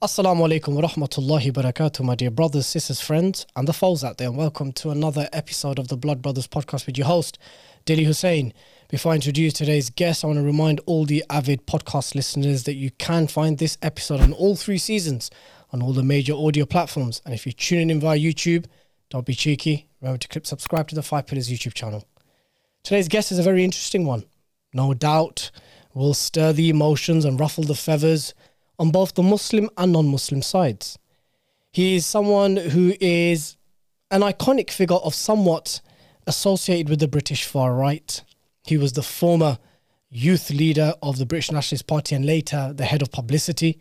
Assalamu alaikum wa rahmatullahi barakatuh, my dear brothers, sisters, friends, and the foes out there, and welcome to another episode of the Blood Brothers podcast with your host, Dilly Hussain. Before I introduce today's guest, I want to remind all the avid podcast listeners that you can find this episode on all three seasons on all the major audio platforms. And if you're tuning in via YouTube, don't be cheeky. Remember to click subscribe to the Five Pillars YouTube channel. Today's guest is a very interesting one. No doubt will stir the emotions and ruffle the feathers on both the Muslim and non Muslim sides. He is someone who is an iconic figure of somewhat associated with the British far right. He was the former youth leader of the British Nationalist Party and later the head of publicity.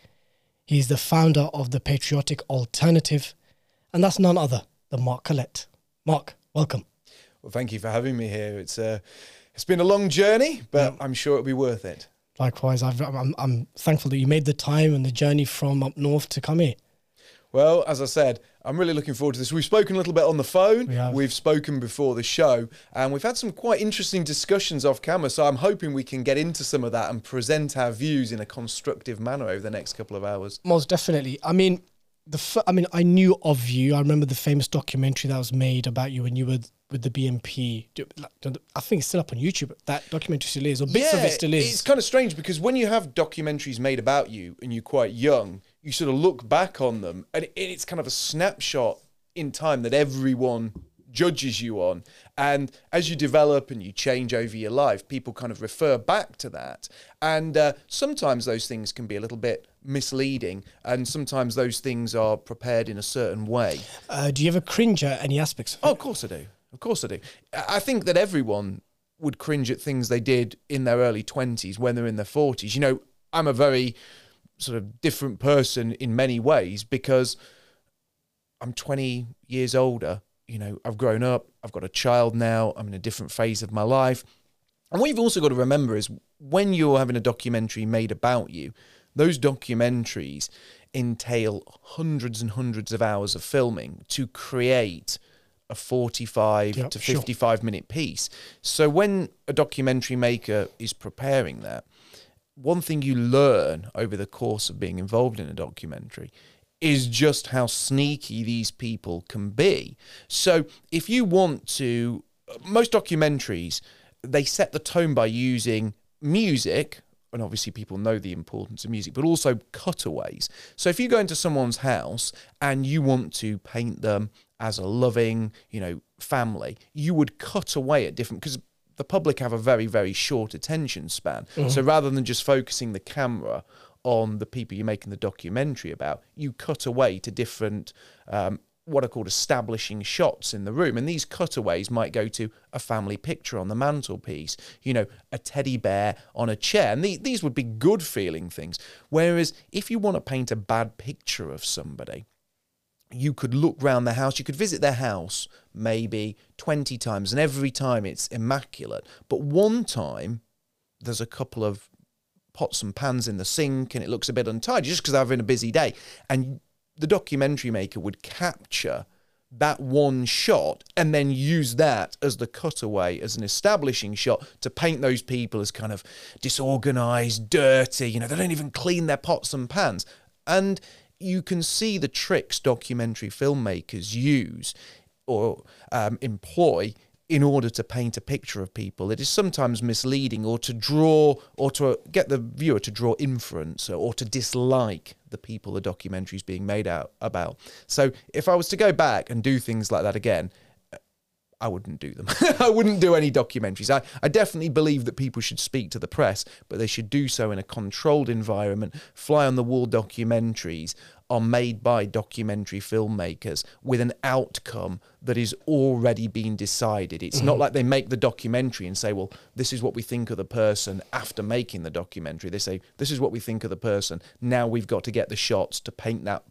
He is the founder of the Patriotic Alternative, and that's none other than Mark Collett. Mark, welcome. Well, thank you for having me here. It's uh, it's been a long journey, but I'm sure it'll be worth it. Likewise, I've, I'm, I'm thankful that you made the time and the journey from up north to come here. Well, as I said, I'm really looking forward to this. We've spoken a little bit on the phone. We have. We've spoken before the show, and we've had some quite interesting discussions off camera. So I'm hoping we can get into some of that and present our views in a constructive manner over the next couple of hours. Most definitely. I mean, the f- I mean, I knew of you. I remember the famous documentary that was made about you when you were with the like, I think it's still up on YouTube. That documentary still is, or bits of it still is. It's kind of strange because when you have documentaries made about you and you're quite young, you sort of look back on them and it's kind of a snapshot in time that everyone judges you on. And as you develop and you change over your life, people kind of refer back to that. And uh, sometimes those things can be a little bit misleading, and sometimes those things are prepared in a certain way. Uh, do you ever cringe at any aspects of it? Oh, of course I do. Of course I do. I I think that everyone would cringe at things they did in their early 20s when they're in their 40s. You know, I'm a very sort of different person in many ways because I'm 20 years older. You know, I've grown up, I've got a child now, I'm in a different phase of my life. And what you've also got to remember is when you're having a documentary made about you, those documentaries entail hundreds and hundreds of hours of filming to create a 45 Yep, to sure. 55 minute piece. So when a documentary maker is preparing that, one thing you learn over the course of being involved in a documentary is just how sneaky these people can be. So if you want to, most documentaries, they set the tone by using music. And obviously, people know the importance of music, but also cutaways. So, if you go into someone's house and you want to paint them as a loving, you know, family, you would cut away at different because the public have a very, very short attention span. So rather than just focusing the camera on the people you're making the documentary about, you cut away to different, um, what are called establishing shots in the room. And these cutaways might go to a family picture on the mantelpiece, you know, a teddy bear on a chair. And the, these would be good feeling things. Whereas if you want to paint a bad picture of somebody, you could look round the house, you could visit their house maybe 20 times, and every time it's immaculate. But one time, there's a couple of pots and pans in the sink and it looks a bit untidy just because they're having a busy day. And the documentary maker would capture that one shot and then use that as the cutaway as an establishing shot to paint those people as kind of disorganized, dirty, you know, they don't even clean their pots and pans. And you can see the tricks documentary filmmakers use or um, employ in order to paint a picture of people that is sometimes misleading or to draw or to get the viewer to draw inference or to dislike the people the documentary is being made out about. So if I was to go back and do things like that again, uh, I wouldn't do them. I wouldn't do any documentaries. I, I definitely believe that people should speak to the press, but they should do so in a controlled environment. Fly on the wall documentaries are made by documentary filmmakers with an outcome that is already been decided. It's not mm-hmm. like they make the documentary and say, well, this is what we think of the person after making the documentary. They say, this is what we think of the person. Now we've got to get the shots to paint that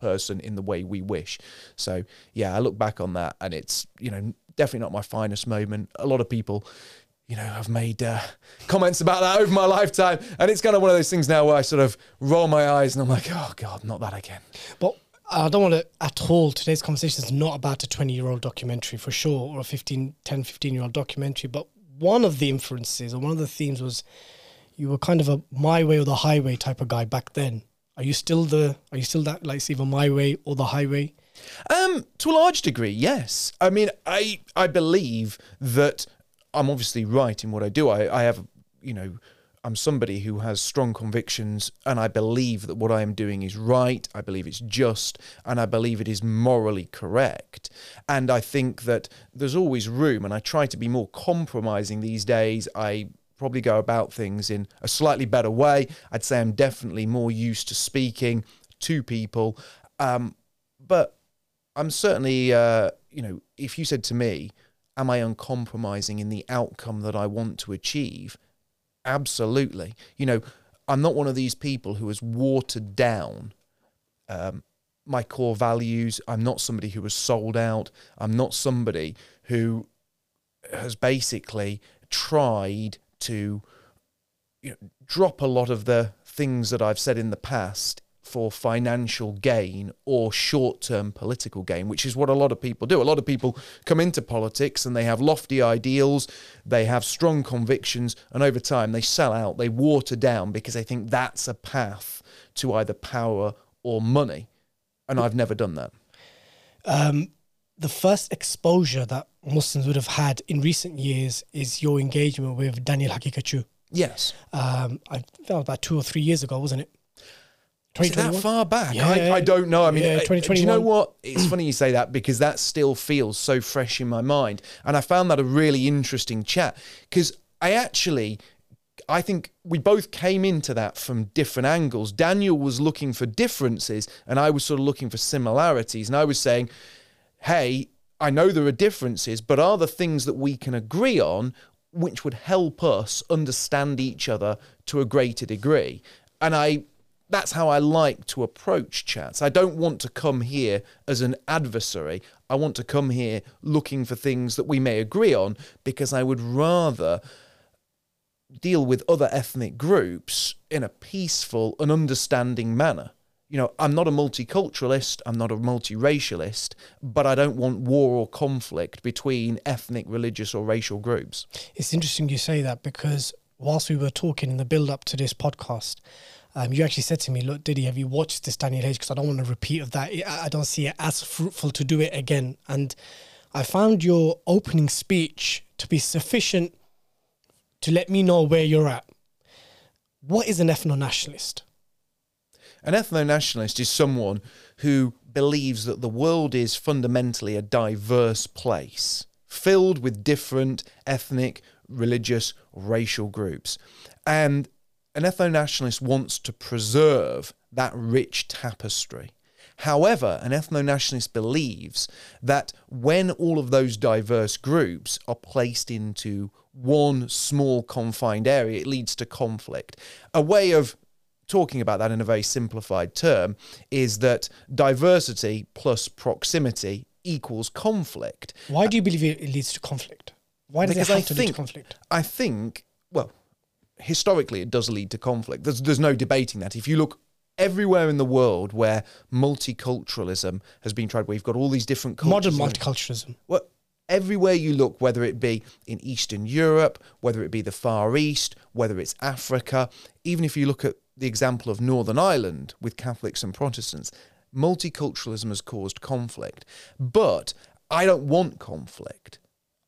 person in the way we wish. So yeah, I look back on that and it's you know definitely not my finest moment. A lot of people, you know, I've made uh, comments about that over my lifetime, and it's kind of one of those things now where I sort of roll my eyes and I'm like, oh god, not that again. But I don't want to at all. Today's conversation is not about a 20 year old documentary for sure, or a 15, 10, 15 year old documentary. But one of the inferences or one of the themes was you were kind of a my way or the highway type of guy back then. Are you still the? Are you still that like it's either my way or the highway? Um, to a large degree, yes. I mean, I I believe that I'm obviously right in what I do. I, I have, you know, I'm somebody who has strong convictions, and I believe that what I am doing is right. I believe it's just, and I believe it is morally correct. And I think that there's always room, and I try to be more compromising these days. I probably go about things in a slightly better way. I'd say I'm definitely more used to speaking to people. Um, but I'm certainly, uh, you know, if you said to me, Am I uncompromising in the outcome that I want to achieve? Absolutely. You know, I'm not one of these people who has watered down um, my core values. I'm not somebody who has sold out. I'm not somebody who has basically tried to you know, drop a lot of the things that I've said in the past for financial gain or short term political gain, which is what a lot of people do. A lot of people come into politics and they have lofty ideals, they have strong convictions, and over time they sell out, they water down because they think that's a path to either power or money. And I've never done that. Um, the first exposure that Muslims would have had in recent years is your engagement with Daniel Haqiqatjou. Yes. Um, I was about two or three years ago, wasn't it? Is it that far back? Yeah. I, I don't know. I mean, Yeah, do you know what? It's funny you say that because that still feels so fresh in my mind. And I found that a really interesting chat because I actually, I think we both came into that from different angles. Daniel was looking for differences and I was sort of looking for similarities. And I was saying, hey, I know there are differences, but are there things that we can agree on which would help us understand each other to a greater degree? And I that's how I like to approach chats. I don't want to come here as an adversary. I want to come here looking for things that we may agree on because I would rather deal with other ethnic groups in a peaceful and understanding manner. You know, I'm not a multiculturalist, I'm not a multiracialist, but I don't want war or conflict between ethnic, religious, or racial groups. It's interesting you say that because whilst we were talking in the build up to this podcast, um, you actually said to me, "Look, Dilly, have you watched this Daniel H? Because I don't want a repeat of that. I I don't see it as fruitful to do it again." And I found your opening speech to be sufficient to let me know where you're at. What is an ethno nationalist? An ethno nationalist is someone who believes that the world is fundamentally a diverse place, filled with different ethnic, religious, racial groups. And an ethno nationalist wants to preserve that rich tapestry. However, an ethno nationalist believes that when all of those diverse groups are placed into one small confined area, it leads to conflict. A way of talking about that in a very simplified term is that diversity plus proximity equals conflict. Why do you believe it leads to conflict? Why does Because it I have to lead to conflict? I think, well, historically, it does lead to conflict. There's, there's no debating that. If you look everywhere in the world where multiculturalism has been tried, where you've got all these different cultures, Modern multiculturalism. well, everywhere you look, whether it be in Eastern Europe, whether it be the Far East, whether it's Africa, even if you look at the example of Northern Ireland with Catholics and Protestants, multiculturalism has caused conflict. But I don't want conflict.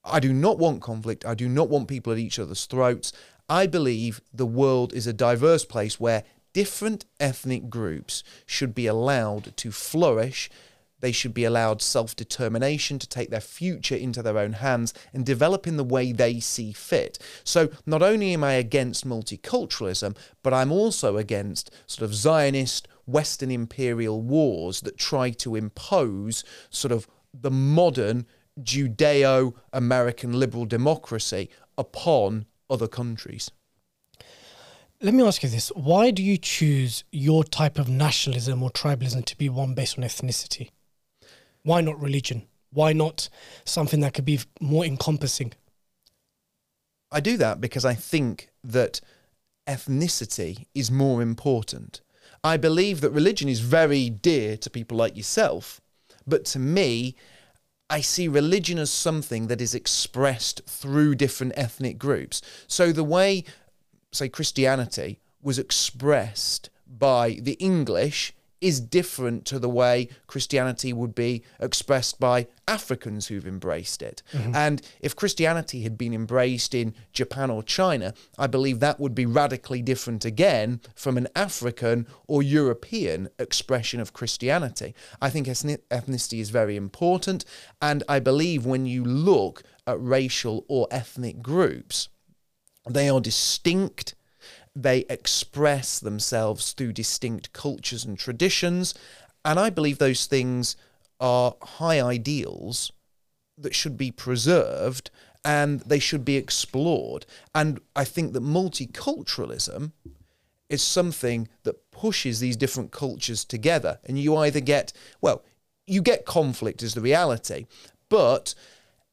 I do not want conflict. I do not want people at each other's throats. I believe the world is a diverse place where different ethnic groups should be allowed to flourish. They should be allowed self determination to take their future into their own hands and develop in the way they see fit. So, not only am I against multiculturalism, but I'm also against sort of Zionist Western imperial wars that try to impose sort of the modern Judeo American liberal democracy upon other countries. Let me ask you this. Why do you choose your type of nationalism or tribalism to be one based on ethnicity? Why not religion? Why not something that could be more encompassing? I do that because I think that ethnicity is more important. I believe that religion is very dear to people like yourself, but to me, I see religion as something that is expressed through different ethnic groups. So the way, say, Christianity was expressed by the English is different to the way Christianity would be expressed by Africans who've embraced it. Mm-hmm. And if Christianity had been embraced in Japan or China, I believe that would be radically different again from an African or European expression of Christianity. I think ethnicity is very important. And I believe when you look at racial or ethnic groups, they are distinct they express themselves through distinct cultures and traditions. And I believe those things are high ideals that should be preserved and they should be explored. And I think that multiculturalism is something that pushes these different cultures together. And you either get, well, you get conflict as the reality, but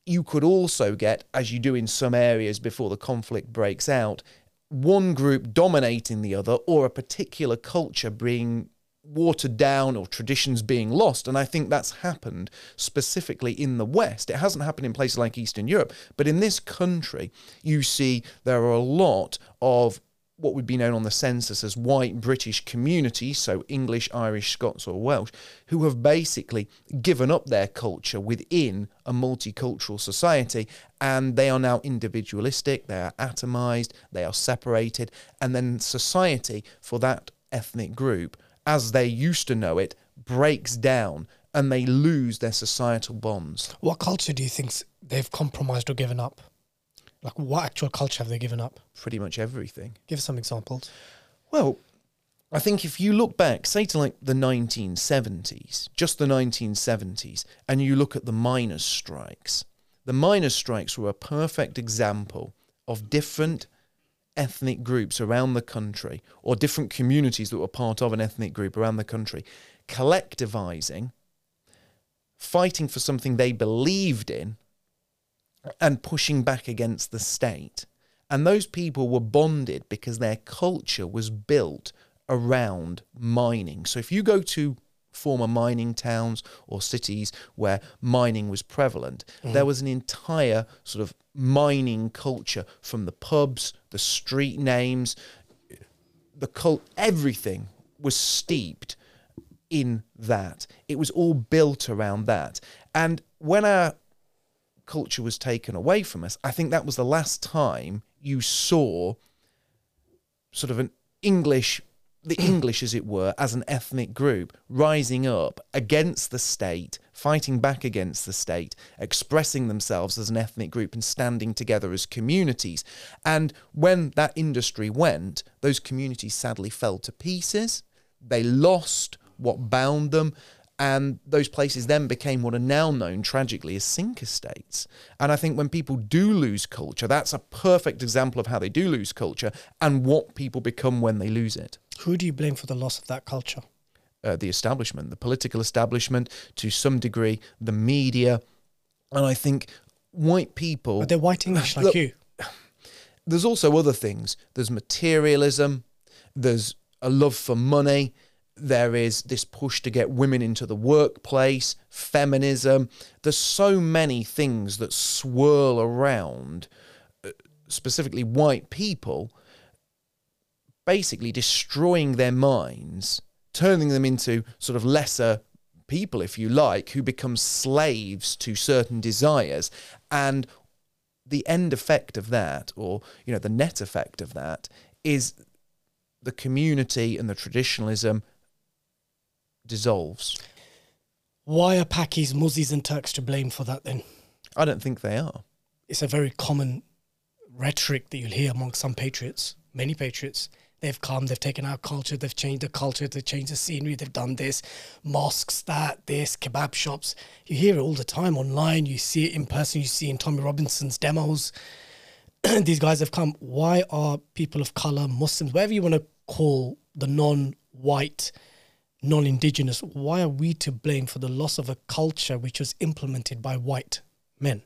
you could also get, as you do in some areas before the conflict breaks out, one group dominating the other or a particular culture being watered down or traditions being lost. And I think that's happened specifically in the West. It hasn't happened in places like Eastern Europe, but in this country, you see there are a lot of what would be known on the census as white British communities, so English, Irish, Scots, or Welsh, who have basically given up their culture within a multicultural society and they are now individualistic, they are atomized, they are separated, and then society for that ethnic group, as they used to know it, breaks down and they lose their societal bonds. What culture do you think they've compromised or given up? Like, what actual culture have they given up? Pretty much everything. Give us some examples. Well, I think if you look back, say to like the 1970s, just the 1970s, and you look at the miners' strikes, the miners' strikes were a perfect example of different ethnic groups around the country or different communities that were part of an ethnic group around the country collectivizing, fighting for something they believed in, and pushing back against the state. And those people were bonded because their culture was built around mining. So if you go to former mining towns or cities where mining was prevalent, mm. there was an entire sort of mining culture from the pubs, the street names, the cult, everything was steeped in that. It was all built around that. And when our culture was taken away from us, I think that was the last time you saw sort of an English, the English, as it were, as an ethnic group rising up against the state, fighting back against the state, expressing themselves as an ethnic group and standing together as communities. And when that industry went, those communities sadly fell to pieces. They lost what bound them. And those places then became what are now known tragically as sink estates. And I think when people do lose culture, that's a perfect example of how they do lose culture and what people become when they lose it. Who do you blame for the loss of that culture? Uh, the establishment, the political establishment, to some degree, the media. And I think white people. Are they're white English like Look, you? there's also other things. There's materialism, there's a love for money, there is this push to get women into the workplace, feminism. There's so many things that swirl around, uh, specifically white people, basically destroying their minds, turning them into sort of lesser people, if you like, who become slaves to certain desires. And the end effect of that, or you know, the net effect of that, is the community and the traditionalism dissolves. Why are Pakis, Muzzies, and Turks to blame for that then? I don't think they are. It's a very common rhetoric that you'll hear among some patriots, many patriots. They've come, they've taken our culture, they've changed the culture, they've changed the scenery, they've done this, mosques, that, this, kebab shops. You hear it all the time online, you see it in person, you see in Tommy Robinson's demos. These guys have come. Why are people of color, Muslims, whatever you want to call the non white, non indigenous, why are we to blame for the loss of a culture which was implemented by white men?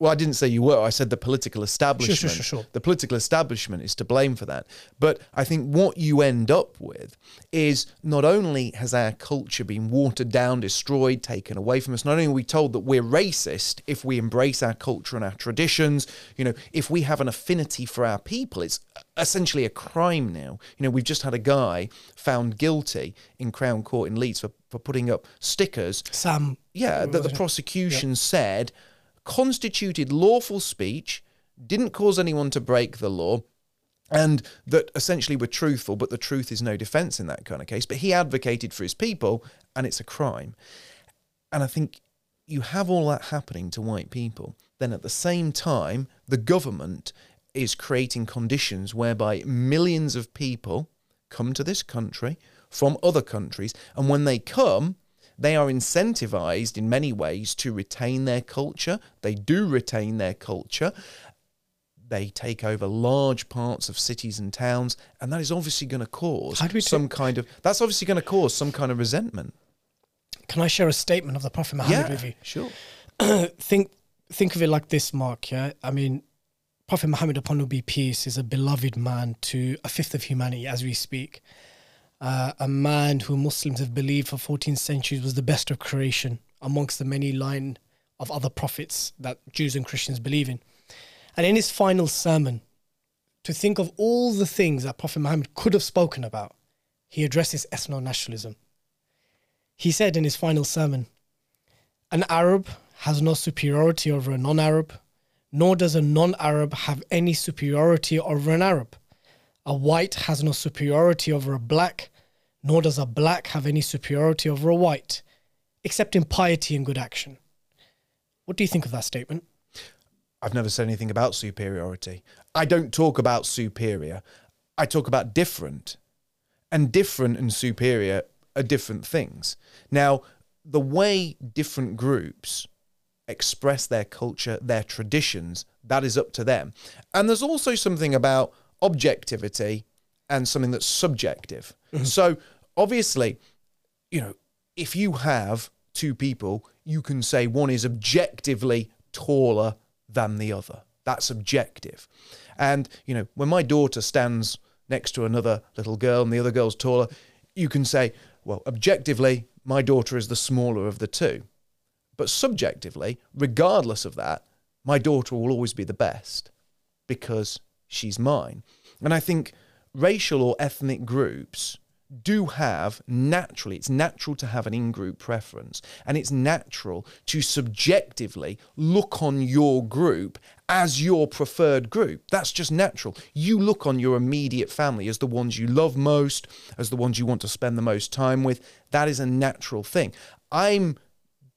Well, I didn't say you were. I said the political establishment. sure, sure. The political establishment is to blame for that. But I think what you end up with is not only has our culture been watered down, destroyed, taken away from us, not only are we told that we're racist if we embrace our culture and our traditions, you know, if we have an affinity for our people, it's essentially a crime now. You know, we've just had a guy found guilty in Crown Court in Leeds for, for putting up stickers Sam. yeah, that the prosecution said constituted lawful speech, didn't cause anyone to break the law, and that essentially were truthful, but the truth is no defense in that kind of case. But he advocated for his people, and it's a crime. And I think you have all that happening to white people. Then at the same time, the government is creating conditions whereby millions of people come to this country from other countries. And when they come, they are incentivized in many ways to retain their culture. They do retain their culture. They take over large parts of cities and towns, and that is obviously going to cause How do we some kind of that's obviously going to cause some kind of resentment. Can I share a statement of the Prophet Muhammad with you? sure. think think of it like this, Mark. Yeah, I mean, Prophet Muhammad upon whom be peace is a beloved man to a fifth of humanity as we speak. Uh, a man who Muslims have believed for 14 centuries was the best of creation amongst the many line of other prophets that Jews and Christians believe in. And in his final sermon, to think of all the things that Prophet Muhammad could have spoken about, he addresses ethno nationalism. He said in his final sermon, An Arab has no superiority over a non Arab, nor does a non Arab have any superiority over an Arab. A white has no superiority over a black, nor does a black have any superiority over a white, except in piety and good action. What do you think of that statement? I've never said anything about superiority. I don't talk about superior. I talk about different. And different and superior are different things. Now, the way different groups express their culture, their traditions, that is up to them. And there's also something about objectivity and something that's subjective. Mm-hmm. So, obviously, you know, if you have two people, you can say one is objectively taller than the other. That's objective. And, you know, when my daughter stands next to another little girl and the other girl's taller, you can say, well, objectively, my daughter is the smaller of the two. But subjectively, regardless of that, my daughter will always be the best because she's mine. And I think racial or ethnic groups do have naturally, it's natural to have an in group preference, and it's natural to subjectively look on your group as your preferred group. That's just natural. You look on your immediate family as the ones you love most, as the ones you want to spend the most time with. That is a natural thing. I'm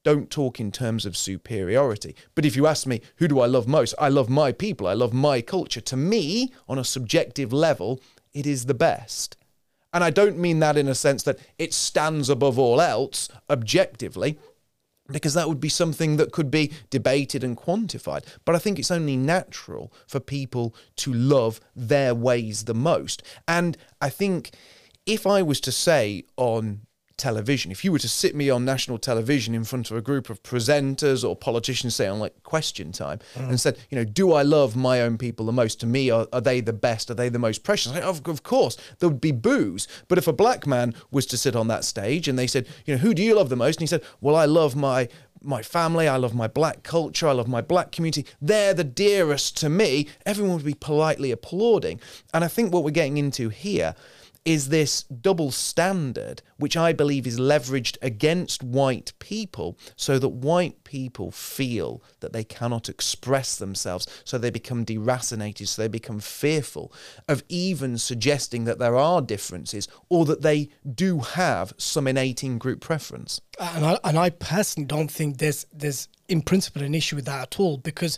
don't talk in terms of superiority. But if you ask me, who do I love most? I love my people. I love my culture. To me, on a subjective level, it is the best. And I don't mean that in a sense that it stands above all else objectively, because that would be something that could be debated and quantified. But I think it's only natural for people to love their ways the most. And I think if I was to say on television, if you were to sit me on national television in front of a group of presenters or politicians, say on like question time, mm. and said, you know, do I love my own people the most? To me, are, are they the best? Are they the most precious? Like, of, of course, there would be boos. But if a black man was to sit on that stage and they said, you know, who do you love the most? And he said, well, I love my my family, I love my black culture, I love my black community. They're the dearest to me. Everyone would be politely applauding. And I think what we're getting into here is this double standard, which I believe is leveraged against white people so that white people feel that they cannot express themselves, so they become deracinated, so they become fearful of even suggesting that there are differences or that they do have some innate in group preference. and I, and I personally don't think there's there's in principle an issue with that at all because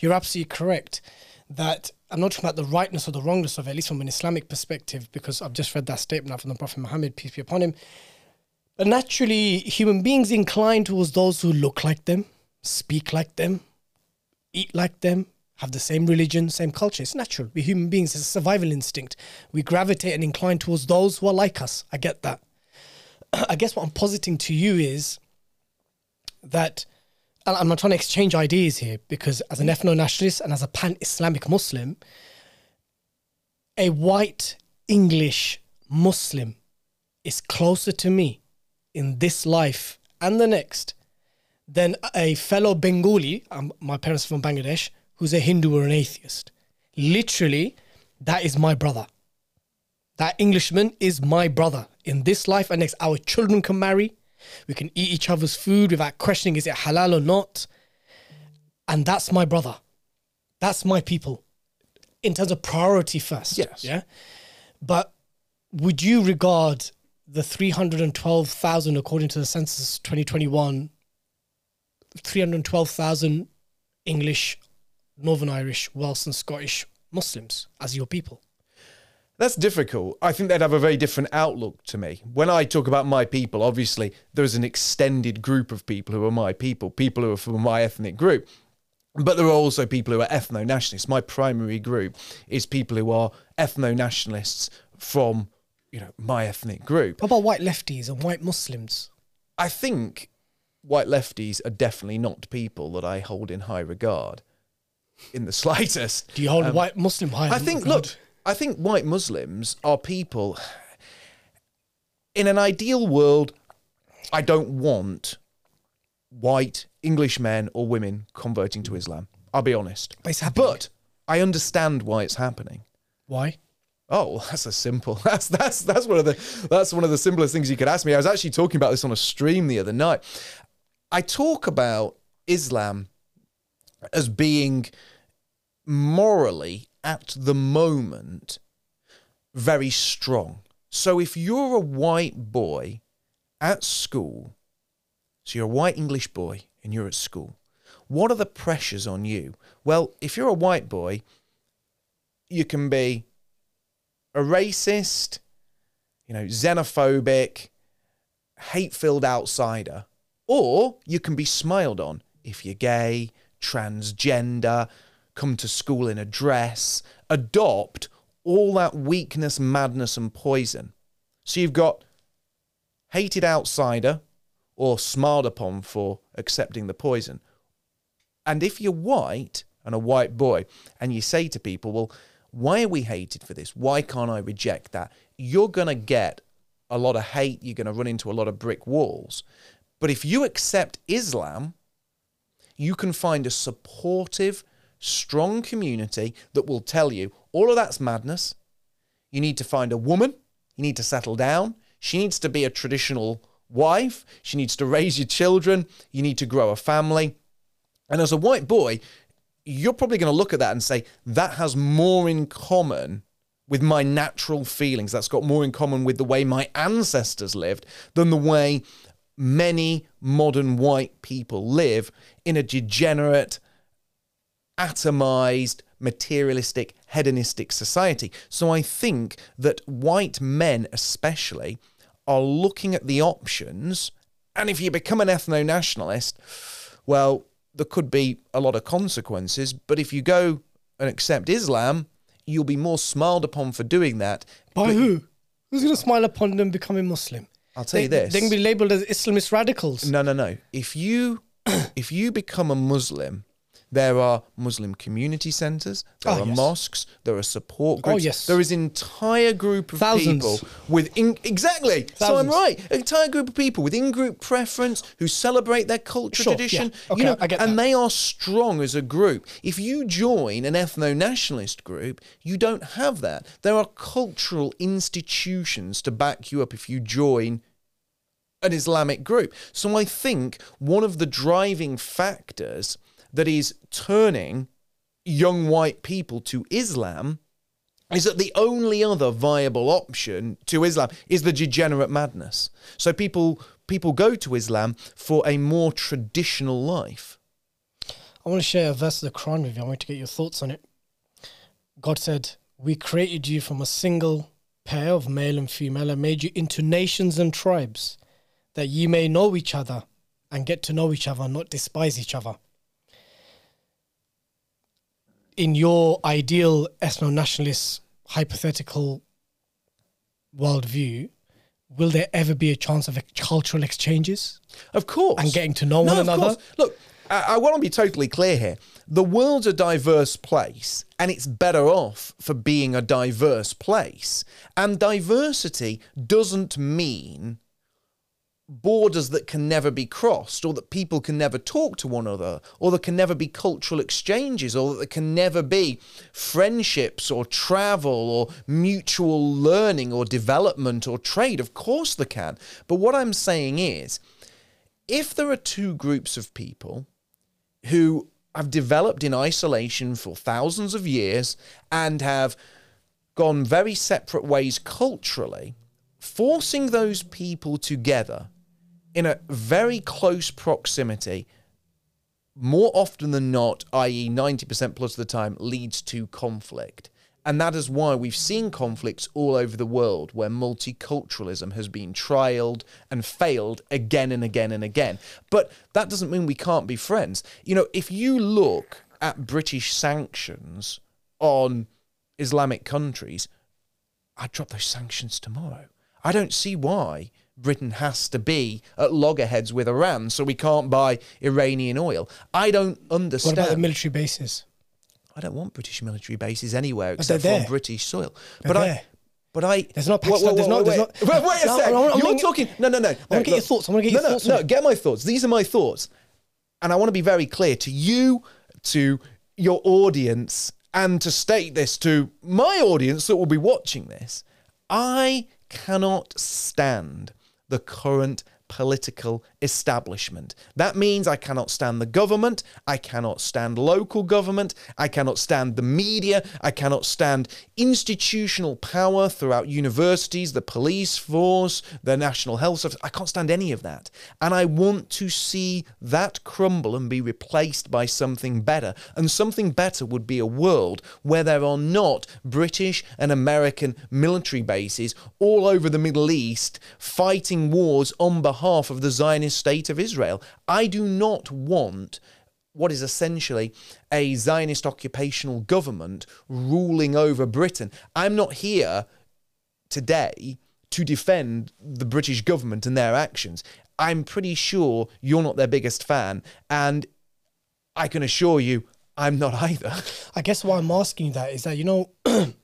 you're absolutely correct that I'm not talking about the rightness or the wrongness of it, at least from an Islamic perspective, because I've just read that statement out from the Prophet Muhammad, peace be upon him. But naturally, human beings incline towards those who look like them, speak like them, eat like them, have the same religion, same culture. It's natural. We're human beings, it's a survival instinct. We gravitate and incline towards those who are like us. I get that. I guess what I'm positing to you is that and I'm not trying to exchange ideas here because as an ethno nationalist and as a pan Islamic Muslim, a white English Muslim is closer to me in this life and the next than a fellow Bengali, um, my parents are from Bangladesh, who's a Hindu or an atheist. Literally, that is my brother. That Englishman is my brother in this life and next. Our children can marry. We can eat each other's food without questioning is it halal or not. And that's my brother. That's my people in terms of priority first. Yes. Yeah. But would you regard the 312,000, according to the census 2021, 312,000 English, Northern Irish, Welsh, and Scottish Muslims as your people? That's difficult. I think they'd have a very different outlook to me. When I talk about my people, obviously there's an extended group of people who are my people, people who are from my ethnic group. But there are also people who are ethno nationalists. My primary group is people who are ethno nationalists from, you know, my ethnic group. What about white lefties and white Muslims? I think white lefties are definitely not people that I hold in high regard in the slightest. Do you hold white Muslim high? Um, I think, look, I think white Muslims are people. In an ideal world, I don't want white English men or women converting to Islam. I'll be honest. But. But I understand why it's happening. Why? Oh, that's a simple. That's that's that's one of the that's one of the simplest things you could ask me. I was actually talking about this on a stream the other night. I talk about Islam as being morally at the moment very strong. So if you're a white boy at school, so you're a white English boy and you're at school, what are the pressures on you? Well, if you're a white boy, you can be a racist, you know, xenophobic, hate filled outsider, or you can be smiled on if you're gay, transgender, come to school in a dress, adopt all that weakness, madness, and poison. So you've got hated outsider or smiled upon for accepting the poison. And if you're white and a white boy, and you say to people, well, why are we hated for this? Why can't I reject that? You're going to get a lot of hate. You're going to run into a lot of brick walls. But if you accept Islam, you can find a supportive, strong community that will tell you all of that's madness. You need to find a woman. You need to settle down. She needs to be a traditional wife. She needs to raise your children. You need to grow a family. And as a white boy, you're probably going to look at that and say, that has more in common with my natural feelings. That's got more in common with the way my ancestors lived than the way many modern white people live in a degenerate, atomized, materialistic, hedonistic society. So I think that white men, especially, are looking at the options. And if you become an ethno nationalist, well, there could be a lot of consequences. But if you go and accept Islam, you'll be more smiled upon for doing that. By But who? Who's going to smile upon them becoming Muslim? I'll tell you They- this. They can be labeled as Islamist radicals. No, no, no. If you if you become a Muslim, there are Muslim community centers, there Oh, are yes. mosques, there are support Oh, groups. yes. There is entire group of Thousands. people with in, exactly. So I'm Thousands. right. Entire group of people with in-group preference who celebrate their culture Sure, tradition. yeah. Okay, you know, I get and that. they are strong as a group. If you join an ethno-nationalist group, you don't have that. There are cultural institutions to back you up if you join an Islamic group. So I think one of the driving factors that is turning young white people to Islam is that the only other viable option to Islam is the degenerate madness. So people people go to Islam for a more traditional life. I want to share a verse of the Quran with you. I want to get your thoughts on it. God said, We created you from a single pair of male and female and made you into nations and tribes that ye may know each other and get to know each other, not despise each other. In your ideal ethno nationalist hypothetical worldview, will there ever be a chance of cultural exchanges Of course. and getting to know No, one another? course. Look, I, I want to be totally clear here. The world's a diverse place, and it's better off for being a diverse place. And diversity doesn't mean borders that can never be crossed, or that people can never talk to one another, or there can never be cultural exchanges, or that there can never be friendships, or travel, or mutual learning, or development, or trade. Of course, there can. But what I'm saying is, if there are two groups of people who have developed in isolation for thousands of years and have gone very separate ways culturally, forcing those people together in a very close proximity, more often than not, i.e., 90% plus of the time, leads to conflict. And that is why we've seen conflicts all over the world where multiculturalism has been trialed and failed again and again and again. But that doesn't mean we can't be friends. You know, if you look at British sanctions on Islamic countries, I'd drop those sanctions tomorrow. I don't see why Britain has to be at loggerheads with Iran, so we can't buy Iranian oil. I don't understand. What about the military bases? I don't want British military bases anywhere except on. British soil. They're but I, but I. There's not Wait, Pakistan, wait, there's not- there's not- wait, wait a No, sec. I'm- I'm You're getting- talking. No, no, no. I wanna get your thoughts, I wanna get your no, thoughts No, no, get my thoughts. These are my thoughts, and I want to be very clear to you, to your audience, and to state this to my audience that will be watching this. I cannot stand the current political establishment. That means I cannot stand the government, I cannot stand local government, I cannot stand the media, I cannot stand institutional power throughout universities, the police force, the National Health Service. I can't stand any of that. And I want to see that crumble and be replaced by something better. And something better would be a world where there are not British and American military bases all over the Middle East fighting wars on behalf of the Zionist state of Israel. I do not want what is essentially a Zionist occupational government ruling over Britain. I'm not here today to defend the British government and their actions. I'm pretty sure you're not their biggest fan, and I can assure you I'm not either. I guess why I'm asking you that is that you know, you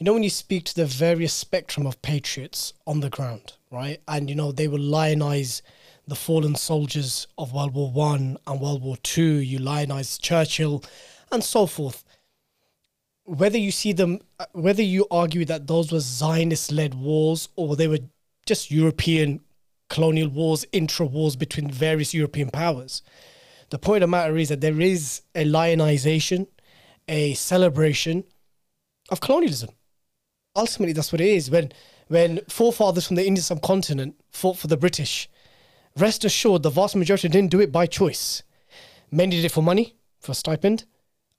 know when you speak to the various spectrum of patriots on the ground, right? And you know they will lionize the fallen soldiers of World War One and World War Two. You lionize Churchill, and so forth. Whether you see them, uh, whether you argue that those were Zionist-led wars or they were just European colonial wars, intra wars between various European powers. The point of the matter is that there is a lionization, a celebration of colonialism. Ultimately, that's what it is. When when forefathers from the Indian subcontinent fought for the British, rest assured the vast majority didn't do it by choice. Many did it for money, for a stipend.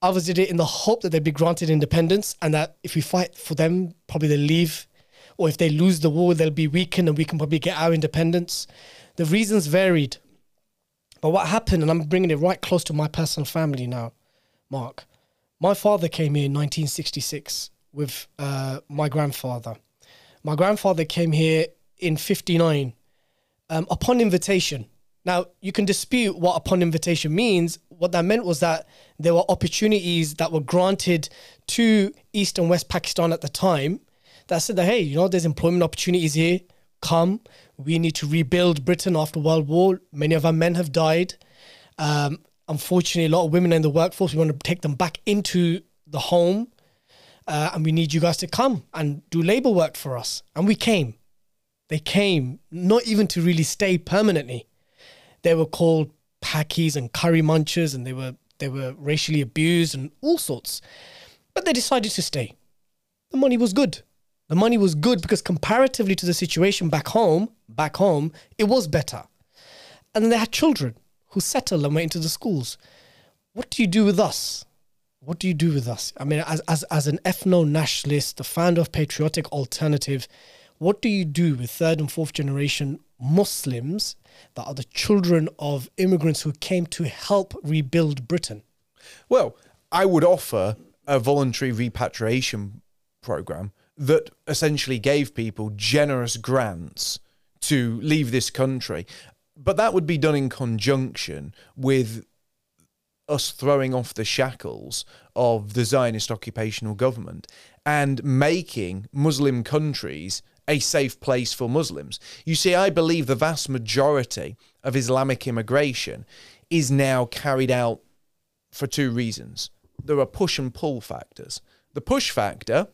Others did it in the hope that they'd be granted independence and that if we fight for them, probably they'll leave. Or if they lose the war, they'll be weakened and we can probably get our independence. The reasons varied. But what happened, and I'm bringing it right close to my personal family now, Mark. My father came here in 1966 with uh, my grandfather. My grandfather came here in 59 um, upon invitation. Now, you can dispute what upon invitation means. What that meant was that there were opportunities that were granted to East and West Pakistan at the time that said that, hey, you know, there's employment opportunities here. Come. We need to rebuild Britain after World War. Many of our men have died. Um, unfortunately, a lot of women in the workforce. We want to take them back into the home. Uh, and we need you guys to come and do labor work for us. And we came. They came, not even to really stay permanently. They were called packies and curry munchers, and they were they were racially abused and all sorts. But they decided to stay. The money was good. The money was good because comparatively to the situation back home, back home, it was better. And then they had children who settled and went into the schools. What do you do with us? What do you do with us? I mean, as as as an ethno nationalist, the founder of Patriotic Alternative, what do you do with third and fourth generation Muslims that are the children of immigrants who came to help rebuild Britain? Well, I would offer a voluntary repatriation program that essentially gave people generous grants to leave this country. But that would be done in conjunction with us throwing off the shackles of the Zionist occupational government and making Muslim countries a safe place for Muslims. You see, I believe the vast majority of Islamic immigration is now carried out for two reasons. There are push and pull factors. The push factor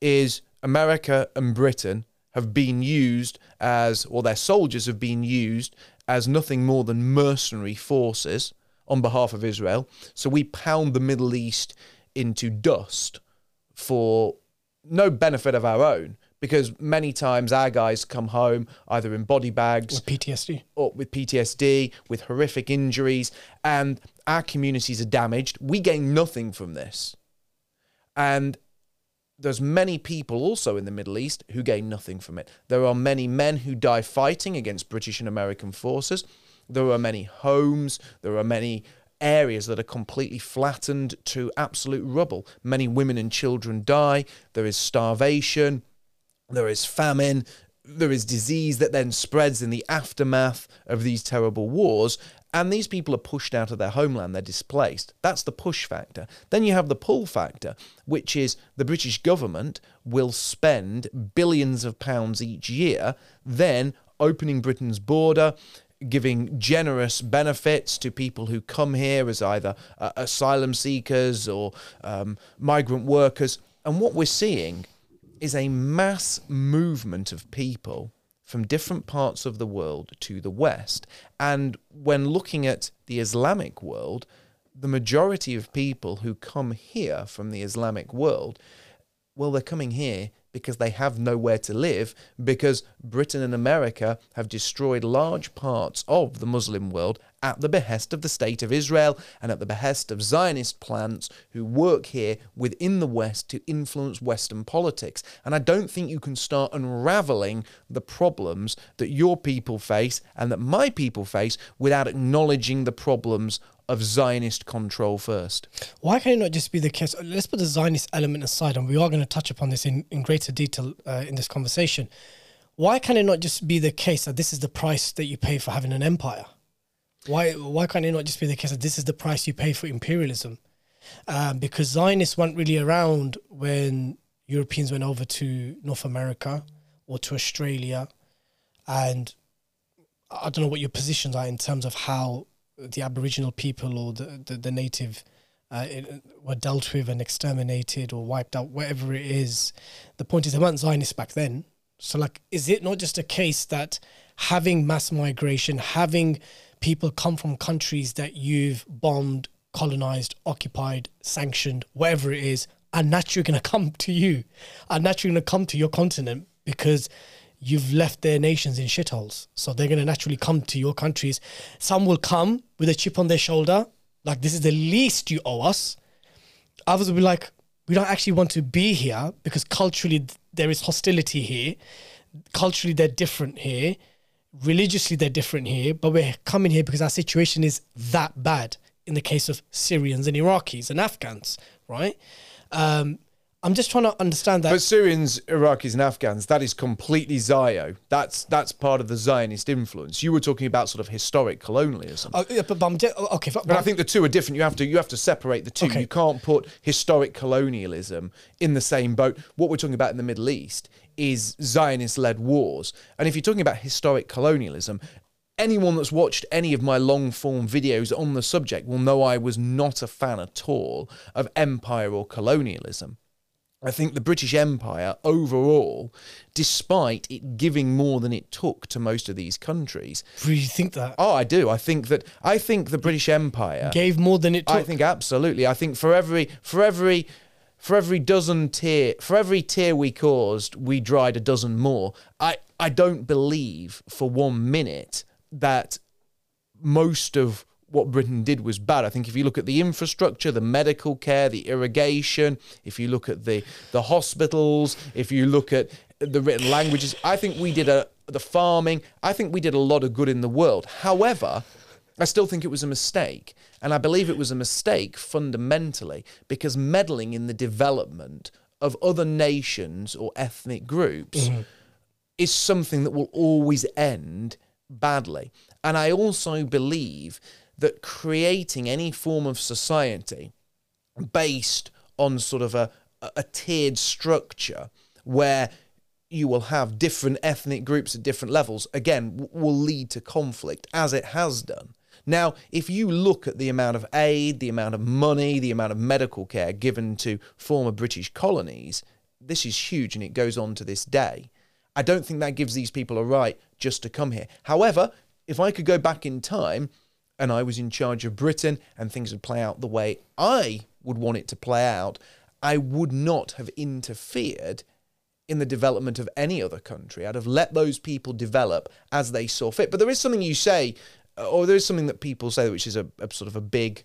is America and Britain have been used as, or their soldiers have been used as nothing more than mercenary forces on behalf of Israel. So we pound the Middle East into dust for no benefit of our own, because many times our guys come home either in body bags With PTSD. or with PTSD, with horrific injuries, and our communities are damaged. We gain nothing from this. And there's many people also in the Middle East who gain nothing from it. There are many men who die fighting against British and American forces. There are many homes. There are many areas that are completely flattened to absolute rubble. Many women and children die. There is starvation. There is famine. There is disease that then spreads in the aftermath of these terrible wars. And these people are pushed out of their homeland, they're displaced. That's the push factor. Then you have the pull factor, which is the British government will spend billions of pounds each year, then opening Britain's border, giving generous benefits to people who come here as either uh, asylum seekers or um, migrant workers. And what we're seeing is a mass movement of people from different parts of the world to the West. And when looking at the Islamic world, the majority of people who come here from the Islamic world, well, they're coming here because they have nowhere to live, because Britain and America have destroyed large parts of the Muslim world at the behest of the State of Israel and at the behest of Zionist plants who work here within the West to influence Western politics. And I don't think you can start unraveling the problems that your people face and that my people face without acknowledging the problems of Zionist control first. Why can it not just be the case? Let's put the Zionist element aside, and we are going to touch upon this in, in greater detail uh, in this conversation. Why can it not just be the case that this is the price that you pay for having an empire? Why why can't it not just be the case that this is the price you pay for imperialism? Um, because Zionists weren't really around when Europeans went over to North America or to Australia, and I don't know what your positions are in terms of how the Aboriginal people or the the, the native uh, it, were dealt with and exterminated or wiped out, whatever it is. The point is, they weren't Zionists back then. So, like, is it not just a case that having mass migration, having people come from countries that you've bombed, colonized, occupied, sanctioned, whatever it is, are naturally going to come to you, are naturally going to come to your continent because you've left their nations in shitholes. So they're going to naturally come to your countries. Some will come with a chip on their shoulder, like this is the least you owe us. Others will be like, we don't actually want to be here because culturally there is hostility here. Culturally, they're different here. Religiously, they're different here. But we're coming here because our situation is that bad in the case of Syrians and Iraqis and Afghans, right? Um, I'm just trying to understand that. But Syrians, Iraqis, and Afghans, that is completely Zio. That's that's part of the Zionist influence. You were talking about sort of historic colonialism. Oh, yeah, but, but I'm just, oh, okay. But, But I think the two are different. You have to you have to separate the two. Okay. You can't put historic colonialism in the same boat. What we're talking about in the Middle East is Zionist-led wars. And if you're talking about historic colonialism, anyone that's watched any of my long-form videos on the subject will know I was not a fan at all of empire or colonialism. I think the British Empire overall, despite it giving more than it took to most of these countries, really think that oh, I do. I think that I think the British Empire gave more than it took. I think absolutely. I think for every for every for every dozen tear for every tear we caused, we dried a dozen more. I I don't believe for one minute that most of what Britain did was bad. I think if you look at the infrastructure, the medical care, the irrigation, if you look at the the hospitals, if you look at the written languages, I think we did a the farming. I think we did a lot of good in the world. However, I still think it was a mistake. And I believe it was a mistake fundamentally because meddling in the development of other nations or ethnic groups mm-hmm. is something that will always end badly. And I also believe that creating any form of society based on sort of a, a tiered structure where you will have different ethnic groups at different levels, again, will lead to conflict, as it has done. Now, if you look at the amount of aid, the amount of money, the amount of medical care given to former British colonies, this is huge and it goes on to this day. I don't think that gives these people a right just to come here. However, if I could go back in time and I was in charge of Britain and things would play out the way I would want it to play out, I would not have interfered in the development of any other country. I'd have let those people develop as they saw fit. But there is something you say, or there is something that people say, which is a, a sort of a big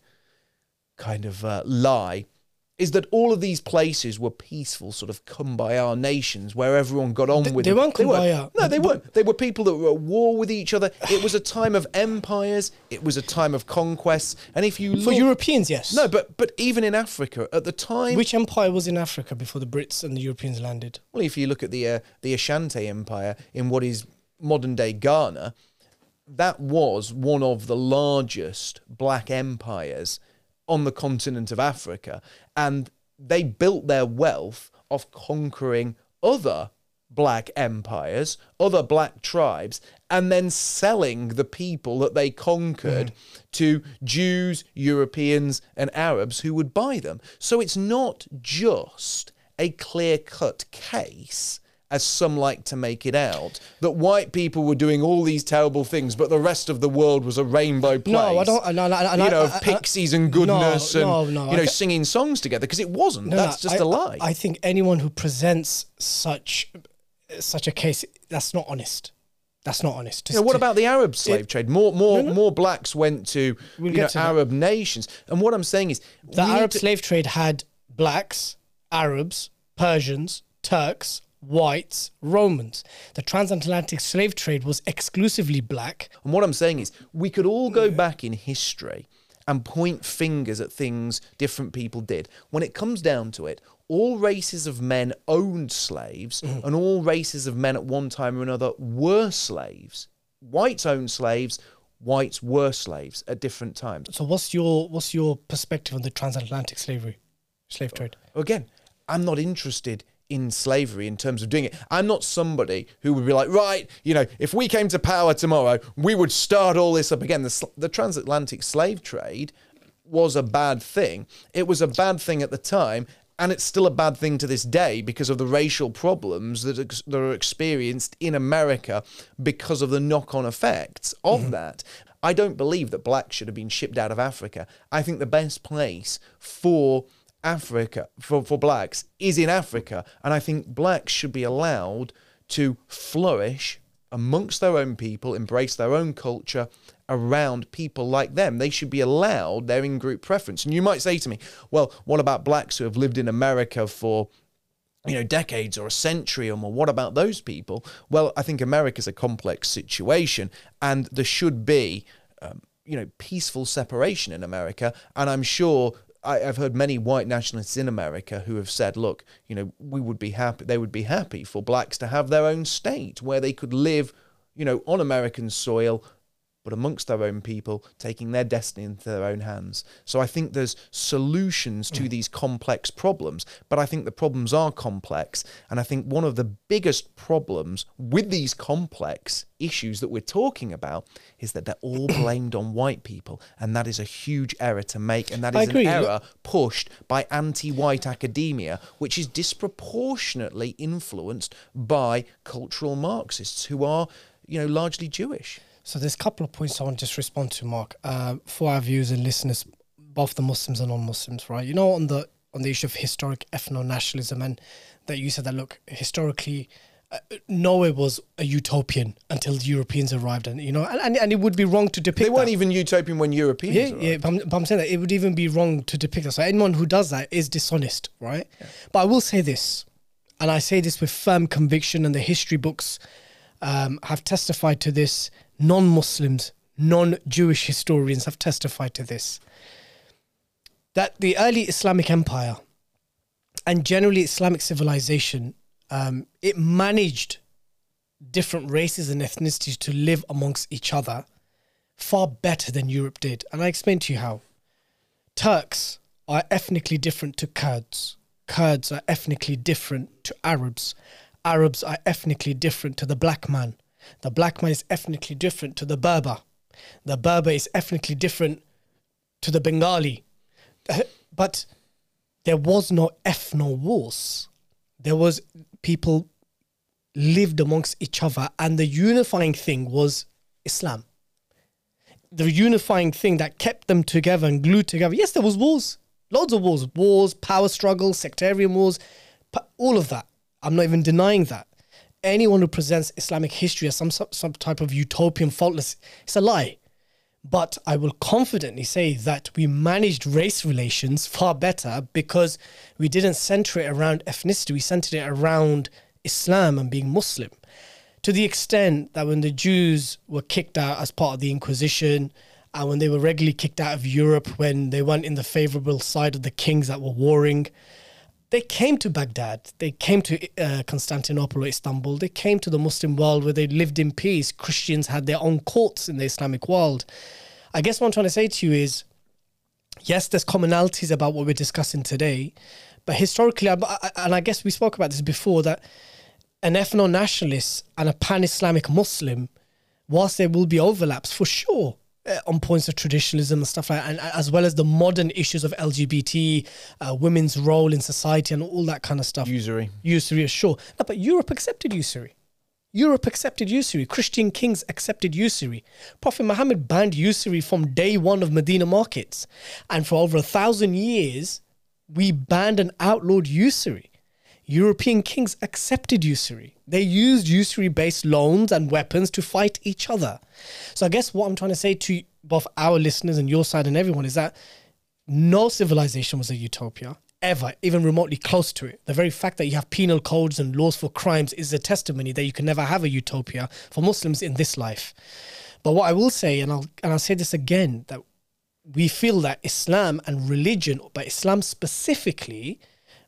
kind of uh, lie, is that all of these places were peaceful, sort of come by our nations where everyone got on They- with they it. weren't kumbaya. No, they weren't. They were people that were at war with each other. It was a time of empires. It was a time of conquests. And if you For Europeans, yes. no, but but even in Africa at the time, Which empire was in Africa before the Brits and the Europeans landed? well, if you look at the uh, the Ashanti Empire in what is modern day Ghana, that was one of the largest black empires on the continent of Africa, and they built their wealth of conquering other black empires, other black tribes, and then selling the people that they conquered mm-hmm. to Jews, Europeans, and Arabs who would buy them. So it's not just a clear cut case. As some like to make it out, that white people were doing all these terrible things, but the rest of the world was a rainbow place. No, I don't. No, no, no, you know, I- of I- pixies and goodness, and you know, singing songs together. Because it wasn't. That's just I- a lie. I, think anyone who presents such such a case, that's not honest. That's not honest. You know, what about the Arab slave trade? More, more, No, no. more blacks went to We'll know, to that. Arab nations. And what I'm saying is, the Arab slave trade had blacks, Arabs, Persians, Turks, whites, Romans. The transatlantic slave trade was exclusively black. And what I'm saying is, we could all go back in history and point fingers at things different people did. When it comes down to it, all races of men owned slaves, Mm-hmm. and all races of men at one time or another were slaves. Whites owned slaves, whites were slaves at different times. So what's your what's your perspective on the transatlantic slavery, slave trade? again, I'm not interested in slavery in terms of doing it. I'm not somebody who would be like, right, you know, if we came to power tomorrow, we would start all this up again. The, the transatlantic slave trade was a bad thing. It was a bad thing at the time. And it's still a bad thing to this day because of the racial problems that, ex- that are experienced in America because of the knock on effects of mm-hmm. that. I don't believe that blacks should have been shipped out of Africa. I think the best place for Africa for, for blacks is in Africa. And I think blacks should be allowed to flourish amongst their own people, embrace their own culture around people like them. They should be allowed their in group preference. And you might say to me, well, what about blacks who have lived in America for you know, decades or a century or more. What about those people? Well, I think America's a complex situation, and there should be, um, you know, peaceful separation in America. And I'm sure I, I've heard many white nationalists in America who have said, look, you know, we would be happy, they would be happy for blacks to have their own state where they could live, you know, on American soil, but amongst their own people, taking their destiny into their own hands. So I think there's solutions to mm. these complex problems, but I think the problems are complex. And I think one of the biggest problems with these complex issues that we're talking about is that they're all blamed on white people. And that is a huge error to make. And that is an error pushed by anti white academia, which is disproportionately influenced by cultural Marxists who are, you know, largely Jewish. So there's a couple of points I want to just respond to, Mark, uh, for our viewers and listeners, both the Muslims and non-Muslims, right? You know, on the on the issue of historic ethno-nationalism, and that you said that look historically. Uh, Norway was a utopian until the Europeans arrived, and you know, and, and, and it would be wrong to depict. They weren't that. even utopian when Europeans Yeah, arrived. yeah, but I'm, but I'm saying that it would even be wrong to depict that. So anyone who does that is dishonest, right? But I will say this, and I say this with firm conviction, and the history books um, have testified to this. Non-Muslims, non-Jewish historians have testified to this. That the early Islamic Empire and generally Islamic civilization, um, it managed different races and ethnicities to live amongst each other far better than Europe did. And I explain to you how. Turks are ethnically different to Kurds. Kurds are ethnically different to Arabs. Arabs are ethnically different to the black man. The black man is ethnically different to the Berber. The Berber is ethnically different to the Bengali. But there was no ethno wars. There was people lived amongst each other, and the unifying thing was Islam. The unifying thing that kept them together and glued together. Yes, there was wars, loads of wars, wars, power struggles, sectarian wars, all of that. I'm not even denying that. Anyone who presents Islamic history as some some type of utopian faultless, it's a lie. But I will confidently say that we managed race relations far better because we didn't center it around ethnicity, we centered it around Islam and being Muslim. To the extent that when the Jews were kicked out as part of the Inquisition, and when they were regularly kicked out of Europe when they weren't in the favorable side of the kings that were warring, they came to Baghdad, they came to uh, Constantinople Istanbul, they came to the Muslim world where they lived in peace. Christians had their own courts in the Islamic world. I guess what I'm trying to say to you is yes, there's commonalities about what we're discussing today, but historically, and I guess we spoke about this before, that an ethno nationalist and a pan Islamic Muslim, whilst there will be overlaps for sure, uh, on points of traditionalism and stuff like that, and as well as the modern issues of LGBT, uh, women's role in society, and all that kind of stuff. Usury. Usury, sure. No, but Europe accepted usury. Europe accepted usury. Christian kings accepted usury. Prophet Muhammad banned usury from day one of Medina markets. And for over a thousand years, we banned and outlawed usury. European kings accepted usury. They used usury based loans and weapons to fight each other. So I guess what I'm trying to say to both our listeners and your side and everyone is that no civilization was a utopia ever, even remotely close to it. The very fact that you have penal codes and laws for crimes is a testimony that you can never have a utopia for Muslims in this life. But what I will say, and I'll and I'll say this again, that we feel that Islam and religion, but Islam specifically,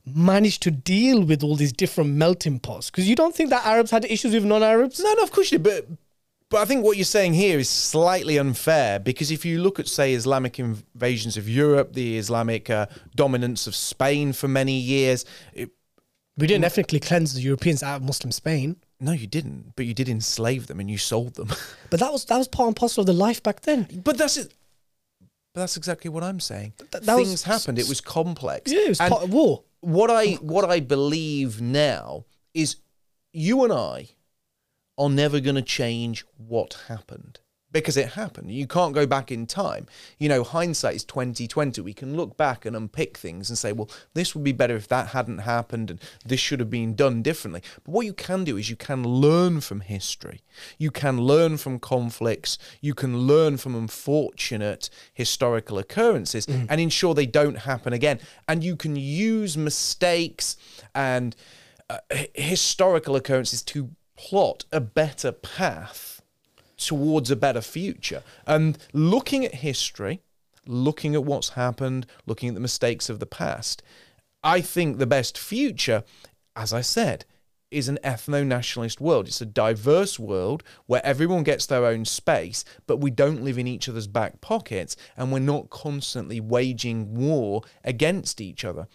managed to deal with all these different melting pots? Because you don't think that Arabs had issues with non-Arabs? No, no, of course you did. But but I think what you're saying here is slightly unfair because if you look at, say, Islamic invasions of Europe, the Islamic uh, dominance of Spain for many years, it, we didn't ethnically cleanse the Europeans out of Muslim Spain. No, you didn't. But you did enslave them and you sold them. but that was that was part and parcel of the life back then. But that's it. But that's exactly what I'm saying. Th- Things was, happened. It was complex. Yeah, it was and part of war what I what I believe now is you and I are never going to change what happened because it happened. You can't go back in time. You know, hindsight is 2020. We can look back and unpick things and say, well, this would be better if that hadn't happened and this should have been done differently. But what you can do is you can learn from history. You can learn from conflicts. You can learn from unfortunate historical occurrences mm. and ensure they don't happen again. And you can use mistakes and uh, historical occurrences to plot a better path towards a better future. And looking at history, looking at what's happened, looking at the mistakes of the past, I think the best future, as I said, is an ethno nationalist world. It's a diverse world where everyone gets their own space, but we don't live in each other's back pockets and we're not constantly waging war against each other.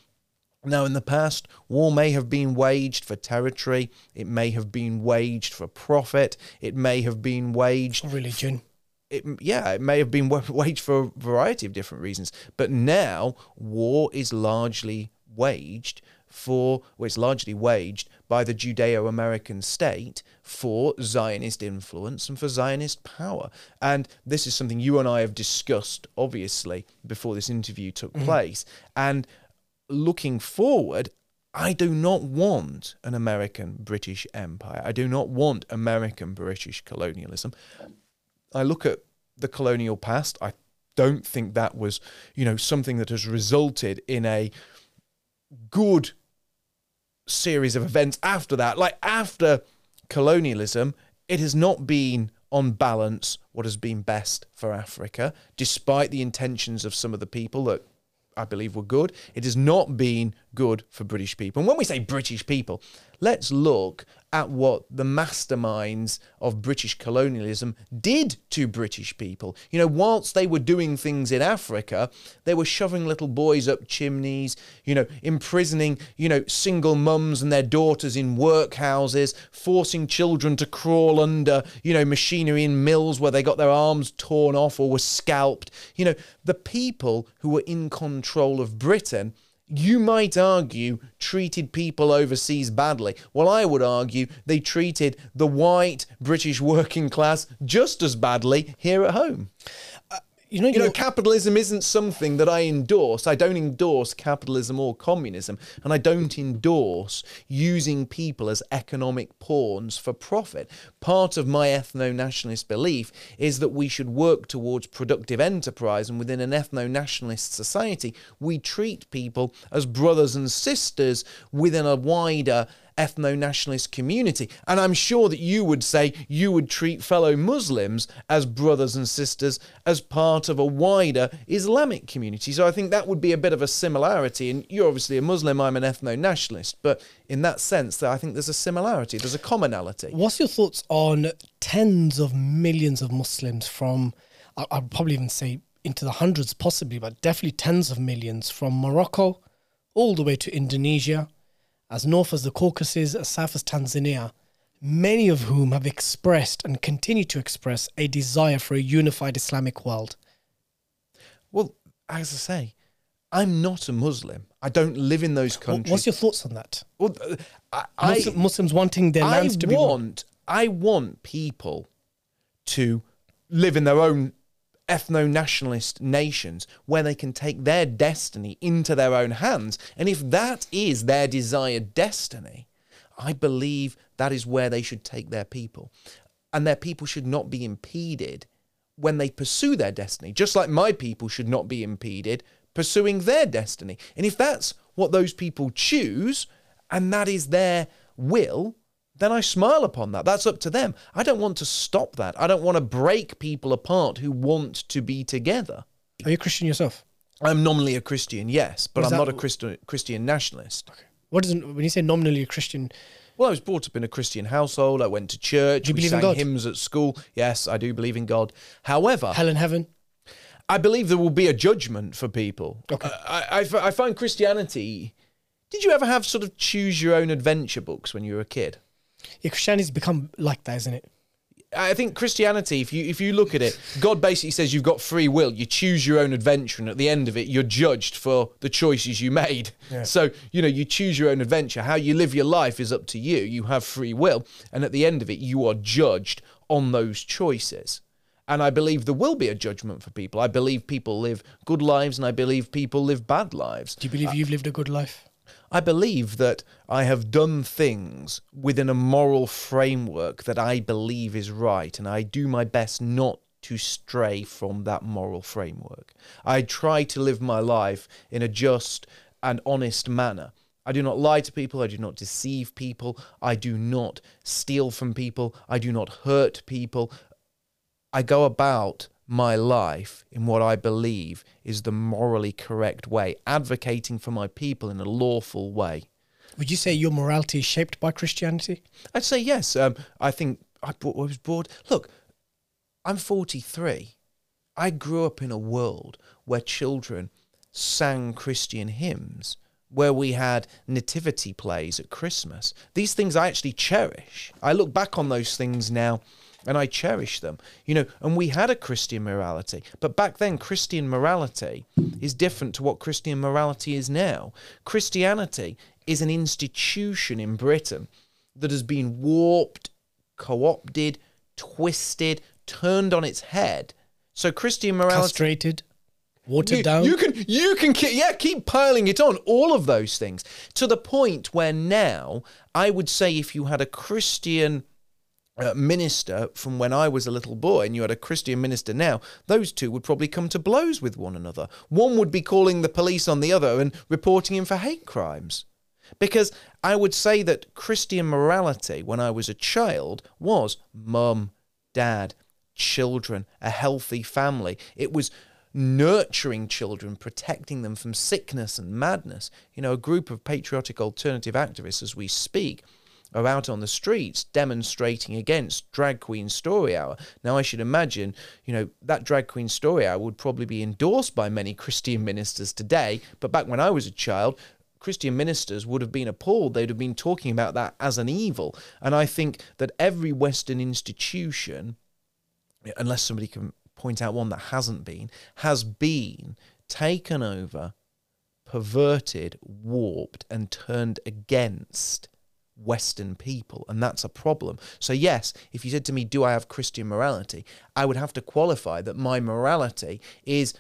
Now, in the past, war may have been waged for territory, it may have been waged for profit, it may have been waged. Religion. It, yeah, it may have been waged for a variety of different reasons. But now, war is largely waged for, well, it's largely waged by the Judeo American state for Zionist influence and for Zionist power. And this is something you and I have discussed, obviously, before this interview took mm-hmm. place. And looking forward, I do not want an American British empire. I do not want American British colonialism. I look at the colonial past. I don't think that was, you know, something that has resulted in a good series of events after that. Like after colonialism, it has not been on balance what has been best for Africa, despite the intentions of some of the people that I believe were good. It has not been good for British people. And when we say British people, let's look at what the masterminds of British colonialism did to British people. You know, whilst they were doing things in Africa, they were shoving little boys up chimneys, you know, imprisoning, you know, single mums and their daughters in workhouses, forcing children to crawl under, you know, machinery in mills where they got their arms torn off or were scalped. You know, the people who were in control of Britain you might argue treated people overseas badly. Well, I would argue they treated the white British working class just as badly here at home. You know, You know, capitalism isn't something that I endorse. I don't endorse capitalism or communism, and I don't endorse using people as economic pawns for profit. Part of my ethno nationalist belief is that we should work towards productive enterprise, and within an ethno nationalist society, we treat people as brothers and sisters within a wider ethno nationalist community. And I'm sure that you would say you would treat fellow Muslims as brothers and sisters as part of a wider Islamic community. So I think that would be a bit of a similarity. And you're obviously a Muslim, I'm an ethno nationalist. But in that sense, I think there's a similarity, there's a commonality. What's your thoughts on tens of millions of Muslims from, I'd probably even say into the hundreds possibly, but definitely tens of millions from Morocco all the way to Indonesia, as north as the Caucasus, as south as Tanzania, many of whom have expressed and continue to express a desire for a unified Islamic world. Well, as I say, I'm not a Muslim. I don't live in those countries. What's your thoughts on that? well, uh, I, I, Muslims wanting their I lands to be want I want people to live in their own ethno-nationalist nations where they can take their destiny into their own hands. And if that is their desired destiny I believe that is where they should take their people. And their people should not be impeded when they pursue their destiny just like my people should not be impeded pursuing their destiny. And if that's what those people choose and that is their will then I smile upon that. That's up to them. I don't want to stop that. I don't want to break people apart who want to be together. Are you a Christian yourself? I'm nominally a Christian, yes, but I'm that- not a Christian Christian nationalist. What is when you say nominally a Christian? Well, I was brought up in a Christian household. I went to church. Do you we believe in sang God? hymns at school. Yes, I do believe in God. However, Hell and heaven? I believe there will be a judgment for people. Okay. Uh, I, I, I I find Christianity. Did you ever have sort of choose your own adventure books when you were a kid? Yeah, Christianity's become like that, isn't it? I think Christianity, if you if you look at it, God basically says you've got free will. You choose your own adventure, and at the end of it, you're judged for the choices you made. Yeah. So you know you choose your own adventure. How you live your life is up to you. You have free will, and at the end of it, you are judged on those choices. And I believe there will be a judgment for people. I believe people live good lives, and I believe people live bad lives. Do you believe uh, you've lived a good life? I believe that I have done things within a moral framework that I believe is right, and I do my best not to stray from that moral framework. I try to live my life in a just and honest manner. I do not lie to people. I do not deceive people. I do not steal from people. I do not hurt people. I go about my life in what I believe is the morally correct way, advocating for my people in a lawful way. Would you say your morality is shaped by Christianity? I'd say yes. Um, I think I, brought, I was brought. Look, I'm 43. I grew up in a world where children sang Christian hymns, where we had nativity plays at Christmas. These things I actually cherish. I look back on those things now and I cherish them. You know, and we had a Christian morality, but back then Christian morality is different to what Christian morality is now. Christianity is an institution in Britain that has been warped, co-opted, twisted, turned on its head. So Christian morality Castrated, watered you, down? you can you can ke- yeah keep piling it on all of those things to the point where now I would say if you had a Christian uh, minister from when I was a little boy and you had a Christian minister now, those two would probably come to blows with one another. One would be calling the police on the other and reporting him for hate crimes. Because I would say that Christian morality when I was a child was mum, dad, children, a healthy family. It was nurturing children, protecting them from sickness and madness. You know, a group of patriotic alternative activists as we speak are out on the streets demonstrating against drag queen story hour. Now, I should imagine, you know, that drag queen story hour would probably be endorsed by many Christian ministers today. But back when I was a child, Christian ministers would have been appalled. They'd have been talking about that as an evil. And I think that every Western institution, unless somebody can point out one that hasn't been, has been taken over, perverted, warped, and turned against Western people, and that's a problem. So, yes, if you said to me, Do I have Christian morality? I would have to qualify that my morality is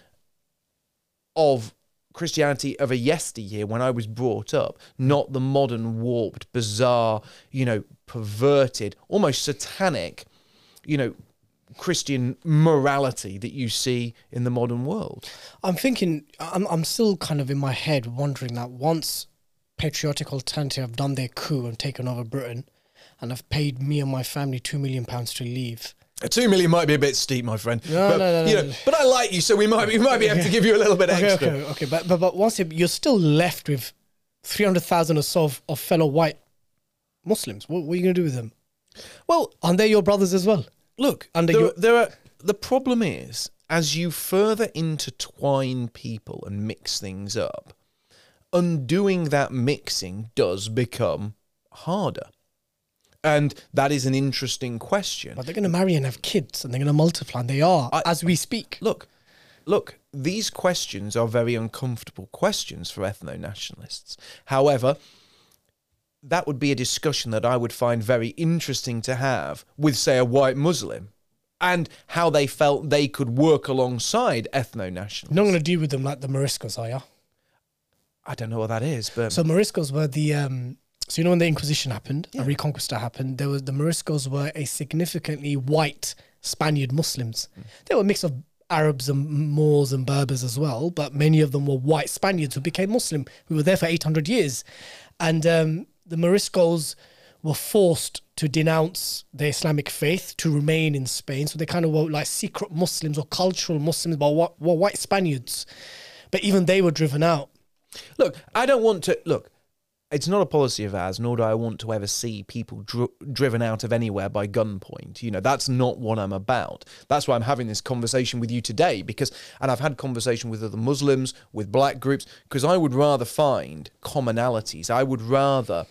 of Christianity of a yesteryear when I was brought up, not the modern, warped, bizarre, you know, perverted, almost satanic, you know, Christian morality that you see in the modern world. I'm thinking, I'm, I'm still kind of in my head wondering that once patriotic alternative have done their coup and taken over Britain and have paid me and my family two million pounds to leave. Uh, two million might be a bit steep, my friend. No, but, no, no, you no, know, but I like you, so we might we might be able to give you a little bit Okay, extra. okay, okay. But, but, but once you- you're still left with 300,000 or so of, of fellow white Muslims, what, what are you going to do with them? Well, Aren't they your brothers as well? look, Under there, your- there are the problem is as you further intertwine people and mix things up, undoing that mixing does become harder. And that is an interesting question. But they're going to marry and have kids and they're going to multiply, and they are I- as we speak. Look, look, these questions are very uncomfortable questions for ethno nationalists. However, that would be a discussion that I would find very interesting to have with, say, a white Muslim and how they felt they could work alongside ethno nationalists. Not going to deal with them like the Moriscos, are you? I don't know what that is, but So Moriscos were the um, so you know when the Inquisition happened Yeah. and Reconquista happened, there was the Moriscos were a significantly white Spaniard Muslims. Hmm. They were a mix of Arabs and Moors and Berbers as well, but many of them were white Spaniards who became Muslim. We were there for 800 years, and um, the Moriscos were forced to denounce the Islamic faith to remain in Spain. So they kind of were like secret Muslims or cultural Muslims, but were white Spaniards. But even they were driven out. Look, I don't want to look. It's not a policy of ours, nor do I want to ever see people dri- driven out of anywhere by gunpoint. You know, that's not what I'm about. That's why I'm having this conversation with you today, because, and I've had conversation with other Muslims, with black groups, because I would rather find commonalities. I would rather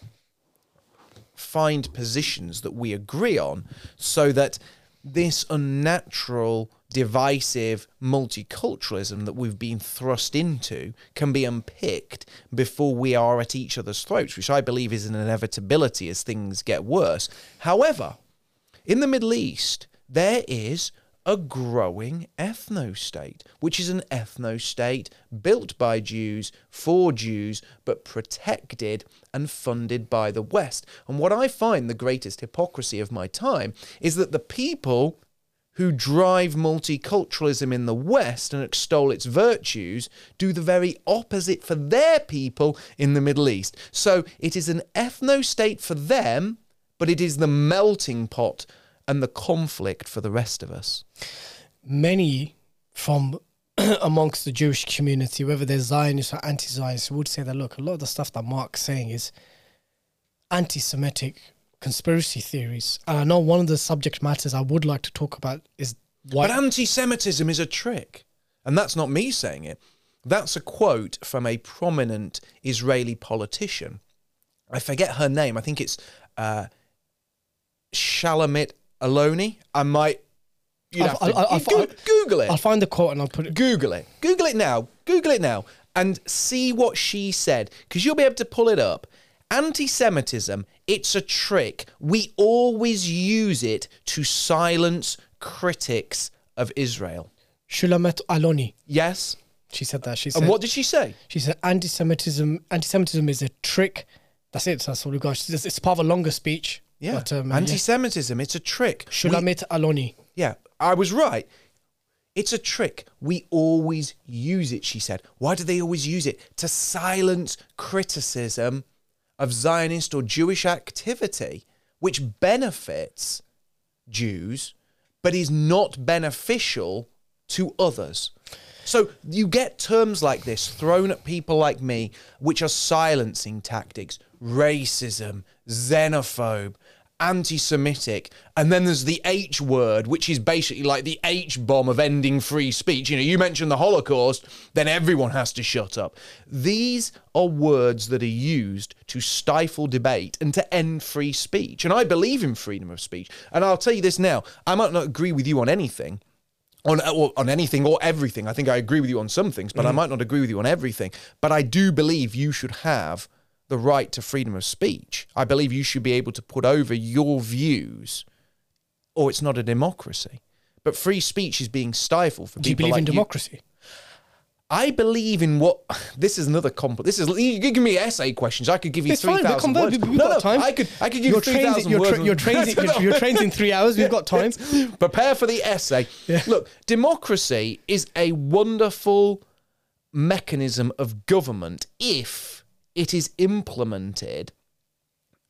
find positions that we agree on so that this unnatural, divisive multiculturalism that we've been thrust into can be unpicked before we are at each other's throats, which I believe is an inevitability as things get worse. However, in the Middle East, there is a growing ethno state, which is an ethno state built by Jews for Jews, but protected and funded by the West. And what I find the greatest hypocrisy of my time is that the people who drive multiculturalism in the West and extol its virtues do the very opposite for their people in the Middle East. So it is an ethno state for them, but it is the melting pot and the conflict for the rest of us. many from amongst the Jewish community, whether they're Zionists or anti-Zionists, would say that look, a lot of the stuff that Mark's saying is anti-Semitic conspiracy theories. And I know one of the subject matters I would like to talk about is why. But anti Semitism is a trick. And that's not me saying it. That's a quote from a prominent Israeli politician. I forget her name. I think it's uh, Shulamit Aloni. I might. You'd I'll- I'll- I'll- Go- Google it. I'll find the quote and I'll put it. Google it. Google it now. Google it now and see what she said because you'll be able to pull it up. Anti Semitism, it's a trick. We always use it to silence critics of Israel. Shulamit Aloni. Yes? She said that. She said. And what did she say? She said anti-Semitism. Anti-Semitism is a trick. That's it. That's all we got. It's, it's part of a longer speech. Yeah. But, um, Anti Semitism, it's a trick. We- Aloni. yeah, I was right. It's a trick. We always use it, she said. Why do they always use it? To silence criticism of Zionist or Jewish activity, which benefits Jews, but is not beneficial to others. So you get terms like this thrown at people like me, which are silencing tactics, racism, xenophobe, anti Semitic, and then there's the H word, which is basically like the H bomb of ending free speech. You know, you mentioned the Holocaust, then everyone has to shut up. These are words that are used to stifle debate and to end free speech. And I believe in freedom of speech. And I'll tell you this now I might not agree with you on anything on on anything or everything. I think I agree with you on some things, but I mm. might not agree with you on everything. But I do believe you should have the right to freedom of speech. I believe you should be able to put over your views, or it's not a democracy. But free speech is being stifled for Do you people believe like in you. democracy? I believe in what. This is another complex. This is you give me essay questions. I could give you It's three thousand words. We've no, got no, time. I could. I could give your you three thousand words. tra- your trains. Your, your trains in three hours. We've got time. Prepare for the essay. Look, democracy is a wonderful mechanism of government if it is implemented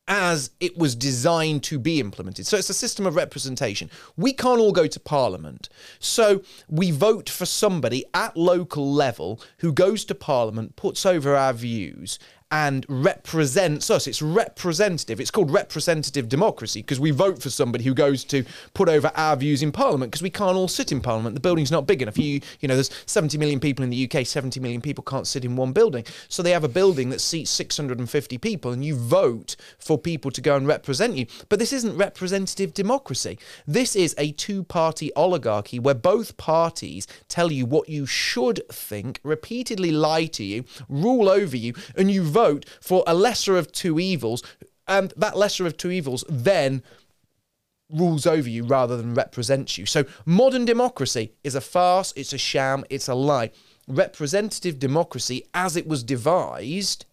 as it was designed to be implemented. So it's a system of representation. We can't all go to parliament. So we vote for somebody at local level who goes to parliament, puts over our views, and represents us. It's representative. It's called representative democracy because we vote for somebody who goes to put over our views in parliament because we can't all sit in parliament. The building's not big enough. You, you know, there's 70 million people in the UK, 70 million people can't sit in one building. So they have a building that seats 650 people and you vote for people to go and represent you. But this isn't representative democracy. This is a two party oligarchy where both parties tell you what you should think, repeatedly lie to you, rule over you, and you vote for a lesser of two evils. And that lesser of two evils then rules over you rather than represents you. So modern democracy is a farce, it's a sham, it's a lie. Representative democracy, as it was devised,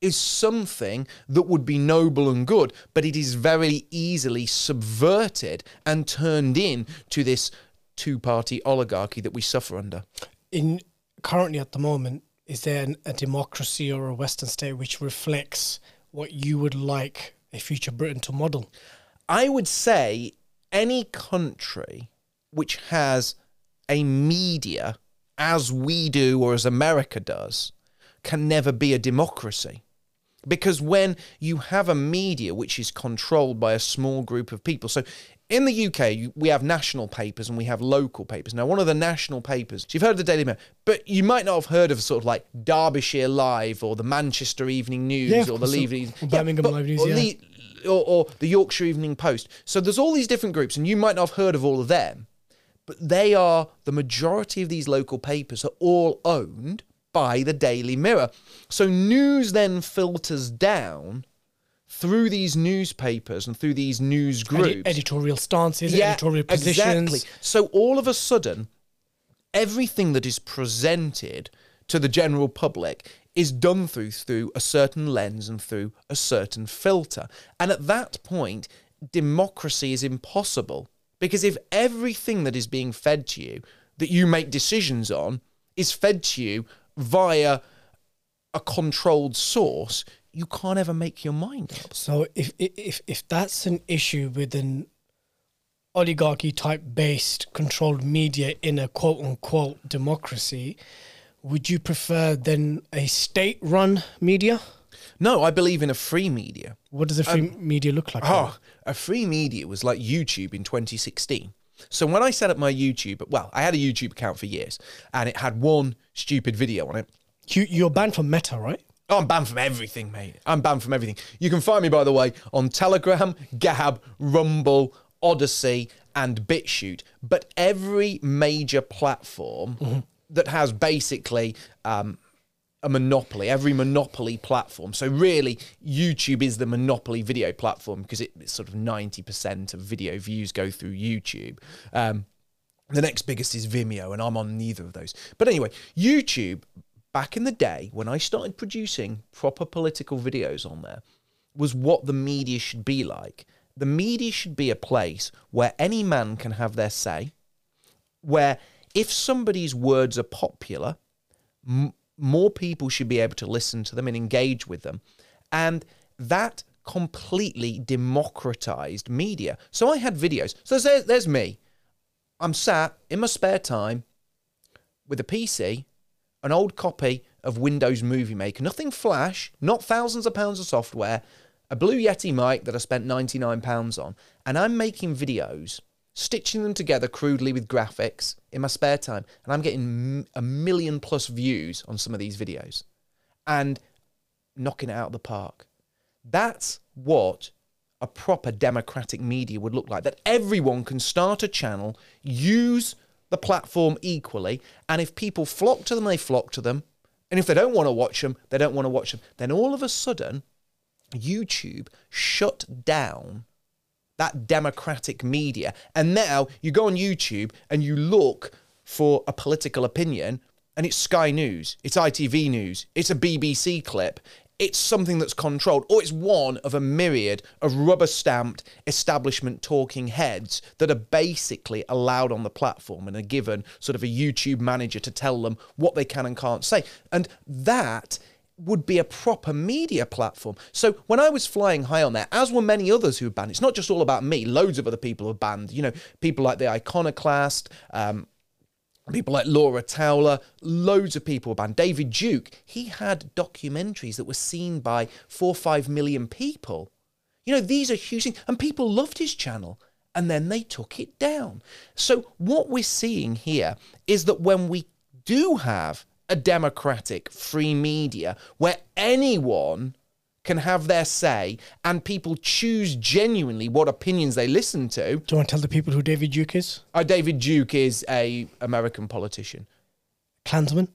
is something that would be noble and good, but it is very easily subverted and turned in to this two-party oligarchy that we suffer under. In currently at the moment, is there an, a democracy or a Western state which reflects what you would like a future Britain to model? I would say any country which has a media as we do or as America does can never be a democracy. Because when you have a media which is controlled by a small group of people, so in the UK, we have national papers and we have local papers. Now, one of the national papers, you've heard of the Daily Mail, but you might not have heard of sort of like Derbyshire Live or the Manchester Evening News Yeah, or the Leave Evening Birmingham Live News, or yeah. the- or, or the Yorkshire Evening Post. So there's all these different groups, and you might not have heard of all of them, but they are the majority of these local papers are all owned by the Daily Mirror. So news then filters down through these newspapers and through these news groups. Edi- editorial stances, editorial positions. Exactly. So all of a sudden, everything that is presented to the general public is done through through a certain lens and through a certain filter. And at that point, democracy is impossible. Because if everything that is being fed to you that you make decisions on is fed to you via a controlled source, you can't ever make your mind up. So if if if that's an issue with an oligarchy type based controlled media in a quote unquote democracy, would you prefer then a state run media? No, I believe in a free media. What does a free um, media look like? Ah, then? Oh, a free media was like YouTube in 2016. So when I set up my YouTube, well, I had a YouTube account for years and it had one stupid video on it. You, you're banned from Meta, right? Oh, I'm banned from everything, mate. I'm banned from everything. You can find me, by the way, on Telegram, Gab, Rumble, Odysee, and BitChute. But every major platform that has basically um, a monopoly, every monopoly platform. So really, YouTube is the monopoly video platform because it, it's sort of 90% of video views go through YouTube. Um, the next biggest is Vimeo, and I'm on neither of those. But anyway, YouTube, back in the day when I started producing proper political videos on there, was what the media should be like. The media should be a place where any man can have their say, where if somebody's words are popular, m- more people should be able to listen to them and engage with them. And that completely democratized media. So I had videos. So there's, there's me. I'm sat in my spare time with a PC, an old copy of Windows Movie Maker, nothing flash, not thousands of pounds of software, a Blue Yeti mic that I spent £99 on, and I'm making videos, stitching them together crudely with graphics in my spare time, and I'm getting a million plus views on some of these videos and knocking it out of the park. That's what a proper democratic media would look like that everyone can start a channel, use the platform equally, and if people flock to them, they flock to them. And if they don't want to watch them, they don't want to watch them. Then all of a sudden, YouTube shut down that democratic media. And now you go on YouTube and you look for a political opinion, and it's Sky News, it's ITV News, it's a BBC clip, it's something that's controlled, or it's one of a myriad of rubber stamped establishment talking heads that are basically allowed on the platform and are given sort of a YouTube manager to tell them what they can and can't say. And that would be a proper media platform. So when I was flying high on there, as were many others who banned, it's not just all about me. Loads of other people have banned. You know, people like the Iconoclast, um, people like Laura Towler, loads of people banned. David Duke, he had documentaries that were seen by four or five million people. You know, these are huge things, and people loved his channel, and then they took it down. So, what we're seeing here is that when we do have a democratic, free media where anyone can have their say and people choose genuinely what opinions they listen to. Do you want to tell the people who David Duke is? Uh, David Duke is a American politician. Klansman?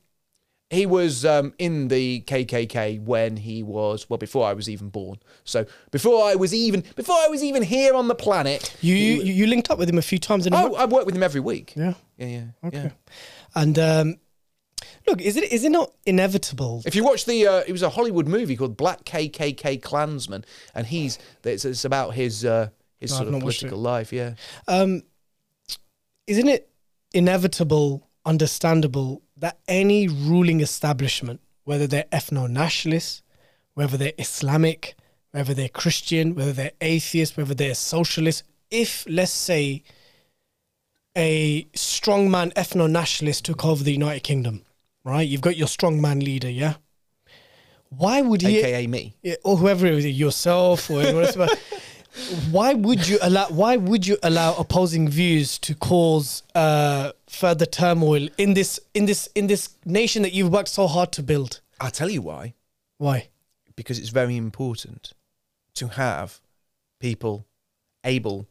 He was um, in the KKK when he was well before I was even born. So before I was even before I was even here on the planet. You you, you linked up with him a few times in. Oh, I work with him every week. Yeah. Yeah, yeah. Okay. Yeah. And um, look, is it is it not inevitable? If you watch the, uh, it was a Hollywood movie called Black KKK Klansman, and he's it's, it's about his uh, his No, sort of political life. Yeah. Um, isn't it inevitable, understandable that any ruling establishment, whether they're ethno nationalists, whether they're Islamic, whether they're Christian, whether they're atheist, whether they're socialist, if, let's say, a strongman ethno nationalist took over the United Kingdom, right? You've got your strongman leader, yeah? Why would he, AKA me. or whoever it is, yourself or anyone else, why would you allow why would you allow opposing views to cause uh, further turmoil in this in this in this nation that you've worked so hard to build? I'll tell you why. Why? Because it's very important to have people able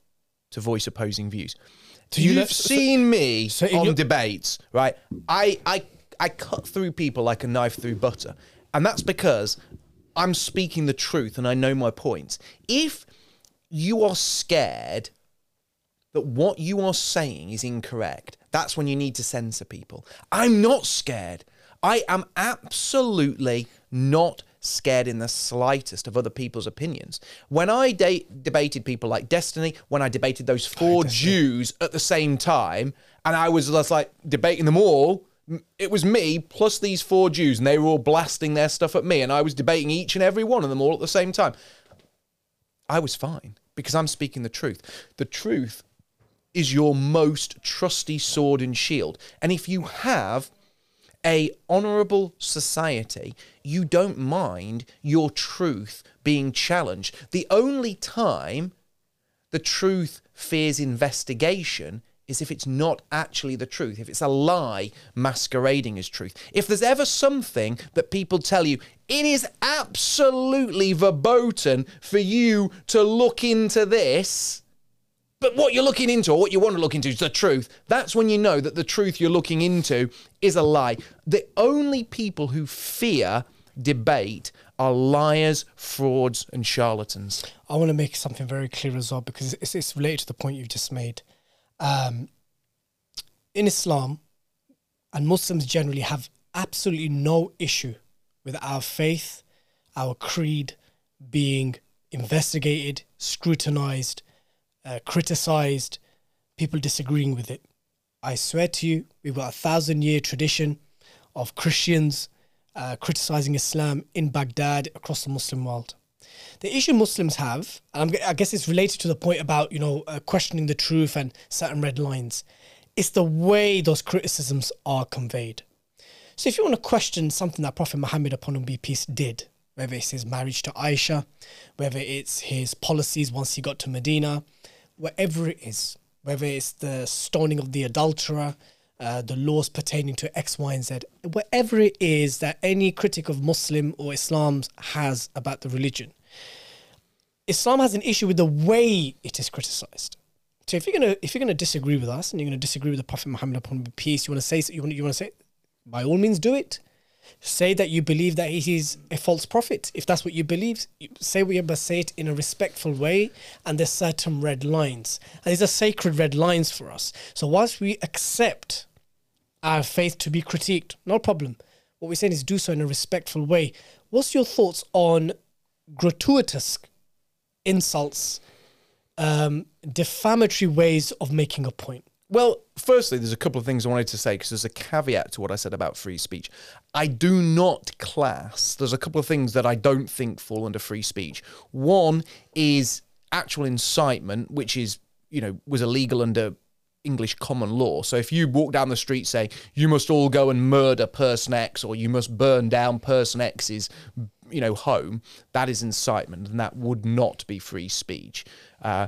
to voice opposing views. You You've let- so- seen me so on your- debates, right? I, I I cut through people like a knife through butter, and that's because I'm speaking the truth and I know my points. If you are scared that what you are saying is incorrect, that's when you need to censor people. I'm not scared. I am absolutely not scared in the slightest of other people's opinions. When I de- debated people like Destiny, when I debated those four Jews at the same time, and I was just like debating them all, it was me plus these four Jews, and they were all blasting their stuff at me, and I was debating each and every one of them all at the same time. I was fine because I'm speaking the truth. The truth is your most trusty sword and shield. And if you have a honorable society, you don't mind your truth being challenged. The only time the truth fears investigation is if it's not actually the truth, if it's a lie masquerading as truth. If there's ever something that people tell you, it is absolutely verboten for you to look into this. But what you're looking into, or what you want to look into, is the truth. That's when you know that the truth you're looking into is a lie. The only people who fear debate are liars, frauds, and charlatans. I want to make something very clear as well because it's, it's related to the point you've just made. Um, in Islam, and Muslims generally have absolutely no issue with our faith, our creed being investigated, scrutinized, uh, criticized, people disagreeing with it. I swear to you, we've got a thousand year tradition of Christians uh, criticizing Islam in Baghdad, across the Muslim world. The issue Muslims have, and I guess it's related to the point about you know uh, questioning the truth and certain red lines, it's the way those criticisms are conveyed. So if you want to question something that Prophet Muhammad upon him be peace did, whether it's his marriage to Aisha, whether it's his policies once he got to Medina, whatever it is, whether it's the stoning of the adulterer, uh, the laws pertaining to X, Y, and Z, whatever it is that any critic of Muslim or Islam has about the religion, Islam has an issue with the way it is criticized. So if you're gonna if you're gonna disagree with us and you're gonna disagree with the Prophet Muhammad upon peace, you want to say you want you want to say, by all means, do it. Say that you believe that he is a false prophet. If that's what you believe, say what you but say it in a respectful way. And there's certain red lines, and these are sacred red lines for us. So whilst we accept our faith to be critiqued, no problem. What we're saying is do so in a respectful way. What's your thoughts on gratuitous insults, um, defamatory ways of making a point? Well, firstly, there's a couple of things I wanted to say because there's a caveat to what I said about free speech. I do not class, there's a couple of things that I don't think fall under free speech. One is actual incitement, which is, you know, was illegal under English common law. So if you walk down the street saying, you must all go and murder person X or you must burn down person X's, you know, home, that is incitement and that would not be free speech. Uh,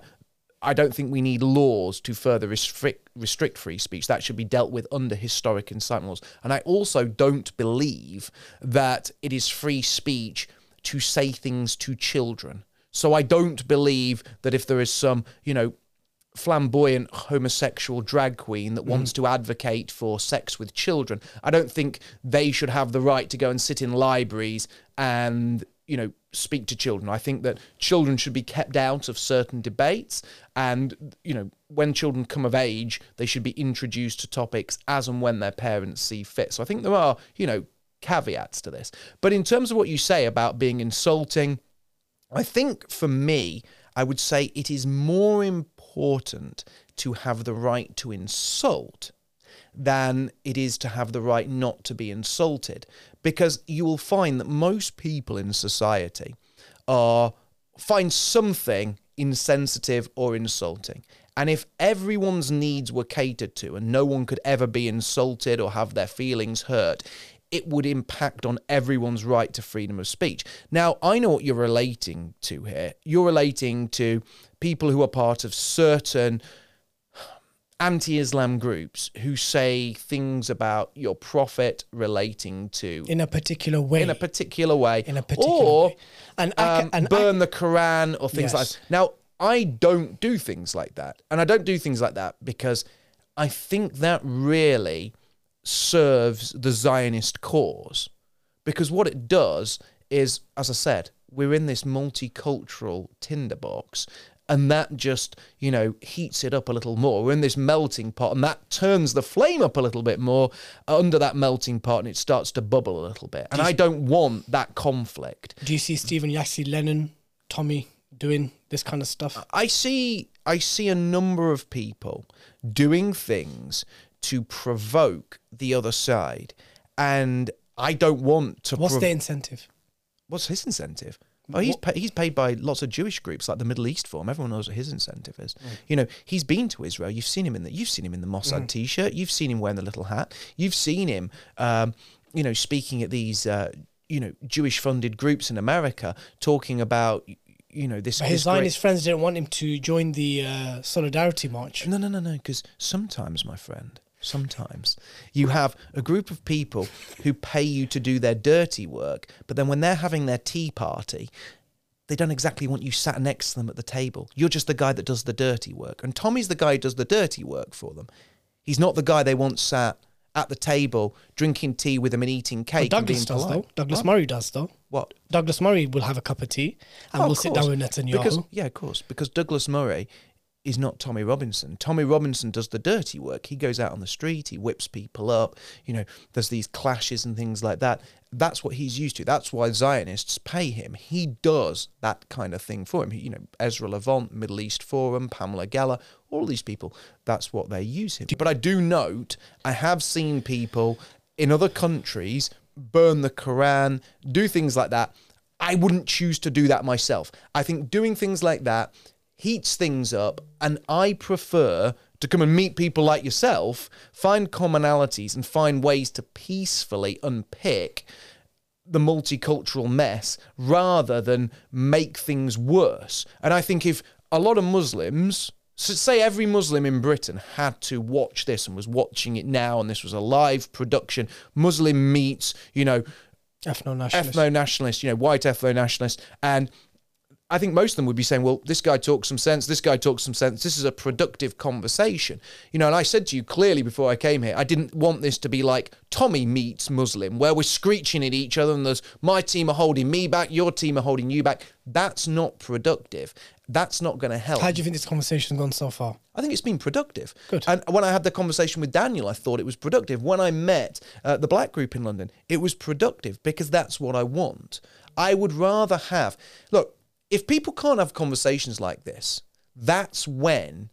I don't think we need laws to further restrict, restrict free speech. That should be dealt with under historic incitement laws. And I also don't believe that it is free speech to say things to children. So I don't believe that if there is some, you know, flamboyant homosexual drag queen that mm. wants to advocate for sex with children, I don't think they should have the right to go and sit in libraries and you know speak to children. I think that children should be kept out of certain debates and you know when children come of age they should be introduced to topics as and when their parents see fit. So I think there are, you know, caveats to this. But in terms of what you say about being insulting, I think for me I would say it is more important to have the right to insult than it is to have the right not to be insulted. Because you will find that most people in society are find something insensitive or insulting. And if everyone's needs were catered to and no one could ever be insulted or have their feelings hurt, it would impact on everyone's right to freedom of speech. Now, I know what you're relating to here. You're relating to people who are part of certain anti Islam groups who say things about your prophet relating to In a particular way. in a particular way, In a particular or way. And I um, and I- burn the Quran or things like that. Now, I don't do things like that, and I don't do things like that because I think that really serves the Zionist cause. Because what it does is, as I said, we're in this multicultural tinderbox, and that just, you know, heats it up a little more. We're in this melting pot, and that turns the flame up a little bit more under that melting pot, and it starts to bubble a little bit. And I don't want that conflict. Do you see Stephen Yaxley-Lennon, Tommy doing this kind of stuff? I see I see a number of people doing things to provoke the other side, and I don't want to. What's prov- the incentive? What's his incentive? Oh, he's he's paid by lots of Jewish groups like the Middle East Forum. Everyone knows what his incentive is. You know, he's been to Israel. You've seen him in the you've seen him in the Mossad T-shirt. You've seen him wearing the little hat. You've seen him, um, you know, speaking at these uh, you know Jewish funded groups in America, talking about you know this. But his this great- Zionist friends didn't want him to join the uh, Solidarity March. No, no, no, no. Because sometimes, my friend, sometimes you have a group of people who pay you to do their dirty work, but then when they're having their tea party, they don't exactly want you sat next to them at the table. You're just the guy that does the dirty work. And Tommy's the guy who does the dirty work for them. He's not the guy they want sat at the table drinking tea with them and eating cake. and Douglas does polite. though. Douglas What? Murray does though. What? Douglas Murray will have a cup of tea and Oh, we'll sit down with Netanyahu. Because yeah, of course. Because Douglas Murray is not Tommy Robinson. Tommy Robinson does the dirty work. He goes out on the street, he whips people up, you know, there's these clashes and things like that. That's what he's used to. That's why Zionists pay him. He does that kind of thing for him. He, you know, Ezra Levant, Middle East Forum, Pamela Geller, all these people, that's what they use him. But I do note, I have seen people in other countries burn the Quran, do things like that. I wouldn't choose to do that myself. I think doing things like that heats things up, and I prefer to come and meet people like yourself, find commonalities and find ways to peacefully unpick the multicultural mess rather than make things worse. And I think if a lot of Muslims, so say every Muslim in Britain had to watch this and was watching it now, and this was a live production, Muslim meets, you know, Ethno nationalist. you know, white ethno nationalist, and I think most of them would be saying, well, this guy talks some sense, this guy talks some sense. This is a productive conversation. You know, and I said to you clearly before I came here, I didn't want this to be like Tommy meets Muslim, where we're screeching at each other and there's my team are holding me back, your team are holding you back. That's not productive. That's not going to help. How do you think this conversation has gone so far? I think it's been productive. Good. And when I had the conversation with Daniel, I thought it was productive. When I met uh, the black group in London, it was productive because that's what I want. I would rather have. Look, if people can't have conversations like this, that's when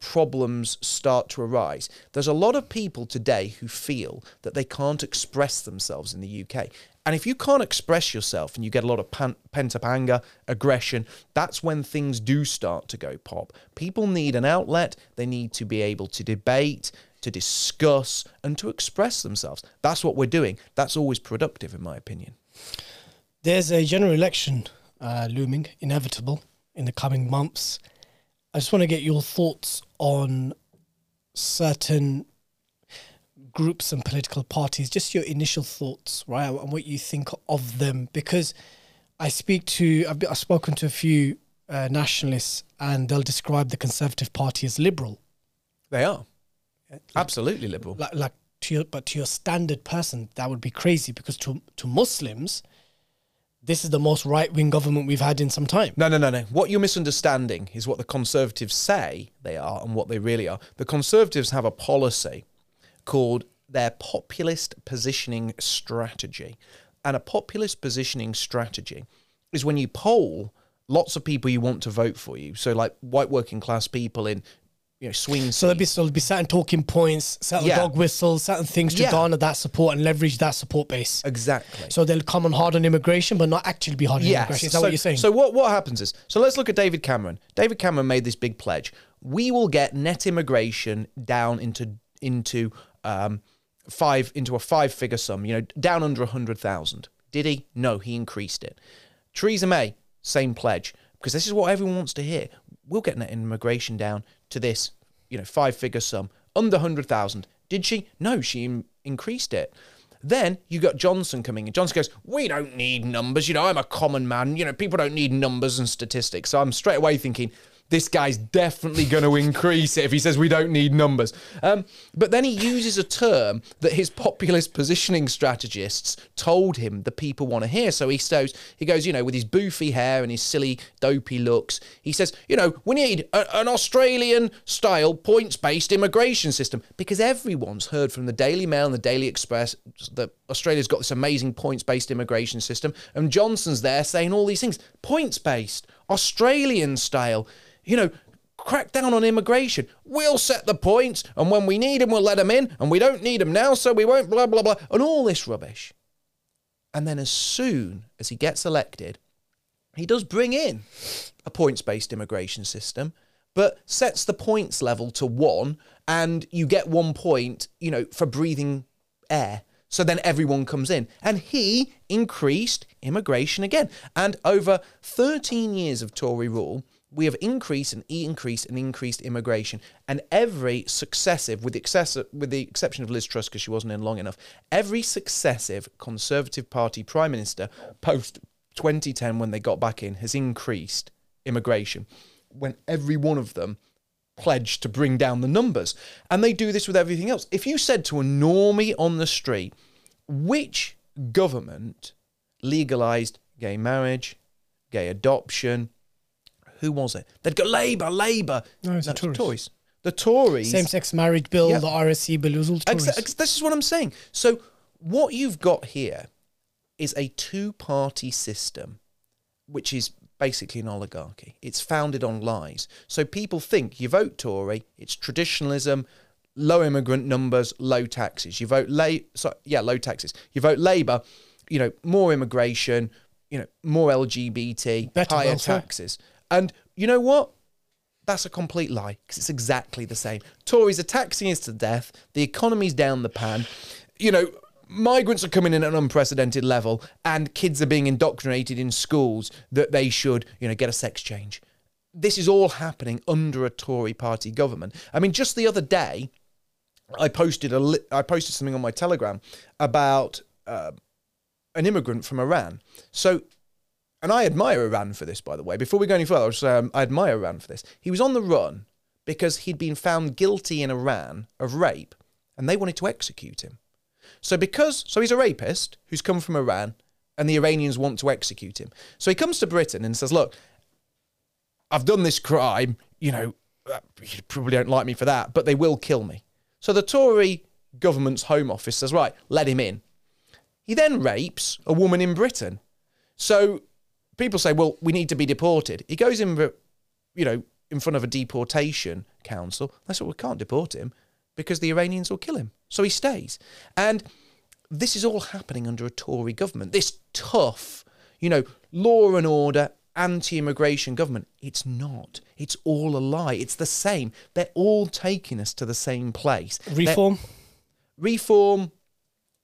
problems start to arise. There's a lot of people today who feel that they can't express themselves in the UK. And if you can't express yourself and you get a lot of pent up anger, aggression, that's when things do start to go pop. People need an outlet, they need to be able to debate, to discuss, and to express themselves. That's what we're doing. That's always productive, in my opinion. There's a general election uh, looming, inevitable in the coming months. I just want to get your thoughts on certain groups and political parties, just your initial thoughts, right, and what you think of them. Because I speak to, I've, been, I've spoken to a few uh, nationalists, and they'll describe the Conservative Party as liberal. They are. Absolutely liberal. Like, like to your, but to your standard person, that would be crazy because to to Muslims, this is the most right wing government we've had in some time. No, no, no, no. What you're misunderstanding is what the Conservatives say they are and what they really are. The Conservatives have a policy called their populist positioning strategy. And a populist positioning strategy is when you poll lots of people you want to vote for you. So, like white working class people in you know, swing So there'll be so there'll be certain talking points, certain Yeah. dog whistles, certain things to Yeah. garner that support and leverage that support base. Exactly. So they'll come on hard on immigration, but not actually be hard on immigration. Is that so, what you're saying? So what what happens is so let's look at David Cameron. David Cameron made this big pledge. We will get net immigration down into into um five into a five figure sum. You know, down under a hundred thousand. Did he? No, he increased it. Theresa May, same pledge because this is what everyone wants to hear. We'll get net immigration down to this, you know, five figure sum under hundred thousand. Did she? No, she in- increased it. Then you got Johnson coming in. Johnson goes, We don't need numbers. You know, I'm a common man. You know, people don't need numbers and statistics. So I'm straight away thinking, this guy's definitely going to increase it if he says we don't need numbers. Um, but then he uses a term that his populist positioning strategists told him the people want to hear. So he goes, he goes, you know, with his boofy hair and his silly, dopey looks, he says, you know, we need a, an Australian style points based immigration system because everyone's heard from the Daily Mail and the Daily Express that Australia's got this amazing points based immigration system. And Johnson's there saying all these things points based, Australian style you know, crack down on immigration. We'll set the points, and when we need them, we'll let them in, and we don't need them now, so we won't, blah, blah, blah, and all this rubbish. And then as soon as he gets elected, he does bring in a points based immigration system, but sets the points level to one, and you get one point, you know, for breathing air. So then everyone comes in. And he increased immigration again. And over 13 years of Tory rule, we have increased and increased and increased immigration, and every successive, with the, excess, with the exception of Liz Truss because she wasn't in long enough, every successive Conservative Party Prime Minister post 2010 when they got back in has increased immigration. When every one of them pledged to bring down the numbers, and they do this with everything else. If you said to a normie on the street, which government legalized gay marriage, gay adoption? Who was it? They'd go Labour, Labour. No, it's the the Tories. Tories. The Tories. Same sex marriage bill, Yeah. the RSE bill, it was all Tories. Ex- ex- this is what I'm saying. So what you've got here is a two-party system, which is basically an oligarchy. It's founded on lies. So people think you vote Tory, it's traditionalism, low immigrant numbers, low taxes. You vote La- so, yeah, low taxes. You vote Labour, you know, more immigration, you know, more LGBT, Better higher welfare. taxes. And you know what? That's a complete lie because it's exactly the same. Tories are taxing us to death. The economy's down the pan. You know, migrants are coming in at an unprecedented level, and kids are being indoctrinated in schools that they should, you know, get a sex change. This is all happening under a Tory party government. I mean, just the other day, I posted a li- I posted something on my Telegram about uh, an immigrant from Iran. So, and I admire Iran for this, by the way. Before we go any further, I'll just say um, I admire Iran for this. He was on the run because he'd been found guilty in Iran of rape, and they wanted to execute him. So because so he's a rapist who's come from Iran, and the Iranians want to execute him. So he comes to Britain and says, "Look, I've done this crime. You know, uh, you probably don't like me for that, but they will kill me." So the Tory government's Home Office says, "Right, let him in." He then rapes a woman in Britain. So people say, "Well, we need to be deported." He goes in, you know, in front of a deportation council. They said, "We can't deport him." Because the Iranians will kill him. So he stays. And this is all happening under a Tory government. This tough, you know, law and order, anti immigration government. It's not. It's all a lie. It's the same. They're all taking us to the same place. Reform? They're, reform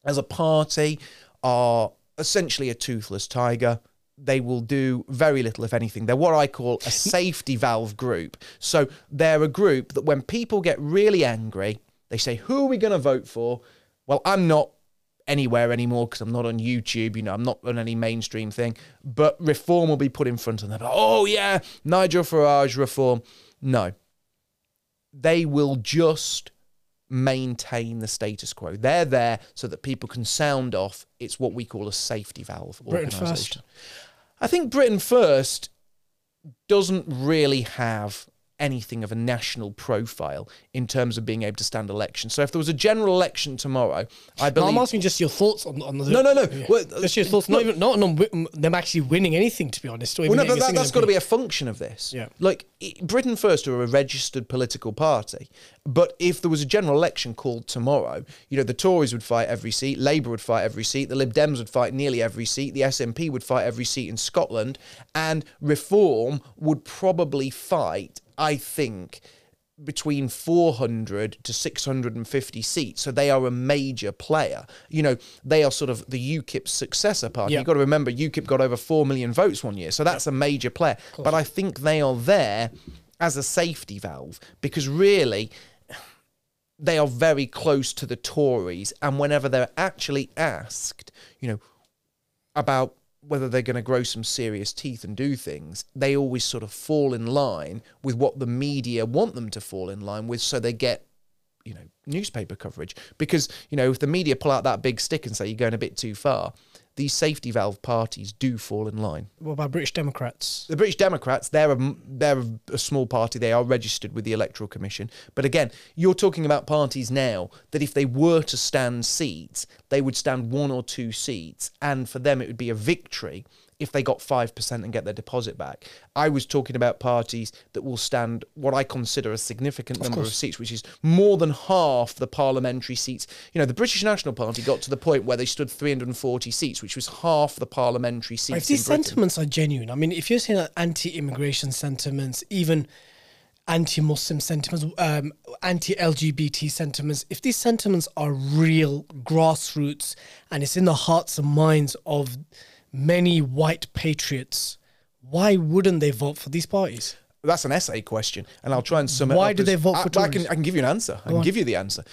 as a party are essentially a toothless tiger they will do very little, if anything. They're what I call a safety valve group. So they're a group that when people get really angry, they say, Who are we going to vote for? Well, I'm not anywhere anymore because I'm not on YouTube, you know, I'm not on any mainstream thing, but reform will be put in front of them. Oh, yeah, Nigel Farage reform. No. They will just maintain the status quo. They're there so that people can sound off. It's what we call a safety valve organisation. I think Britain First doesn't really have anything of a national profile in terms of being able to stand elections. So if there was a general election tomorrow, I believe. No, I'm asking just your thoughts on, on the. No, no, no. Yeah. Well, just your uh, thoughts, not even not on them actually winning anything, to be honest. well, no, but that, has got to be a function of this. Yeah. Like Britain First are a registered political party, but if there was a general election called tomorrow, you know, the Tories would fight every seat, Labour would fight every seat, the Lib Dems would fight nearly every seat, the SNP would fight every seat in Scotland, and Reform would probably fight I think, between 400 to 650 seats. So they are a major player. You know, they are sort of the UKIP successor party. Yep. You've got to remember, UKIP got over 4 million votes one year. So that's a major player. But I think they are there as a safety valve because really they are very close to the Tories. And whenever they're actually asked, you know, about whether they're going to grow some serious teeth and do things, they always sort of fall in line with what the media want them to fall in line with, so they get, you know, newspaper coverage. Because you know, if the media pull out that big stick and say you're going a bit too far, these safety valve parties do fall in line. What about British Democrats? The British Democrats, they're a, they're a small party. They are registered with the Electoral Commission. But again, you're talking about parties now that if they were to stand seats, they would stand one or two seats. And for them, it would be a victory if they got 5% and get their deposit back. I was talking about parties that will stand what I consider a significant number of seats, which is more than half the parliamentary seats. You know, the British National Party got to the point where they stood 340 seats, which was half the parliamentary seats. If these sentiments are genuine, I mean, if you're saying anti immigration sentiments, even anti-Muslim sentiments, um, anti-LGBT sentiments, if these sentiments are real grassroots and it's in the hearts and minds of many white patriots, why wouldn't they vote for these parties? That's an essay question, and I'll try and sum it Why do they vote for I, I, can, I can give you an answer. I can give you the answer.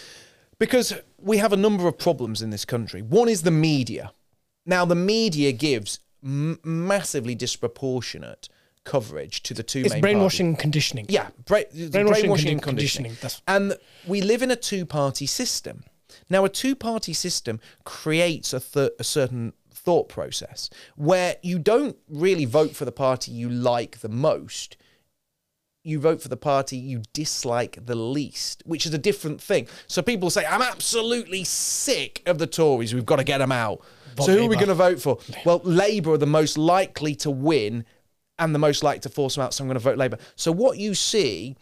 Because we have a number of problems in this country. One is the media. Now, the media gives m- massively disproportionate coverage to the two it's main brainwashing parties. conditioning. Yeah, bra- brainwashing, brainwashing and conditioning. conditioning. And we live in a two party system. Now, a two party system creates a, th- a certain thought process where you don't really vote for the party you like the most. You vote for the party you dislike the least, which is a different thing. So people say, I'm absolutely sick of the Tories. We've got to get them out. Vote so who Labour. are we going to vote for? Well, Labour are the most likely to win and the most likely to force them out. So I'm going to vote Labour. So what you see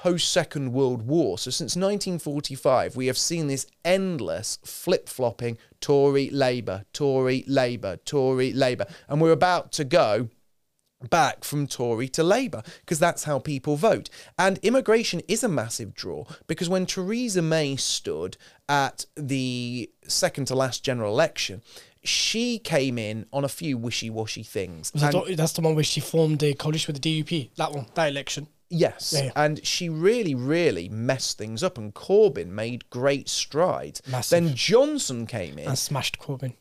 post Second World War. So since 1945, we have seen this endless flip flopping Tory Labour, Tory Labour, Tory Labour. And we're about to go back from Tory to Labour because that's how people vote. And immigration is a massive draw because when Theresa May stood at the second to last general election, she came in on a few wishy-washy things. That that's the one where she formed a coalition with the DUP. That one, that election. Yes, Yeah, yeah. and she really, really messed things up, and Corbyn made great strides. Massive. Then Johnson came in, And smashed Corbyn.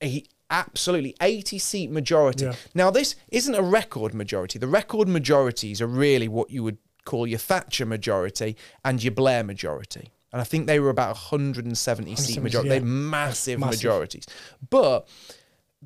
he absolutely 80 seat majority. Yeah. Now, this isn't a record majority. The record majorities are really what you would call your Thatcher majority and your Blair majority. And I think they were about 170 seat 170, majority. yeah. They're massive, Massive. majorities. But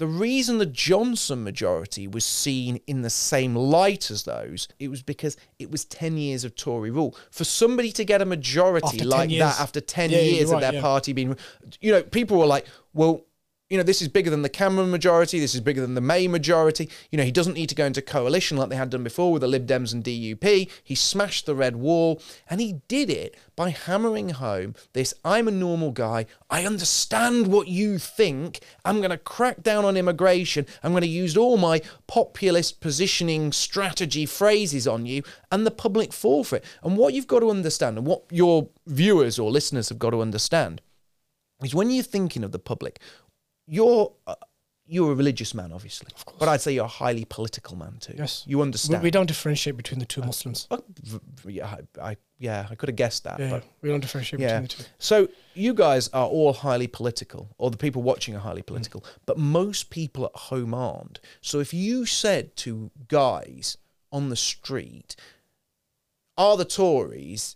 the reason the Johnson majority was seen in the same light as those, it was because it was 10 years of Tory rule. For somebody to get a majority After like that after 10 Yeah, years of their yeah. party being, you know, people were like, well, you know, this is bigger than the Cameron majority. This is bigger than the May majority. You know, he doesn't need to go into coalition like they had done before with the Lib Dems and DUP. He smashed the red wall and he did it by hammering home this I'm a normal guy. I understand what you think. I'm going to crack down on immigration. I'm going to use all my populist positioning strategy phrases on you and the public for it. And what you've got to understand and what your viewers or listeners have got to understand is when you're thinking of the public, you're uh, you're a religious man, obviously, but I'd say you're a highly political man too. Yes. you understand. we don't differentiate between the two Muslims. Uh, v- v- yeah, I, I yeah, I could have guessed that, Yeah, but we don't differentiate yeah. between the two. So you guys are all highly political, or the people watching are highly political, but most people at home aren't. So if you said to guys on the street, "Are the Tories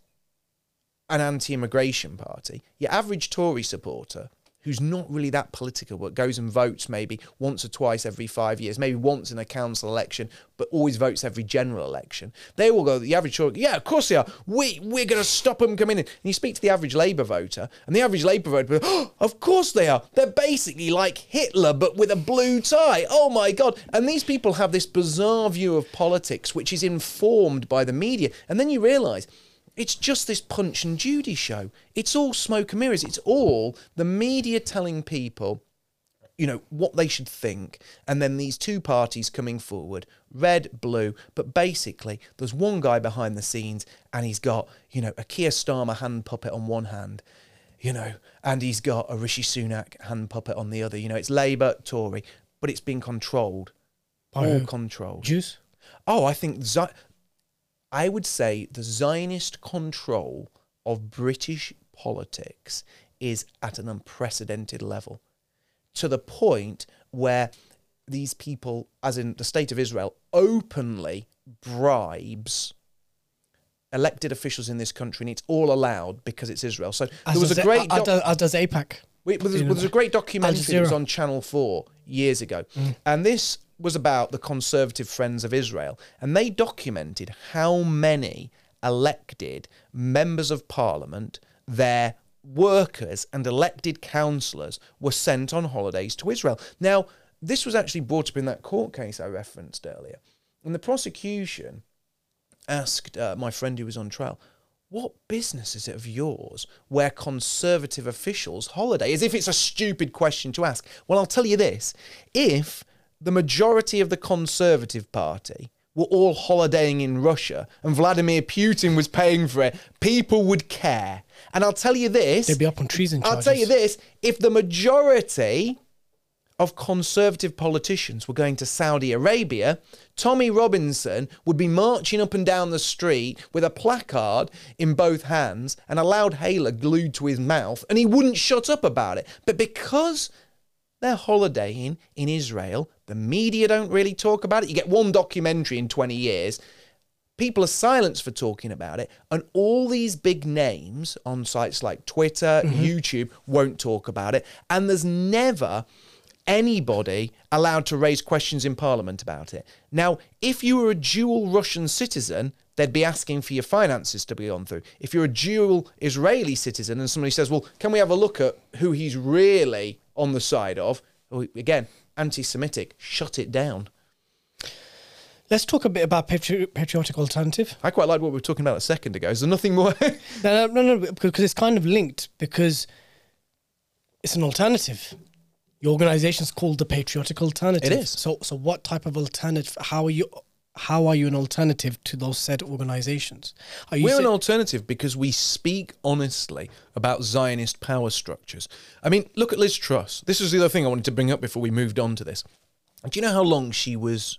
an anti-immigration party?" Your average Tory supporter. Who's not really that political, but goes and votes maybe once or twice every five years, maybe once in a council election, but always votes every general election. They will go, the average yeah, of course they are. We, we're going to stop them coming in. And you speak to the average Labour voter, and the average Labour voter, oh, of course they are. They're basically like Hitler, but with a blue tie. Oh my God. And these people have this bizarre view of politics, which is informed by the media. And then you realise, it's just this Punch and Judy show. It's all smoke and mirrors. It's all the media telling people, you know, what they should think, and then these two parties coming forward, red, blue. But basically, there's one guy behind the scenes, and he's got, you know, a Keir Starmer hand puppet on one hand, you know, and he's got a Rishi Sunak hand puppet on the other. You know, it's Labour, Tory, but it's being controlled, By all controlled. Jews? Oh, I think I would say the Zionist control of British politics is at an unprecedented level to the point where these people, as in the state of Israel, openly bribes elected officials in this country, and it's all allowed because it's Israel. So As there was a great as doc- does- as does AIPAC. Wait, well, there's, well, there's a great documentary that was on Channel 4 years ago. Mm. And this was about the Conservative Friends of Israel. And they documented how many elected members of parliament, their workers, and elected councillors were sent on holidays to Israel. Now, this was actually brought up in that court case I referenced earlier. And the prosecution asked uh, my friend who was on trial, what business is it of yours where conservative officials holiday? As if it's a stupid question to ask. Well, I'll tell you this if the majority of the Conservative Party were all holidaying in Russia and Vladimir Putin was paying for it, people would care. And I'll tell you this They'd be up on treason charges. I'll tell you this if the majority of conservative politicians were going to Saudi Arabia, Tommy Robinson would be marching up and down the street with a placard in both hands and a loud hailer glued to his mouth, and he wouldn't shut up about it. But because they're holidaying in Israel, the media don't really talk about it. You get one documentary in 20 years. People are silenced for talking about it, and all these big names on sites like Twitter, mm-hmm. YouTube won't talk about it, and there's never anybody allowed to raise questions in Parliament about it. Now, if you were a dual Russian citizen, they'd be asking for your finances to be gone through. If you're a dual Israeli citizen and somebody says, well, can we have a look at who he's really on the side of? Oh, again, anti Semitic, shut it down. Let's talk a bit about patri- patriotic alternative. I quite like what we were talking about a second ago. Is there nothing more? No, no, no, no, because it's kind of linked because it's an alternative. Your organization's called the Patriotic Alternative. It is. So, so what type of alternative? How are you? How are you an alternative to those said organizations? Are you We're an alternative because we speak honestly about Zionist power structures. I mean, look at Liz Truss. This is the other thing I wanted to bring up before we moved on to this. Do you know how long she was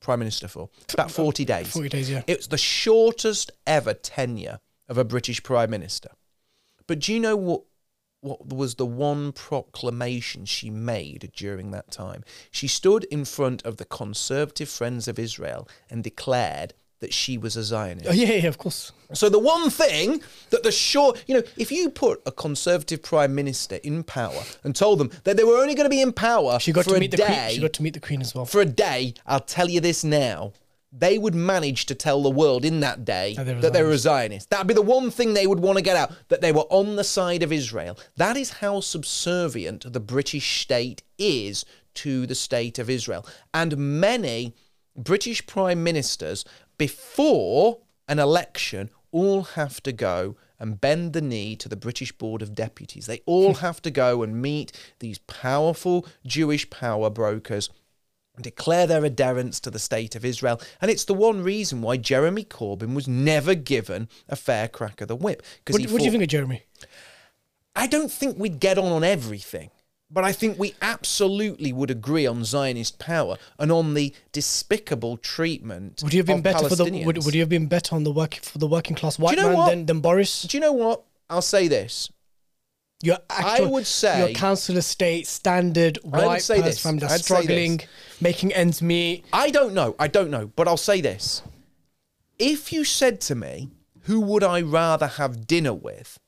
prime minister for? About uh, 40 days. 40 days, yeah. It's the shortest ever tenure of a British prime minister. But do you know what what was the one proclamation she made during that time? She stood in front of the Conservative Friends of Israel and declared that she was a Zionist. Oh, yeah, yeah, of course. So the one thing that the short, you know, if you put a conservative prime minister in power and told them that they were only going to be in power She got for to a meet the day, queen. She got to meet the queen as well. for a day, I'll tell you this now. They would manage to tell the world in that day That they were that they were a Zionist. That'd be the one thing they would want to get out that they were on the side of Israel. That is how subservient the British state is to the state of Israel. And many British prime ministers, before an election, all have to go and bend the knee to the British Board of Deputies. They all have to go and meet these powerful Jewish power brokers declare their adherence to the state of Israel. And it's the one reason why Jeremy Corbyn was never given a fair crack of the whip. Because What, what do you think of Jeremy? I don't think we'd get on on everything, but I think we absolutely would agree on Zionist power and on the despicable treatment. Would you have been better for the? Would, would you have been better on the work for the working class white you know man than, than Boris? Do you know what? I'll say this. Your actual, would say- your council estate standard white say person this. I'd say struggling, making ends meet. I don't know. I don't know. But I'll say this. If you said to me, who would I rather have dinner with?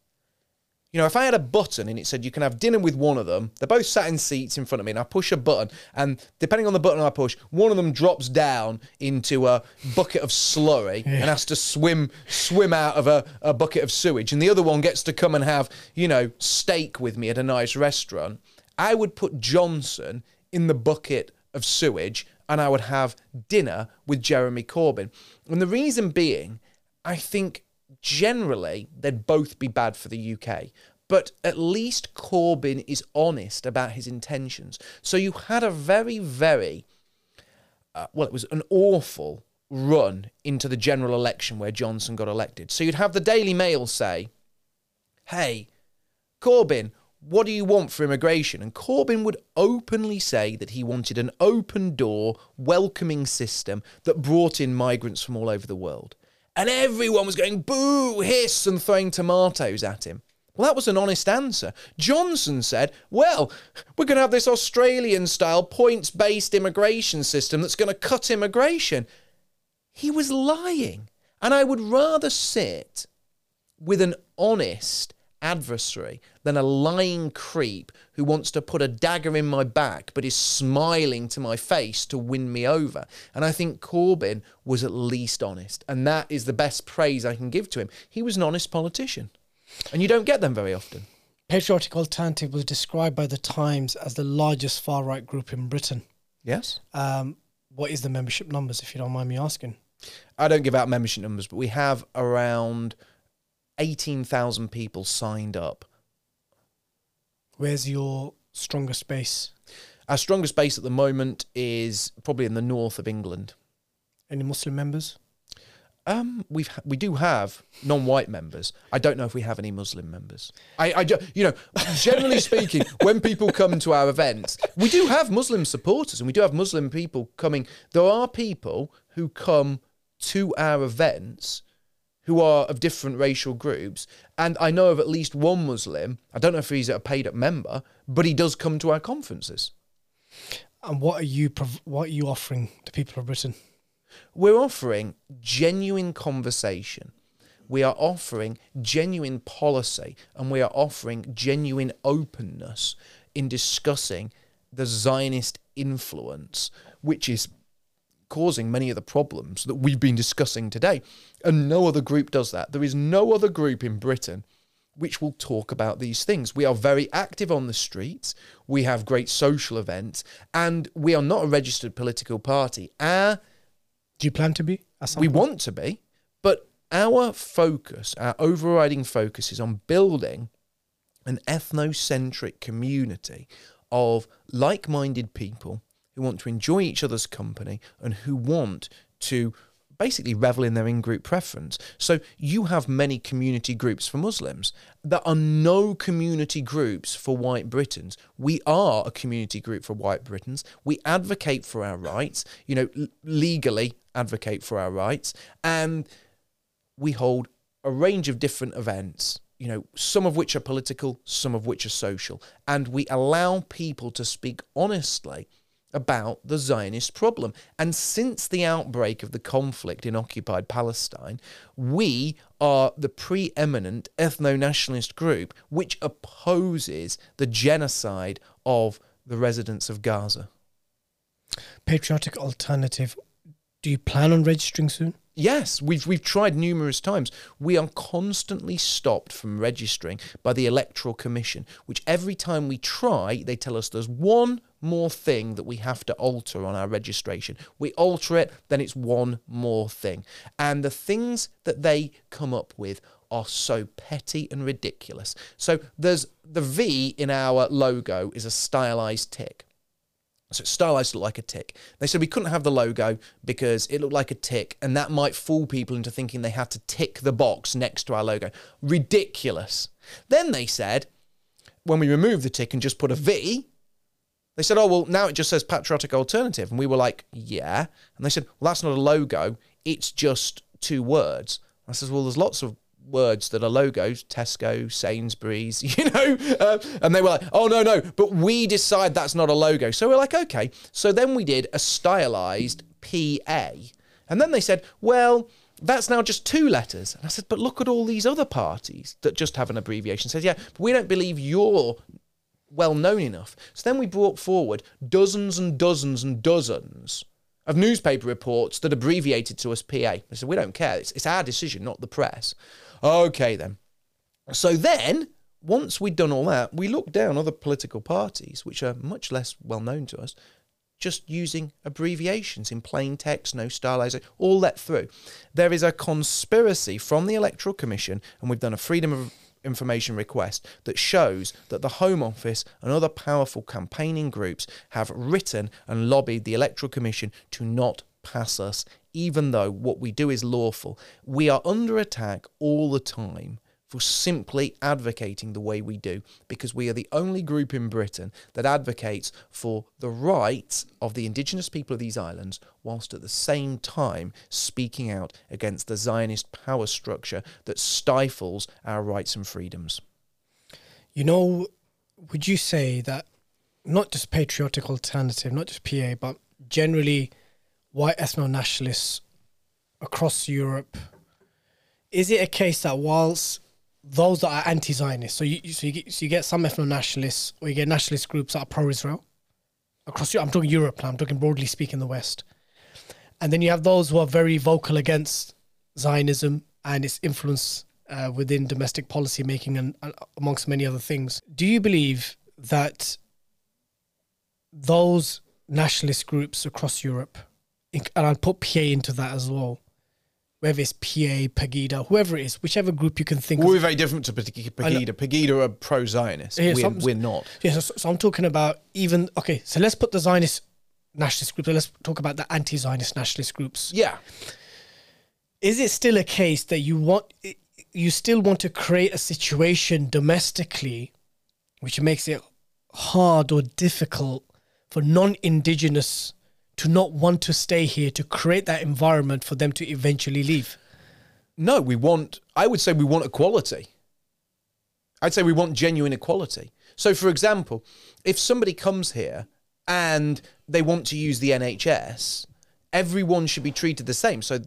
You know, if I had a button and it said you can have dinner with one of them, they're both sat in seats in front of me, and I push a button, and depending on the button I push, one of them drops down into a bucket of slurry and has to swim swim out of a, a bucket of sewage, and the other one gets to come and have, you know, steak with me at a nice restaurant. I would put Johnson in the bucket of sewage and I would have dinner with Jeremy Corbyn. And the reason being, I think generally they'd both be bad for the UK. But at least Corbyn is honest about his intentions. So you had a very, very, uh, well, it was an awful run into the general election where Johnson got elected. So you'd have the Daily Mail say, hey, Corbyn, what do you want for immigration? And Corbyn would openly say that he wanted an open door, welcoming system that brought in migrants from all over the world. And everyone was going boo, hiss, and throwing tomatoes at him. Well, that was an honest answer. Johnson said, well, we're going to have this Australian style points based immigration system that's going to cut immigration. He was lying. And I would rather sit with an honest adversary than a lying creep who wants to put a dagger in my back but is smiling to my face to win me over. And I think Corbyn was at least honest. And that is the best praise I can give to him. He was an honest politician. And you don't get them very often. Patriotic Alternative was described by the Times as the largest far right group in Britain. Yes? Um, what is the membership numbers, if you don't mind me asking? I don't give out membership numbers, but we have around 18,000 people signed up. Where's your strongest base? Our strongest base at the moment is probably in the north of England. Any Muslim members? Um, we've ha- we do have non-white members. I don't know if we have any Muslim members. I, I you know, generally speaking, when people come to our events, we do have Muslim supporters and we do have Muslim people coming. There are people who come to our events who are of different racial groups, and I know of at least one Muslim. I don't know if he's a paid-up member, but he does come to our conferences. And what are you prov- what are you offering the people of Britain? We're offering genuine conversation. We are offering genuine policy and we are offering genuine openness in discussing the Zionist influence, which is causing many of the problems that we've been discussing today. And no other group does that. There is no other group in Britain which will talk about these things. We are very active on the streets, we have great social events, and we are not a registered political party. Our Do you plan to be? we point? want to be, but our focus, our overriding focus is on building an ethnocentric community of like minded people who want to enjoy each other's company and who want to basically revel in their in group preference. So you have many community groups for Muslims. There are no community groups for white Britons. We are a community group for white Britons. We advocate for our rights, you know, l- legally advocate for our rights, and we hold a range of different events. You know, some of which are political, some of which are social. And we allow people to speak honestly about the Zionist problem. And since the outbreak of the conflict in occupied Palestine, we are the preeminent ethno nationalist group which opposes the genocide of the residents of Gaza. Patriotic Alternative. Do you plan on registering soon? Yes, we've we've tried numerous times. We are constantly stopped from registering by the Electoral Commission, which every time we try, they tell us there's one more thing that we have to alter on our registration. We alter it, then it's one more thing. And the things that they come up with are so petty and ridiculous. So there's the V in our logo is a stylized tick. So it's stylized to look like a tick. They said we couldn't have the logo because it looked like a tick, and that might fool people into thinking they had to tick the box next to our logo. Ridiculous. Then they said, when we remove the tick and just put a V, they said, oh, well, now it just says patriotic alternative. And we were like, yeah. And they said, well, that's not a logo, it's just two words. I says, well, there's lots of words that are logos. Tesco sainsbury's you know uh, and they were like oh no no but we decide that's not a logo. So we're like okay. So then we did a stylized pa and then they said well that's now just two letters. And i said but look at all these other parties that just have an abbreviation. Says yeah but we don't believe you're well known enough so then we brought forward dozens and dozens and dozens of newspaper reports that abbreviated to us PA. They said, we don't care. It's, it's our decision, not the press. Okay, then. So then, once we'd done all that, we looked down other political parties, which are much less well known to us, just using abbreviations in plain text, no stylizing, all let through. There is a conspiracy from the Electoral Commission, and we've done a freedom of information request that shows that the Home Office and other powerful campaigning groups have written and lobbied the Electoral Commission to not pass us, even though what we do is lawful. We are under attack all the time for simply advocating the way we do, because we are the only group in Britain that advocates for the rights of the indigenous people of these islands, whilst at the same time speaking out against the Zionist power structure that stifles our rights and freedoms. You know, would you say that not just patriotic alternative, not just PA, but generally white ethno nationalists across Europe, is it a case that whilst those that are anti-Zionist. So you so you get, so you get some ethno-nationalists or you get nationalist groups that are pro-Israel across. I'm talking Europe now. I'm talking broadly speaking the West, and then you have those who are very vocal against Zionism and its influence uh, within domestic policy making and, and amongst many other things. Do you believe that those nationalist groups across Europe, and I'll put PA into that as well, whether it's PA, Pegida, whoever it is, whichever group you can think of. We're of. very different to Pegida. Pegida, are pro Zionist. Yeah, we're, some- we're not. Yeah, so, so I'm talking about even okay. So let's put the Zionist nationalist groups. Let's talk about the anti-Zionist nationalist groups. Yeah. Is it still a case that you want you still want to create a situation domestically, which makes it hard or difficult for non-indigenous to not want to stay here to create that environment for them to eventually leave? No, we want, I would say we want equality. I'd say we want genuine equality. So, for example, if somebody comes here and they want to use the NHS, everyone should be treated the same. So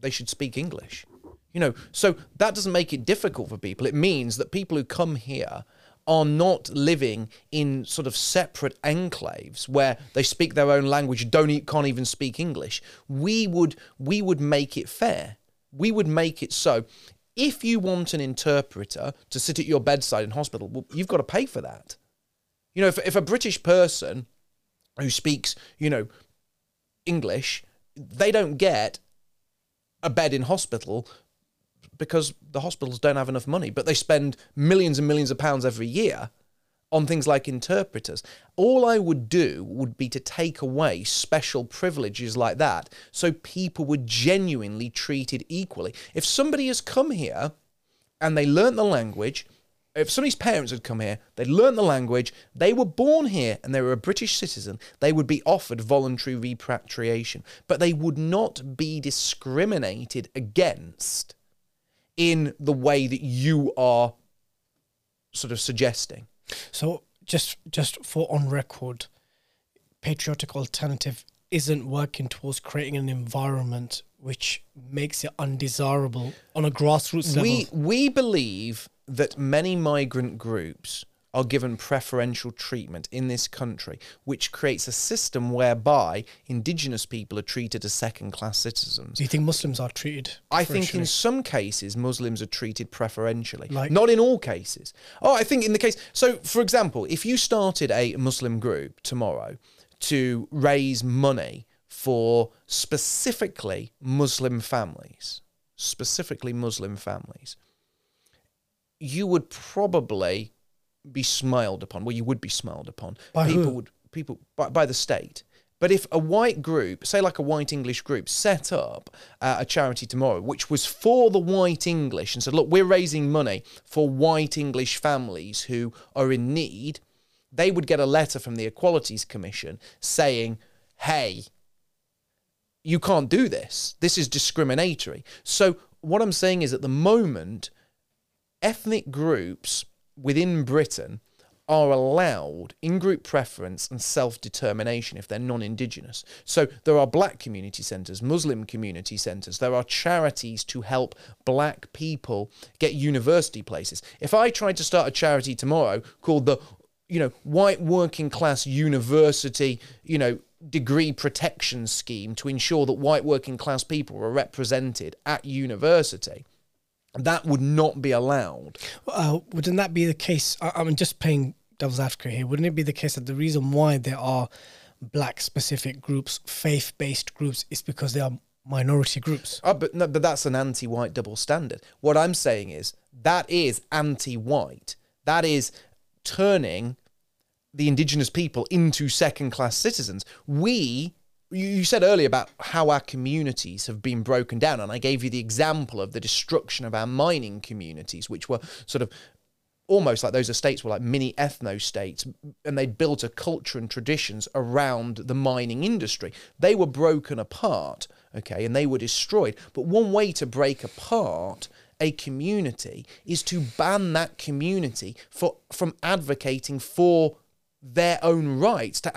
they should speak English. You know, so that doesn't make it difficult for people. It means that people who come here are not living in sort of separate enclaves where they speak their own language, don't e- can't even speak English. We would we would make it fair. We would make it so if you want an interpreter to sit at your bedside in hospital, well, you've got to pay for that. You know, if, if a British person who speaks, you know, English, they don't get a bed in hospital because the hospitals don't have enough money, but they spend millions and millions of pounds every year on things like interpreters. All I would do would be to take away special privileges like that so people were genuinely treated equally. If somebody has come here and they learnt the language, if somebody's parents had come here, they'd learnt the language, they were born here and they were a British citizen, they would be offered voluntary repatriation. But they would not be discriminated against in the way that you are sort of suggesting. So just just for on record, patriotic alternative isn't working towards creating an environment which makes it undesirable on a grassroots level. We we believe that many migrant groups are given preferential treatment in this country, which creates a system whereby indigenous people are treated as second class citizens. Do you think Muslims are treated? I think in some cases Muslims are treated preferentially. Like- Not in all cases. Oh, I think in the case. So, for example, if you started a Muslim group tomorrow to raise money for specifically Muslim families, specifically Muslim families, you would probably be smiled upon. Well, you would be smiled upon. By people who? would people by, by the state. But if a white group, say like a white English group, set up uh, a charity tomorrow, which was for the white English, and said, "Look, we're raising money for white English families who are in need," they would get a letter from the Equalities Commission saying, "Hey, you can't do this. This is discriminatory." So what I'm saying is, at the moment, ethnic groups within Britain are allowed in group preference and self determination if they're non Indigenous. So there are black community centres, Muslim community centres, there are charities to help black people get university places. If I tried to start a charity tomorrow called the you know, white working class university, you know, degree protection scheme to ensure that white working class people were represented at university, that would not be allowed. Uh, wouldn't that be the case? I, I'm just playing devil's advocate here. Wouldn't it be the case that the reason why there are black specific groups, faith based groups, is because they are minority groups? Oh, but no, but that's an anti-white double standard. What I'm saying is that is anti-white. That is turning the indigenous people into second-class citizens. We you said earlier about how our communities have been broken down, and I gave you the example of the destruction of our mining communities, which were sort of almost like those estates were like mini ethno states and they'd built a culture and traditions around the mining industry. They were broken apart, okay, and they were destroyed. But one way to break apart a community is to ban that community for from advocating for their own rights to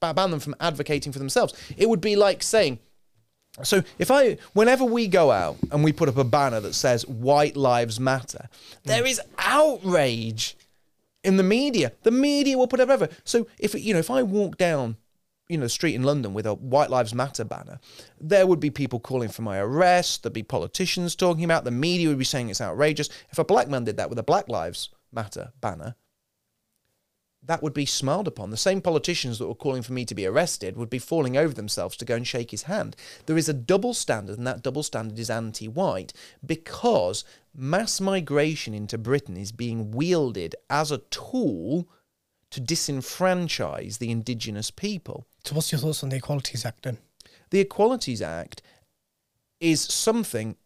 ban them from advocating for themselves. It would be like saying so if I, whenever we go out and we put up a banner that says "White Lives Matter," mm. there is outrage in the media. The media will put it whatever. So if you know, if I walk down, you know, the street in London with a "White Lives Matter" banner, there would be people calling for my arrest. There'd be politicians talking about. The media would be saying it's outrageous. If a black man did that with a Black Lives Matter banner, that would be smiled upon. The same politicians that were calling for me to be arrested would be falling over themselves to go and shake his hand. There is a double standard, and that double standard is anti white because mass migration into Britain is being wielded as a tool to disenfranchise the indigenous people. So, what's your thoughts on the Equalities Act then? The Equalities Act is something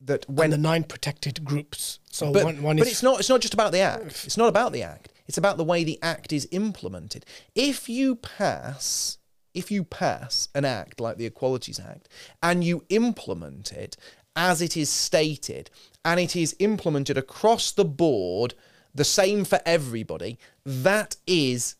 that when When the nine protected groups. So but, one, one but is it's not it's not just about the act. It's not about the act. It's about the way the act is implemented. If you pass if you pass an act like the Equalities Act and you implement it as it is stated and it is implemented across the board the same for everybody, that is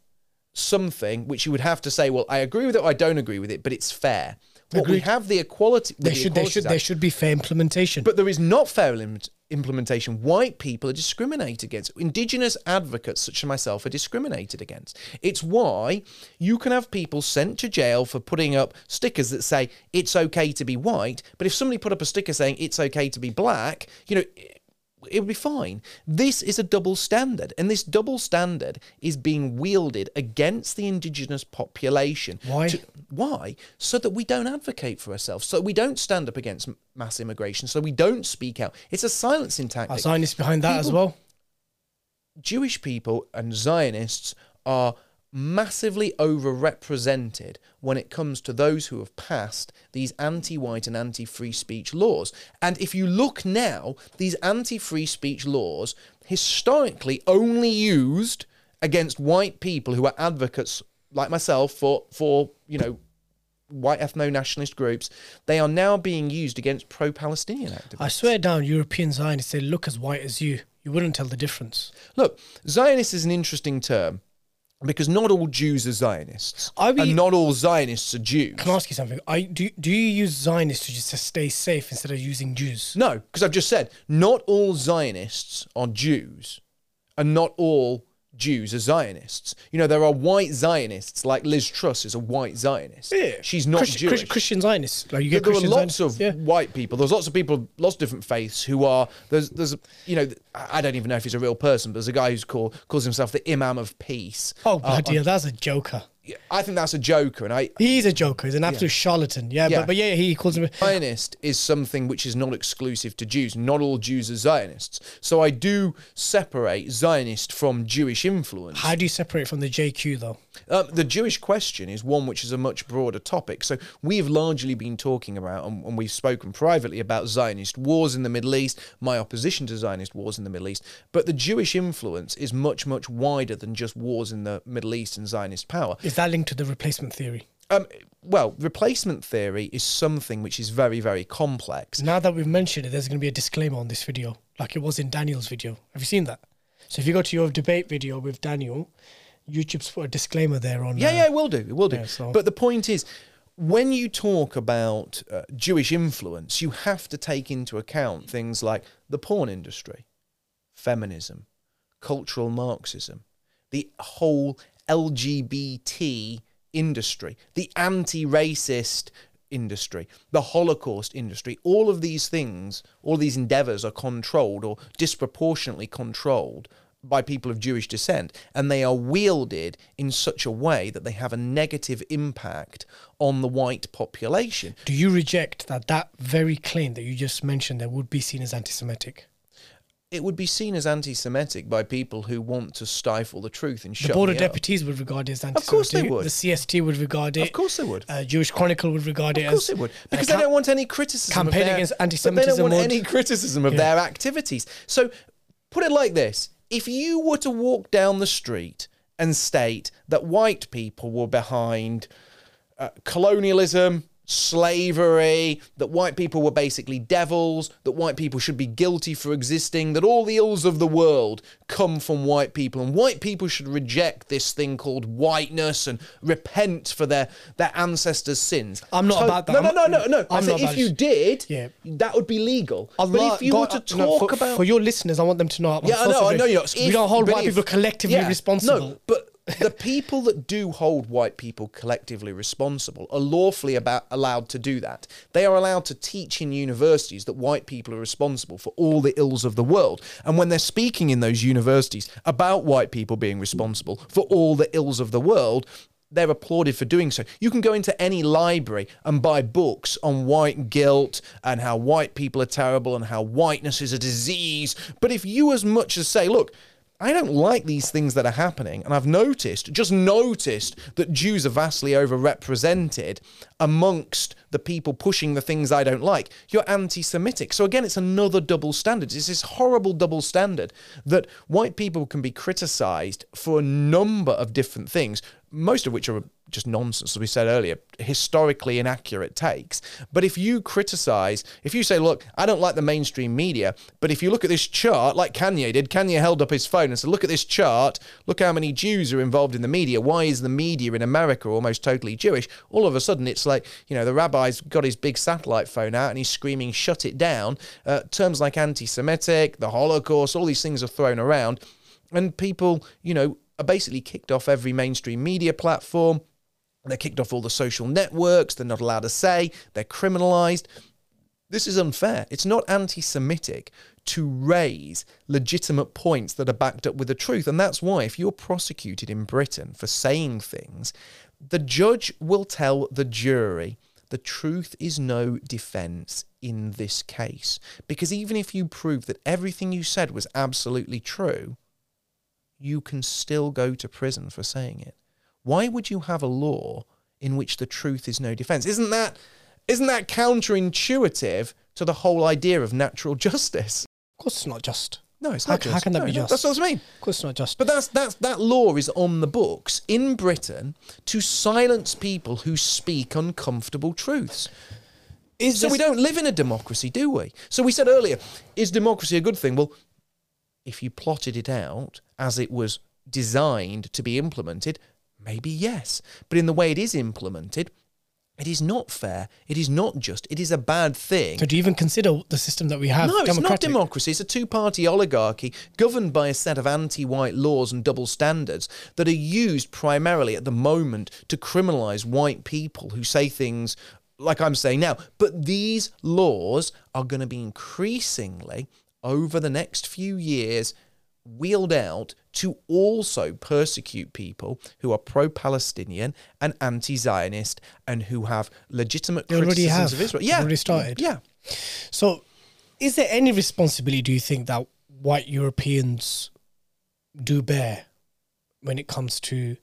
something which you would have to say, well, I agree with it or I don't agree with it, but it's fair. What we have the equality with there the should there Equalities should Act- there should be fair implementation. but there is not fair im- implementation. White people are discriminated against. Indigenous advocates, such as myself, are discriminated against. It's why you can have people sent to jail for putting up stickers that say it's okay to be white. But if somebody put up a sticker saying it's okay to be black, you know, it, would be fine. This is a double standard, and this double standard is being wielded against the indigenous population. Why? to- why? So that we don't advocate for ourselves, so we don't stand up against mass immigration, so we don't speak out. It's a silencing Are tactic. Zionists behind that as well? Jewish people and Zionists are massively overrepresented when it comes to those who have passed these anti white and anti free speech laws. And if you look now, these anti free speech laws historically only used against white people who are advocates like myself for for you know white ethno nationalist groups they are now being used against pro Palestinian activists I swear down, European Zionists, they look as white as you. You wouldn't tell the difference. Look, Zionist is an interesting term because not all Jews are Zionists, Are we- and not all Zionists are Jews. Can I ask you something? I, do, do you use Zionists to just to stay safe instead of using Jews? No, because I've just said not all Zionists are Jews, and not all Jews are Zionists. You know, there are white Zionists, like Liz Truss is a white Zionist. Yeah. She's not Christian, Jewish. Christian Zionists. Like you There get there were Christian lots Zionists. of yeah. white people. There's lots of people, lots of different faiths who are. There's, there's, you know, I don't even know if he's a real person, but there's a guy who's called calls himself the Imam of Peace. Oh, Uh, bloody hell, that's a joker. I think that's a joker, and I, He's a joker. He's an absolute charlatan. Yeah, Yeah. But, but yeah, he calls him. A Zionist is something which is not exclusive to Jews. Not all Jews are Zionists. So I do separate Zionist from Jewish influence. How do you separate from the JQ though? Um, the Jewish question is one which is a much broader topic. So we've largely been talking about, and, and we've spoken privately about Zionist wars in the Middle East, my opposition to Zionist wars in the Middle East. But the Jewish influence is much, much wider than just wars in the Middle East and Zionist power. Is that linked to the replacement theory? Um, well, replacement theory is something which is very, very complex. Now that we've mentioned it, there's going to be a disclaimer on this video, like it was in Daniel's video. Have you seen that? So if you go to your debate video with Daniel, YouTube's put a disclaimer there on. Yeah, uh, yeah, it will do. It will do. Yeah, so- But the point is, when you talk about uh, Jewish influence, you have to take into account things like the porn industry, feminism, cultural Marxism, the whole LGBT industry, the anti racist industry, the Holocaust industry. All of these things, all these endeavors are controlled or disproportionately controlled by people of Jewish descent, and they are wielded in such a way that they have a negative impact on the white population. Do you reject that that very claim that you just mentioned there would be seen as anti-Semitic? It would be seen as anti Semitic by people who want to stifle the truth and shut. The Board of up. Deputies would regard it as anti-Semitic. Of course they would. The CST would regard it. Of course they would. Uh, Jewish Chronicle would regard it Of course as. they would, because they don't want any criticism. campaign their, against anti-Semitism They don't want would- any criticism of Yeah. their activities. So, put it like this: if you were to walk down the street and state that white people were behind uh, colonialism, slavery, that white people were basically devils, that white people should be guilty for existing, that all the ills of the world come from white people, and white people should reject this thing called whiteness and repent for their their ancestors' sins. I'm not To- about that. No, no, no, no, no. I I'm said if you did, Yeah. that would be legal. Allah- but if you God- were to no, talk for, about for your listeners, I want them to know. Yeah, I know, I know. You're, We don't hold white if- people collectively yeah, responsible. No, but the people that do hold white people collectively responsible are lawfully about allowed to do that. They are allowed to teach in universities that white people are responsible for all the ills of the world. And when they're speaking in those universities about white people being responsible for all the ills of the world, they're applauded for doing so. You can go into any library and buy books on white guilt and how white people are terrible and how whiteness is a disease. But if you as much as say, look, I don't like these things that are happening, and I've noticed, just noticed, that Jews are vastly overrepresented amongst the people pushing the things I don't like. You're anti Semitic. So again, it's another double standard. It's this horrible double standard that white people can be criticized for a number of different things, most of which are just nonsense, as we said earlier, historically inaccurate takes. But if you criticize, if you say, look, I don't like the mainstream media, but if you look at this chart, like Kanye did, Kanye held up his phone and said, look at this chart, look how many Jews are involved in the media. Why is the media in America almost totally Jewish? All of a sudden, it's like, you know, the rabbi's got his big satellite phone out and he's screaming, shut it down. Uh, terms like anti Semitic, the Holocaust, all these things are thrown around. And people, you know, basically kicked off every mainstream media platform. They're kicked off all the social networks. They're not allowed to say. They're criminalized. This is unfair. It's not anti Semitic to raise legitimate points that are backed up with the truth. And that's why, if you're prosecuted in Britain for saying things, the judge will tell the jury the truth is no defense in this case. Because even if you prove that everything you said was absolutely true, you can still go to prison for saying it. Why would you have a law in which the truth is no defense? Isn't that isn't that counterintuitive to the whole idea of natural justice? Of course, it's not just. No, it's How- not. how just. can that No, be just? That's what I mean. Of course, it's not just. But that's that's that law is on the books in Britain to silence people who speak uncomfortable truths. is So this- we don't live in a democracy, do we? So we said earlier, is democracy a good thing? Well, if you plotted it out as it was designed to be implemented, maybe yes. But in the way it is implemented, it is not fair. It is not just. It is a bad thing. So do you even consider the system that we have No, it's not democracy. It's a two party oligarchy governed by a set of anti white laws and double standards that are used primarily at the moment to criminalise white people who say things like I'm saying now. But these laws are going to be increasingly, over the next few years, wheeled out to also persecute people who are pro Palestinian and anti Zionist and who have legitimate They already criticisms have. of Israel. They've Yeah. already started. Yeah. So, is there any responsibility, do you think, that white Europeans do bear when it comes to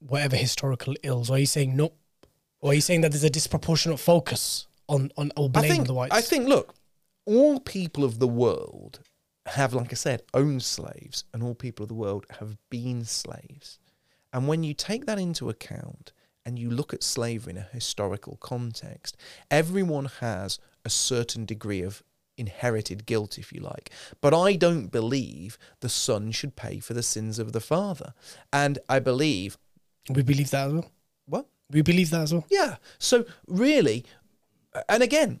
whatever historical ills? Or are you saying no? Or are you saying that there's a disproportionate focus on, on or blame I think, the whites? I think, look, all people of the world have, like I said, owned slaves, and all people of the world have been slaves. And when you take that into account and you look at slavery in a historical context, everyone has a certain degree of inherited guilt, if you like. But I don't believe the son should pay for the sins of the father. And I believe, we believe that as well. what? We believe that as well. Yeah. So really, and again,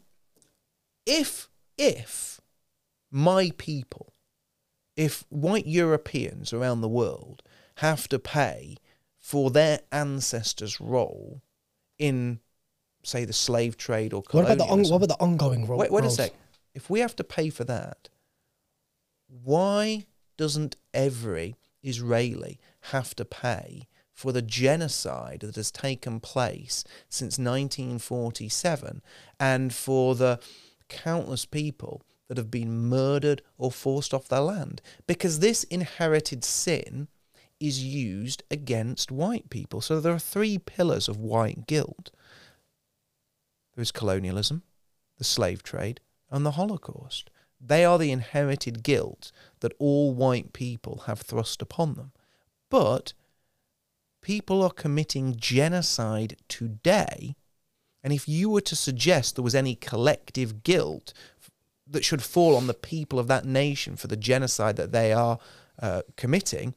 if if my people, if white Europeans around the world have to pay for their ancestors' role in, say, the slave trade or What about the on, what about the ongoing role? Wait, wait a sec. If we have to pay for that, why doesn't every Israeli have to pay for the genocide that has taken place since 1947 and for the countless people that have been murdered or forced off their land? Because this inherited sin is used against white people. So there are three pillars of white guilt. There is colonialism, the slave trade, and the Holocaust. They are the inherited guilt that all white people have thrust upon them. But people are committing genocide today. And if you were to suggest there was any collective guilt that should fall on the people of that nation for the genocide that they are uh, committing,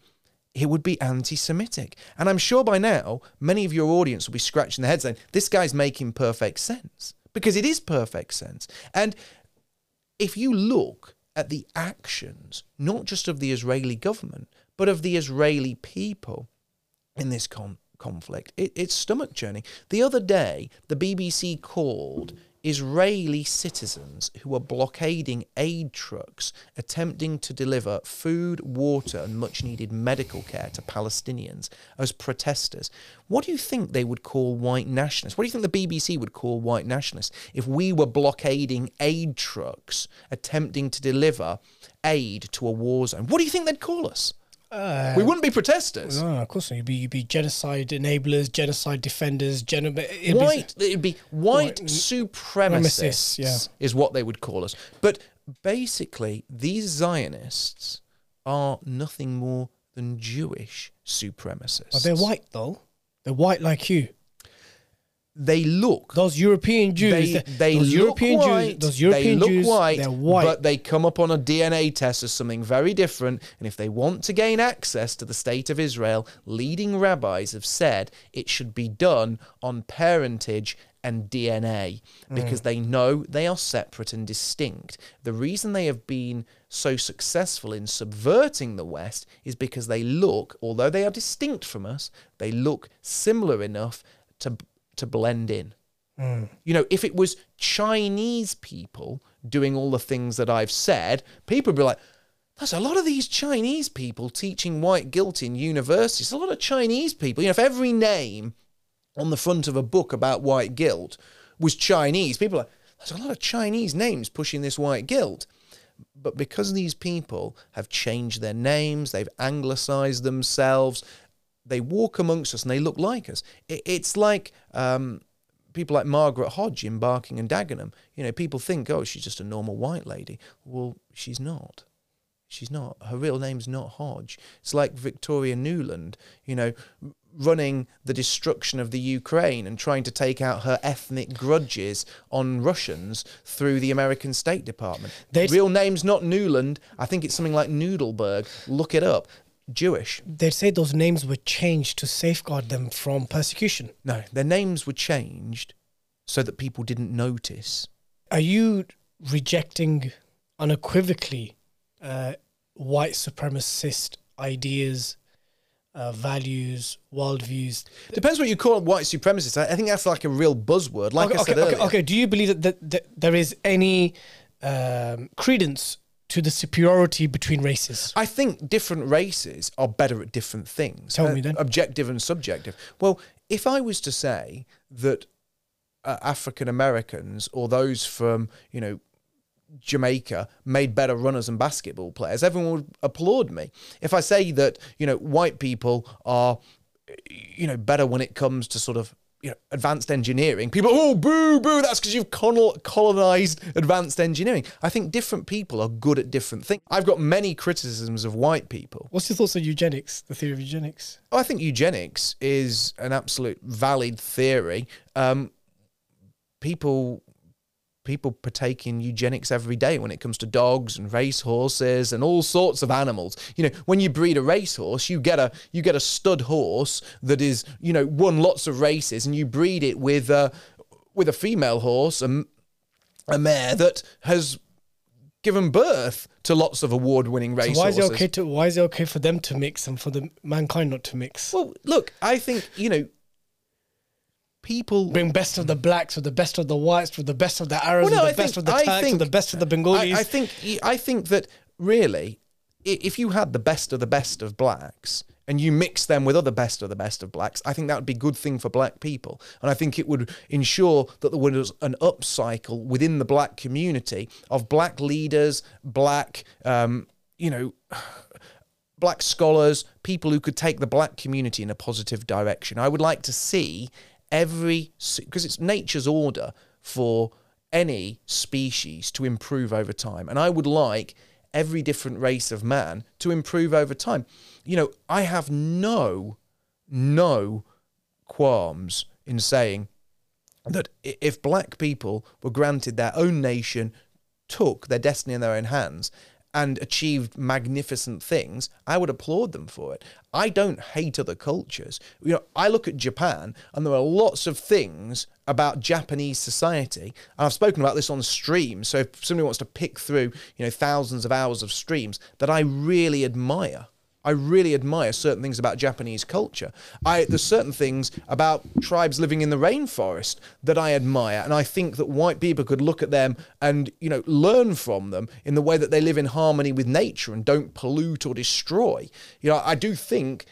it would be anti Semitic. And I'm sure by now, many of your audience will be scratching their heads saying, this guy's making perfect sense. Because it is perfect sense. And if you look at the actions, not just of the Israeli government, but of the Israeli people in this con- conflict, it, it's stomach churning. The other day, the BBC called Israeli citizens who were blockading aid trucks attempting to deliver food, water, and much needed medical care to Palestinians as protesters. What do you think they would call white nationalists? What do you think the BBC would call white nationalists if we were blockading aid trucks attempting to deliver aid to a war zone? What do you think they'd call us? Uh, we wouldn't be protesters. no, of course not. You'd be, you'd be genocide enablers, genocide defenders, geno- it'd be- white it'd be white White supremacists supremacists, yeah. is what they would call us but basically these zionists are nothing more than jewish supremacists But they're white though. They're white like you. They look Those European Jews. they, they- those look European white, Jews. Those European they look Jews. white, they're white. but they come up on a DNA test as something very different. And if they want to gain access to the state of Israel, leading rabbis have said it should be done on parentage and DNA mm. because they know they are separate and distinct. The reason they have been so successful in subverting the West is because they look, although they are distinct from us, they look similar enough to to blend in. Hmm. You know, if it was Chinese people doing all the things that I've said, people would be like, there's a lot of these Chinese people teaching white guilt in universities. A lot of Chinese people. You know, if every name on the front of a book about white guilt was Chinese, people are like, there's a lot of Chinese names pushing this white guilt. But because these people have changed their names, they've anglicized themselves, they walk amongst us and they look like us. It, it's like um, people like Margaret Hodge in Barking and Dagenham. You know, people think, oh, she's just a normal white lady. Well, she's not. She's not. Her real name's not Hodge. It's like Victoria Nuland, you know, running the destruction of the Ukraine and trying to take out her ethnic grudges on Russians through the American State Department. Real name's not Newland. I think it's something like Noodleberg. Look it up. Jewish. They'd say those names were changed to safeguard them from persecution. No, their names were changed so that people didn't notice. Are you rejecting unequivocally uh, white supremacist ideas, uh, values, worldviews? Depends what you call white supremacist. I I think that's like a real buzzword. Like okay, I said okay, earlier. okay, okay. Do you believe that, that, that there is any um, credence to the superiority between races? I think different races are better at different things. Tell me then. Objective and subjective. Well, if I was to say that uh, African Americans or those from, you know, Jamaica made better runners and basketball players, everyone would applaud me. If I say that, you know, white people are, you know, better when it comes to sort of, you know, advanced engineering, people, oh, boo, boo, that's because you've colon- colonized advanced engineering. I think different people are good at different things. I've got many criticisms of white people. What's your thoughts on eugenics, the theory of eugenics? I think eugenics is an absolute valid theory. Um, people people partake in eugenics every day when it comes to dogs and racehorses and all sorts of animals. You know, when you breed a racehorse, you get a you get a stud horse that is you know won lots of races, and you breed it with a with a female horse, a, a mare that has given birth to lots of award-winning So why is it okay to why is it okay for them to mix and for the mankind not to mix? Well, look, I think you know people Bring best of the blacks with the best of the whites with the best of the Arabs Well, no, with the I best think- of the I Turks think- with the best of the Bengalis. I, I think I think that really, if you had the best of the best of blacks and you mix them with other best of the best of blacks, I think that would be a good thing for black people, and I think it would ensure that there was an upcycle within the black community of black leaders, black, um, you know. Black scholars, people who could take the black community in a positive direction. I would like to see every, because it's nature's order for any species to improve over time. And I would like every different race of man to improve over time. You know, I have no, no qualms in saying that if black people were granted their own nation, took their destiny in their own hands, and achieved magnificent things, I would applaud them for it. I don't hate other cultures. You know, I look at Japan, and there are lots of things about Japanese society, and I've spoken about this on stream. So if somebody wants to pick through, you know, thousands of hours of streams that I really admire. I really admire certain things about Japanese culture. I there's certain things about tribes living in the rainforest that I admire, and I think that white people could look at them and you know learn from them in the way that they live in harmony with nature and don't pollute or destroy. You know, I do think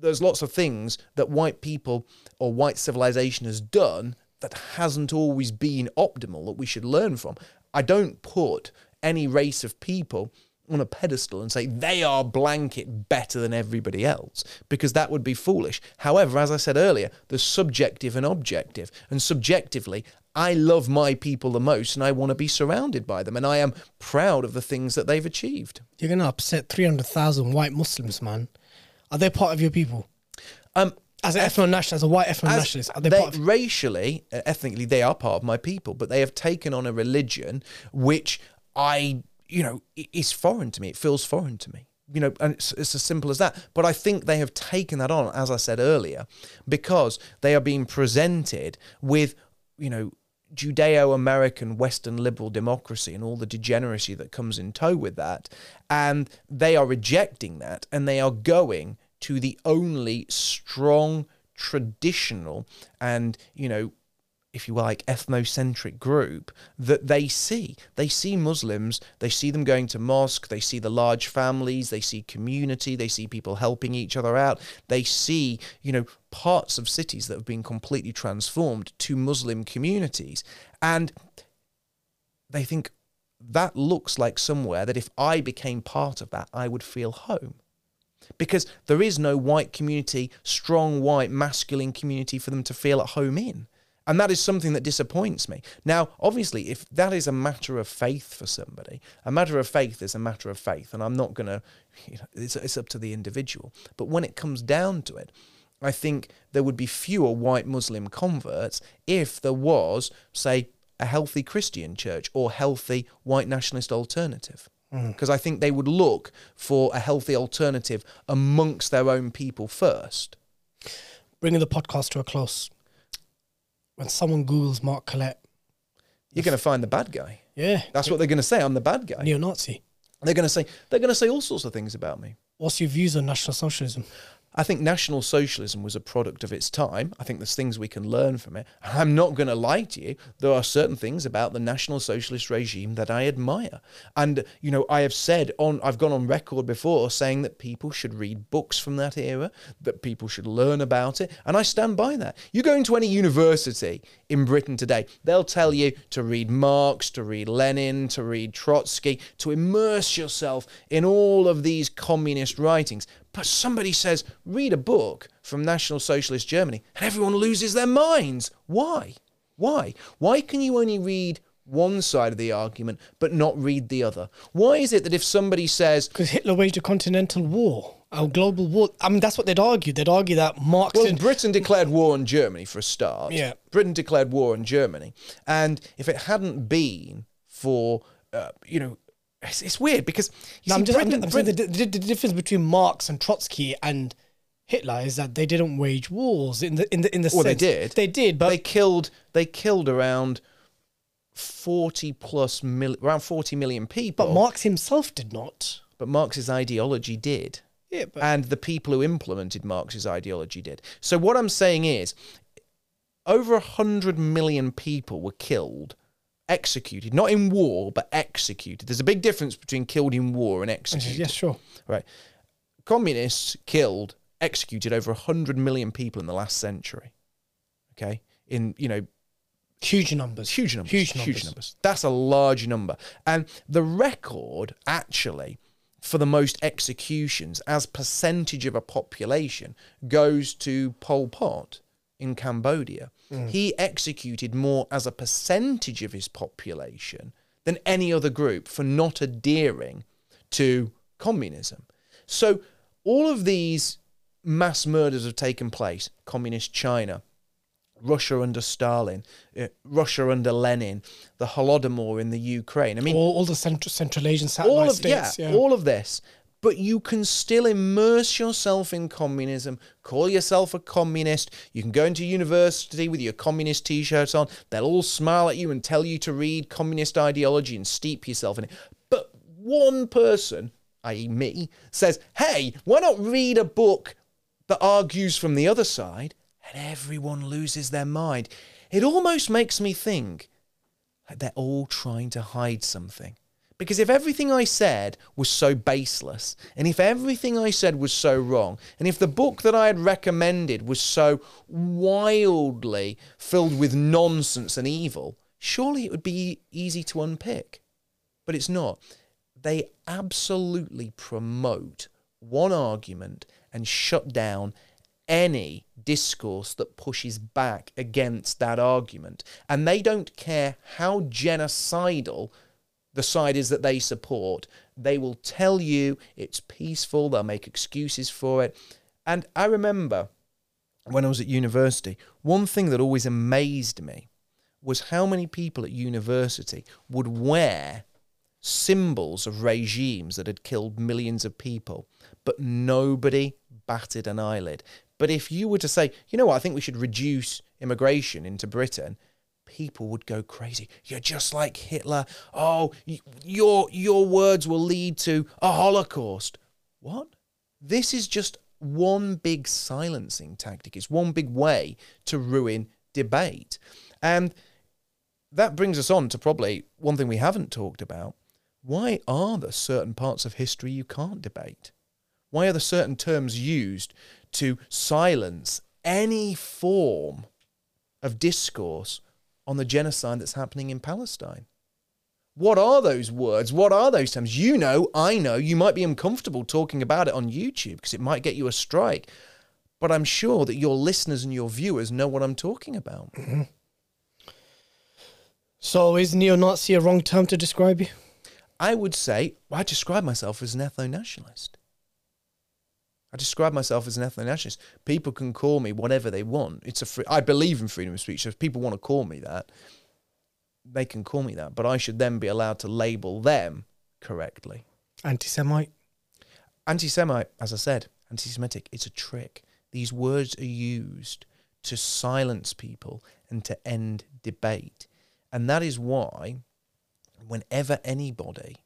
there's lots of things that white people or white civilization has done that hasn't always been optimal that we should learn from. I don't put any race of people on a pedestal and say they are blanket better than everybody else because that would be foolish. However, as I said earlier, there's subjective and objective. And subjectively, I love my people the most and I want to be surrounded by them and I am proud of the things that they've achieved. You're gonna upset three hundred thousand white Muslims, man. Are they part of your people? Um As an ethno nationalist, as a white ethno nationalist, are they, they- part of racially, uh, ethnically, they are part of my people, but they have taken on a religion which I, you know, i- is foreign to me. It feels foreign to me. You know, and it's, it's as simple as that. But I think they have taken that on, as I said earlier, because they are being presented with, you know, Judeo American Western liberal democracy and all the degeneracy that comes in tow with that. And they are rejecting that and they are going to the only strong, traditional, and, you know, if you like, ethnocentric group that they see. They see Muslims, they see them going to mosque, they see the large families, they see community, they see people helping each other out. They see, you know, parts of cities that have been completely transformed to Muslim communities. And they think that looks like somewhere that if I became part of that, I would feel home. Because there is no white community, strong white masculine community for them to feel at home in. And that is something that disappoints me. Now, obviously, if that is a matter of faith for somebody, a matter of faith is a matter of faith. And I'm not going to, you know, it's, it's up to the individual. But when it comes down to it, I think there would be fewer white Muslim converts if there was, say, a healthy Christian church or healthy white nationalist alternative. Mm. Because I think they would look for a healthy alternative amongst their own people first. Bringing the podcast to a close. When someone Googles Mark Collett, You're going to find the bad guy. yeah, That's what they're going to say. I'm the bad guy. neo Nazi. They're going to say they're going to say all sorts of things about me. What's your views on National Socialism? I think National Socialism was a product of its time. I think there's things we can learn from it. I'm not going to lie to you. There are certain things about the National Socialist regime that I admire. And, you know, I have said on, I've gone on record before saying that people should read books from that era, that people should learn about it. And I stand by that. You go into any university in Britain today, they'll tell you to read Marx, to read Lenin, to read Trotsky, to immerse yourself in all of these communist writings. But somebody says, read a book from National Socialist Germany, and everyone loses their minds. Why? Why? Why can you only read one side of the argument but not read the other? Why is it that if somebody says, Because Hitler waged a continental war, a global war. I mean, that's what they'd argue. They'd argue that Marx well. Britain declared war on Germany for a start. Yeah. Britain declared war on Germany. And if it hadn't been for, uh, you know, it's, it's weird because No, I'm just, I'm Britain- I'm the, the, the difference between Marx and Trotsky and Hitler is that they didn't wage wars in the in the in the Well, they did. they did, but they killed they killed around 40 plus mil, around 40 million people but Marx himself did not. but marx's ideology did Yeah, but and the people who implemented marx's ideology did so what i'm saying is over 100 million people were killed executed not in war but executed there's a big difference between killed in war and executed yes, sure. right communists killed executed over 100 million people in the last century okay in you know Huge numbers. huge numbers, Huge huge numbers. numbers. That's a large number, and the record actually for the most executions as percentage of a population goes to Pol Pot in Cambodia. He executed more as a percentage of his population than any other group for not adhering to communism. So all of these mass murders have taken place. Communist China, Russia under Stalin, uh, Russia under Lenin, the Holodomor in the Ukraine. I mean, all, all the Central, Central Asian satellite all of states. yeah, Yeah, all of this. But you can still immerse yourself in communism, call yourself a communist. You can go into university with your communist t-shirt on. They'll all smile at you and tell you to read communist ideology and steep yourself in it. But one person, i.e. me, says, "Hey, why not read a book that argues from the other side?" And everyone loses their mind. It almost makes me think they're all trying to hide something. Because if everything I said was so baseless, and if everything I said was so wrong, and if the book that I had recommended was so wildly filled with nonsense and evil, surely it would be easy to unpick. But it's not. They absolutely promote one argument and shut down any discourse that pushes back against that argument. And they don't care how genocidal the side is that they support. They will tell you it's peaceful, they'll make excuses for it. And I remember when I was at university, one thing that always amazed me was how many people at university would wear symbols of regimes that had killed millions of people, but nobody batted an eyelid. But if you were to say, you know what, I think we should reduce immigration into Britain, people would go crazy. You're just like Hitler. Oh, your your words will lead to a Holocaust. What? This is just one big silencing tactic. It's one big way to ruin debate. And that brings us on to probably one thing we haven't talked about. Why are there certain parts of history you can't debate? Why are there certain terms used to silence any form of discourse on the genocide that's happening in Palestine? What are those words? What are those terms? You know, I know, you might be uncomfortable talking about it on YouTube because it might get you a strike. But I'm sure that your listeners and your viewers know what I'm talking about. Mm-hmm. So is neo-Nazi a wrong term to describe you? I would say I describe myself as an ethno nationalist. I describe myself as an ethno nationalist. People can call me whatever they want. It's a free, I believe in freedom of speech. So if people want to call me that, they can call me that. But I should then be allowed to label them correctly. Anti-Semite. Anti Semite, as I said, anti Semitic, it's a trick. These words are used to silence people and to end debate. And that is why, whenever anybody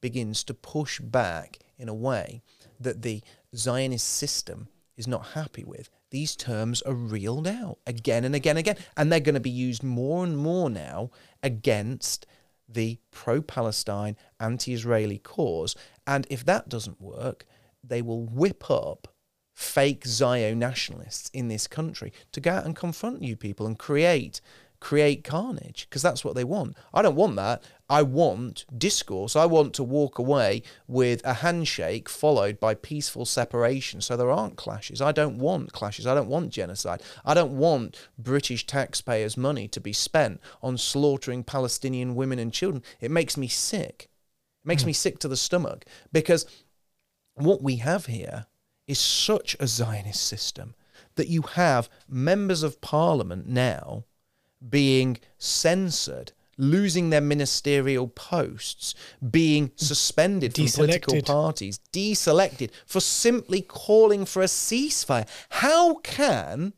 begins to push back in a way that the Zionist system is not happy with, these terms are reeled out again and again and again. And they're going to be used more and more now against the pro Palestine, anti Israeli cause. And if that doesn't work, they will whip up fake Zio nationalists in this country to go out and confront you people and create create carnage because that's what they want. I don't want that. I want discourse. I want to walk away with a handshake followed by peaceful separation so there aren't clashes. I don't want clashes. I don't want genocide. I don't want British taxpayers' money to be spent on slaughtering Palestinian women and children. It makes me sick. It makes hmm. me sick to the stomach because what we have here is such a Zionist system that you have members of parliament now being censored, losing their ministerial posts, being suspended from political parties, deselected for simply calling for a ceasefire. How can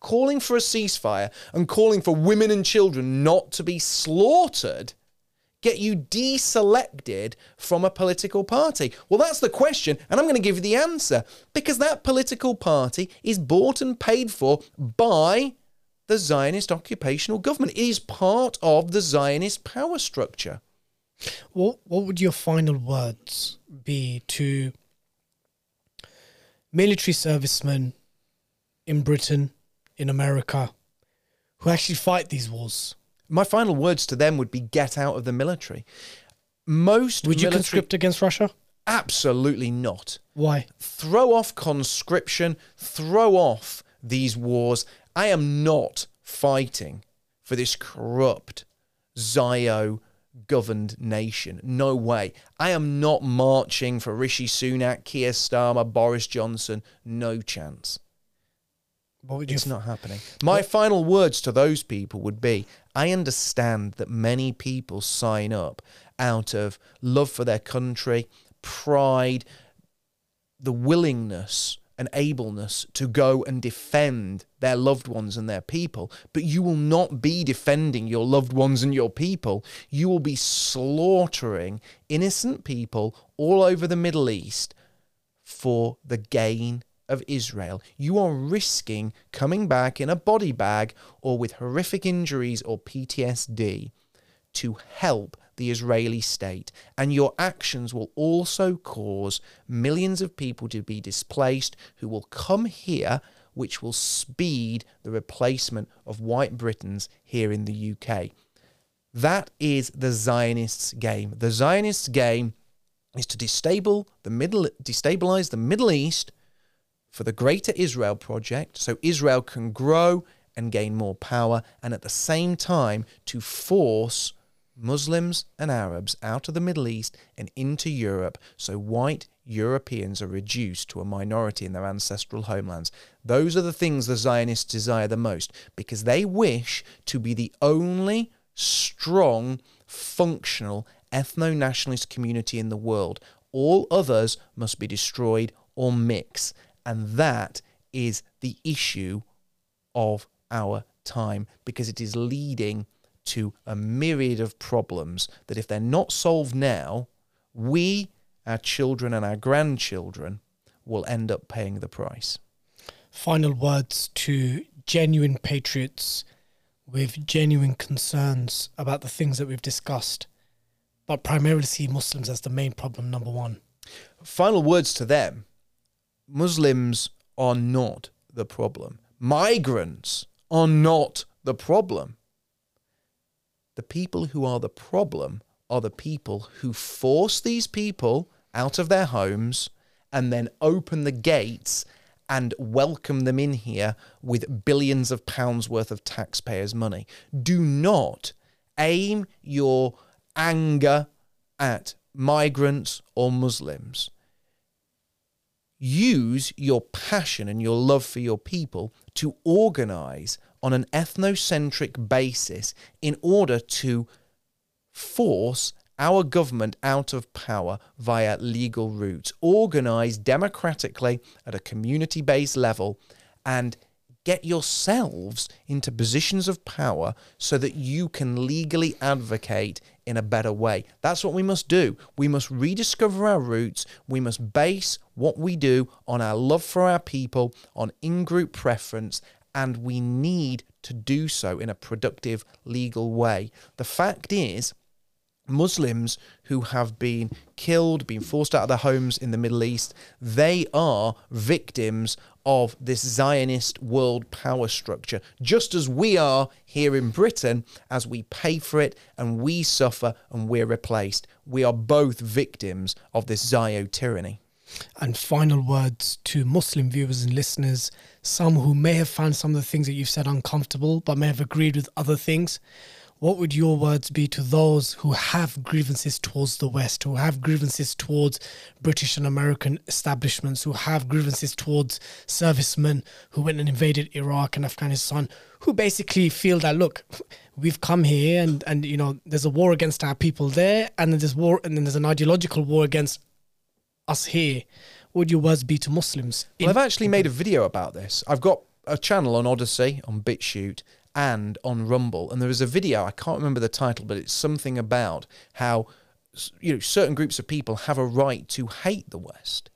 calling for a ceasefire and calling for women and children not to be slaughtered get you deselected from a political party? Well, that's the question, and I'm going to give you the answer because that political party is bought and paid for by the Zionist occupational government. It is part of the Zionist power structure. What what would your final words be to military servicemen in Britain, in America, who actually fight these wars? My final words to them would be get out of the military. Most Would you military- conscript against Russia? Absolutely not. Why? throw off conscription, throw off these wars. I am not fighting for this corrupt Zio governed nation. No way. I am not marching for Rishi Sunak, Keir Starmer, Boris Johnson. No chance. What It's not happening. My final words to those people would be I understand that many people sign up out of love for their country, pride, the willingness and ableness to go and defend their loved ones and their people. But you will not be defending your loved ones and your people. You will be slaughtering innocent people all over the Middle East for the gain of Israel. You are risking coming back in a body bag or with horrific injuries or PTSD to help the Israeli state. And your actions will also cause millions of people to be displaced who will come here, which will speed the replacement of white Britons here in the UK. That is the Zionists' game. The Zionists' game is to the middle, destabilize the Middle East for the Greater Israel Project, so Israel can grow and gain more power, and at the same time to force Muslims and Arabs out of the Middle East and into Europe, so white Europeans are reduced to a minority in their ancestral homelands. Those are the things the Zionists desire the most because they wish to be the only strong, functional ethno nationalist community in the world. All others must be destroyed or mix. And that is the issue of our time because it is leading to a myriad of problems that, if they're not solved now, we, our children, and our grandchildren will end up paying the price. final words to genuine patriots with genuine concerns about the things that we've discussed, but primarily see Muslims as the main problem, number one. Final words to them Muslims are not the problem, migrants are not the problem. The people who are the problem are the people who force these people out of their homes and then open the gates and welcome them in here with billions of pounds worth of taxpayers' money. Do not aim your anger at migrants or Muslims. Use your passion and your love for your people to organize on an ethnocentric basis in order to force our government out of power via legal routes, organize democratically at a community based level, and get yourselves into positions of power so that you can legally advocate in a better way. That's what we must do. We must rediscover our roots. We must base what we do on our love for our people, on in group preference, and we need to do so in a productive, legal way. The fact is, Muslims who have been killed, been forced out of their homes in the Middle East, they are victims of this Zionist world power structure, just as we are here in Britain, as we pay for it and we suffer and we're replaced. We are both victims of this Zio tyranny. And final words to Muslim viewers and listeners, some who may have found some of the things that you've said uncomfortable, but may have agreed with other things what would your words be to those who have grievances towards the West, who have grievances towards British and American establishments, who have grievances towards servicemen who went and invaded Iraq and Afghanistan, who basically feel that look, we've come here and and you know there's a war against our people there, and then there's war and then there's an ideological war against us here. What would your words be to Muslims? Well, I've actually made a video about this. I've got a channel on Odysee, on BitChute and on Rumble. And there was a video, I can't remember the title, but it's something about how you know certain groups of people have a right to hate the West.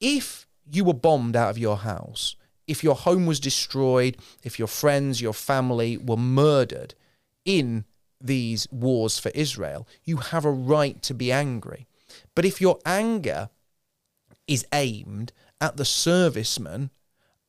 If you were bombed out of your house, if your home was destroyed, if your friends, your family were murdered in these wars for Israel, you have a right to be angry. But if your anger is aimed at the servicemen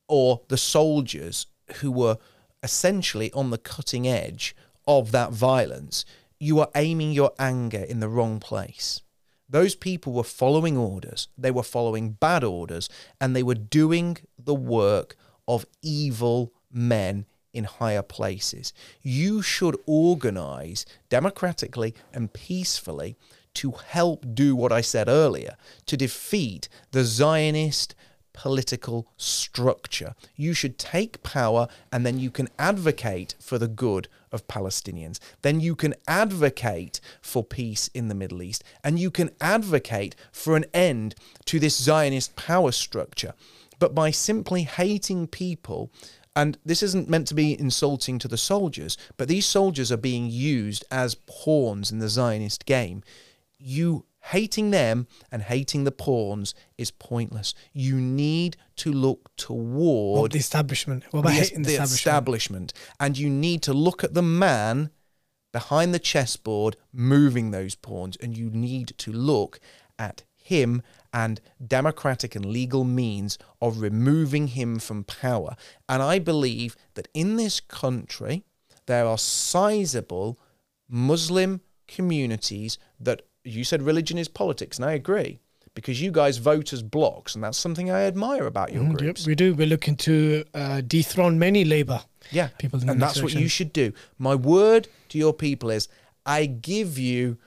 or the soldiers who were essentially on the cutting edge of that violence, you are aiming your anger in the wrong place. Those people were following orders, they were following bad orders, and they were doing the work of evil men in higher places. You should organize democratically and peacefully to help do what I said earlier to defeat the Zionist political structure. You should take power and then you can advocate for the good of Palestinians. Then you can advocate for peace in the Middle East and you can advocate for an end to this Zionist power structure. But by simply hating people, and this isn't meant to be insulting to the soldiers, but these soldiers are being used as pawns in the Zionist game. You hating them and hating the pawns is pointless. You need to look toward what, the establishment. What about the, hating the, the establishment? establishment? And you need to look at the man behind the chessboard moving those pawns, and you need to look at him and democratic and legal means of removing him from power. And I believe that in this country, there are sizable Muslim communities that you said religion is politics, and I agree because you guys vote as blocks, and that's something I admire about your mm, groups. Yep, we do. We're looking to uh, dethrone many Labour yeah, people, and that's what you should do. My word to your people is, I give you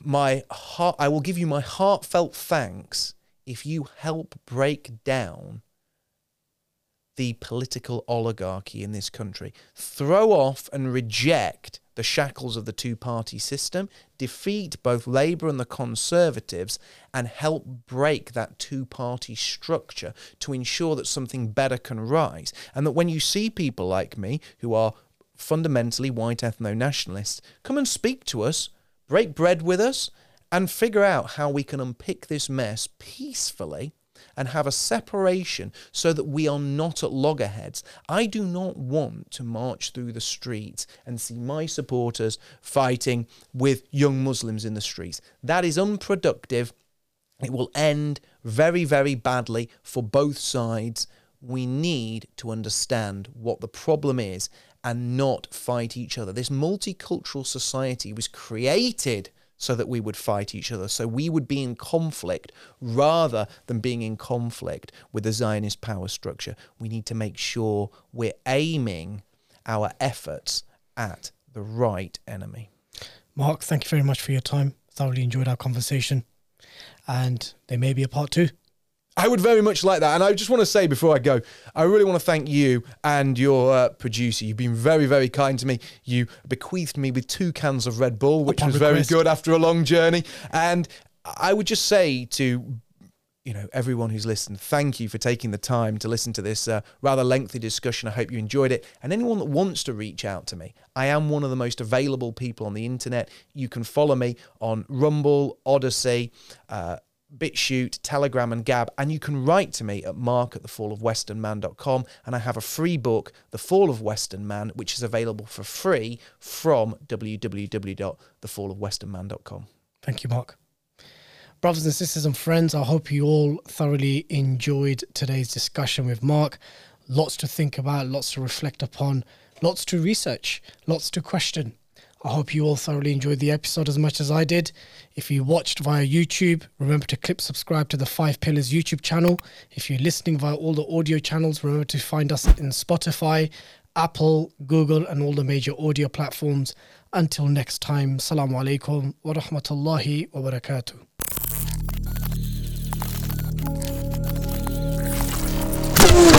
my heart. I will give you my heartfelt thanks if you help break down the political oligarchy in this country. Throw off and reject the shackles of the two party system, defeat both Labour and the Conservatives, and help break that two party structure to ensure that something better can rise. And that when you see people like me who are fundamentally white ethno nationalists, come and speak to us, break bread with us, and figure out how we can unpick this mess peacefully and have a separation so that we are not at loggerheads. I do not want to march through the streets and see my supporters fighting with young Muslims in the streets. That is unproductive. It will end very, very badly for both sides. We need to understand what the problem is and not fight each other. This multicultural society was created so that we would fight each other. So we would be in conflict rather than being in conflict with the Zionist power structure. We need to make sure we're aiming our efforts at the right enemy. Mark, thank you very much for your time. Thoroughly enjoyed our conversation. And there may be a part two. I would very much like that. And I just want to say before I go, I really want to thank you and your uh, producer. You've been very, very kind to me. You bequeathed me with two cans of Red Bull, which Upon was request. very good after a long journey. And I would just say to you know everyone who's listened thank you for taking the time to listen to this uh, rather lengthy discussion i hope you enjoyed it and anyone that wants to reach out to me i am one of the most available people on the internet you can follow me on rumble odysee uh, BitChute, Telegram, and Gab. And you can write to me at mark at thefallofwesternman.com. And I have a free book, The Fall of Western Man, which is available for free from www.thefallofwesternman.com. Thank you, Mark. Brothers and sisters and friends, I hope you all thoroughly enjoyed today's discussion with Mark. Lots to think about, lots to reflect upon, lots to research, lots to question. I hope you all thoroughly enjoyed the episode as much as I did. If you watched via YouTube, remember to click subscribe to the Five Pillars YouTube channel. If you're listening via all the audio channels, remember to find us in Spotify, Apple, Google, and all the major audio platforms. Until next time, Salaam Alaikum wa rahmatullahi wa barakatuh.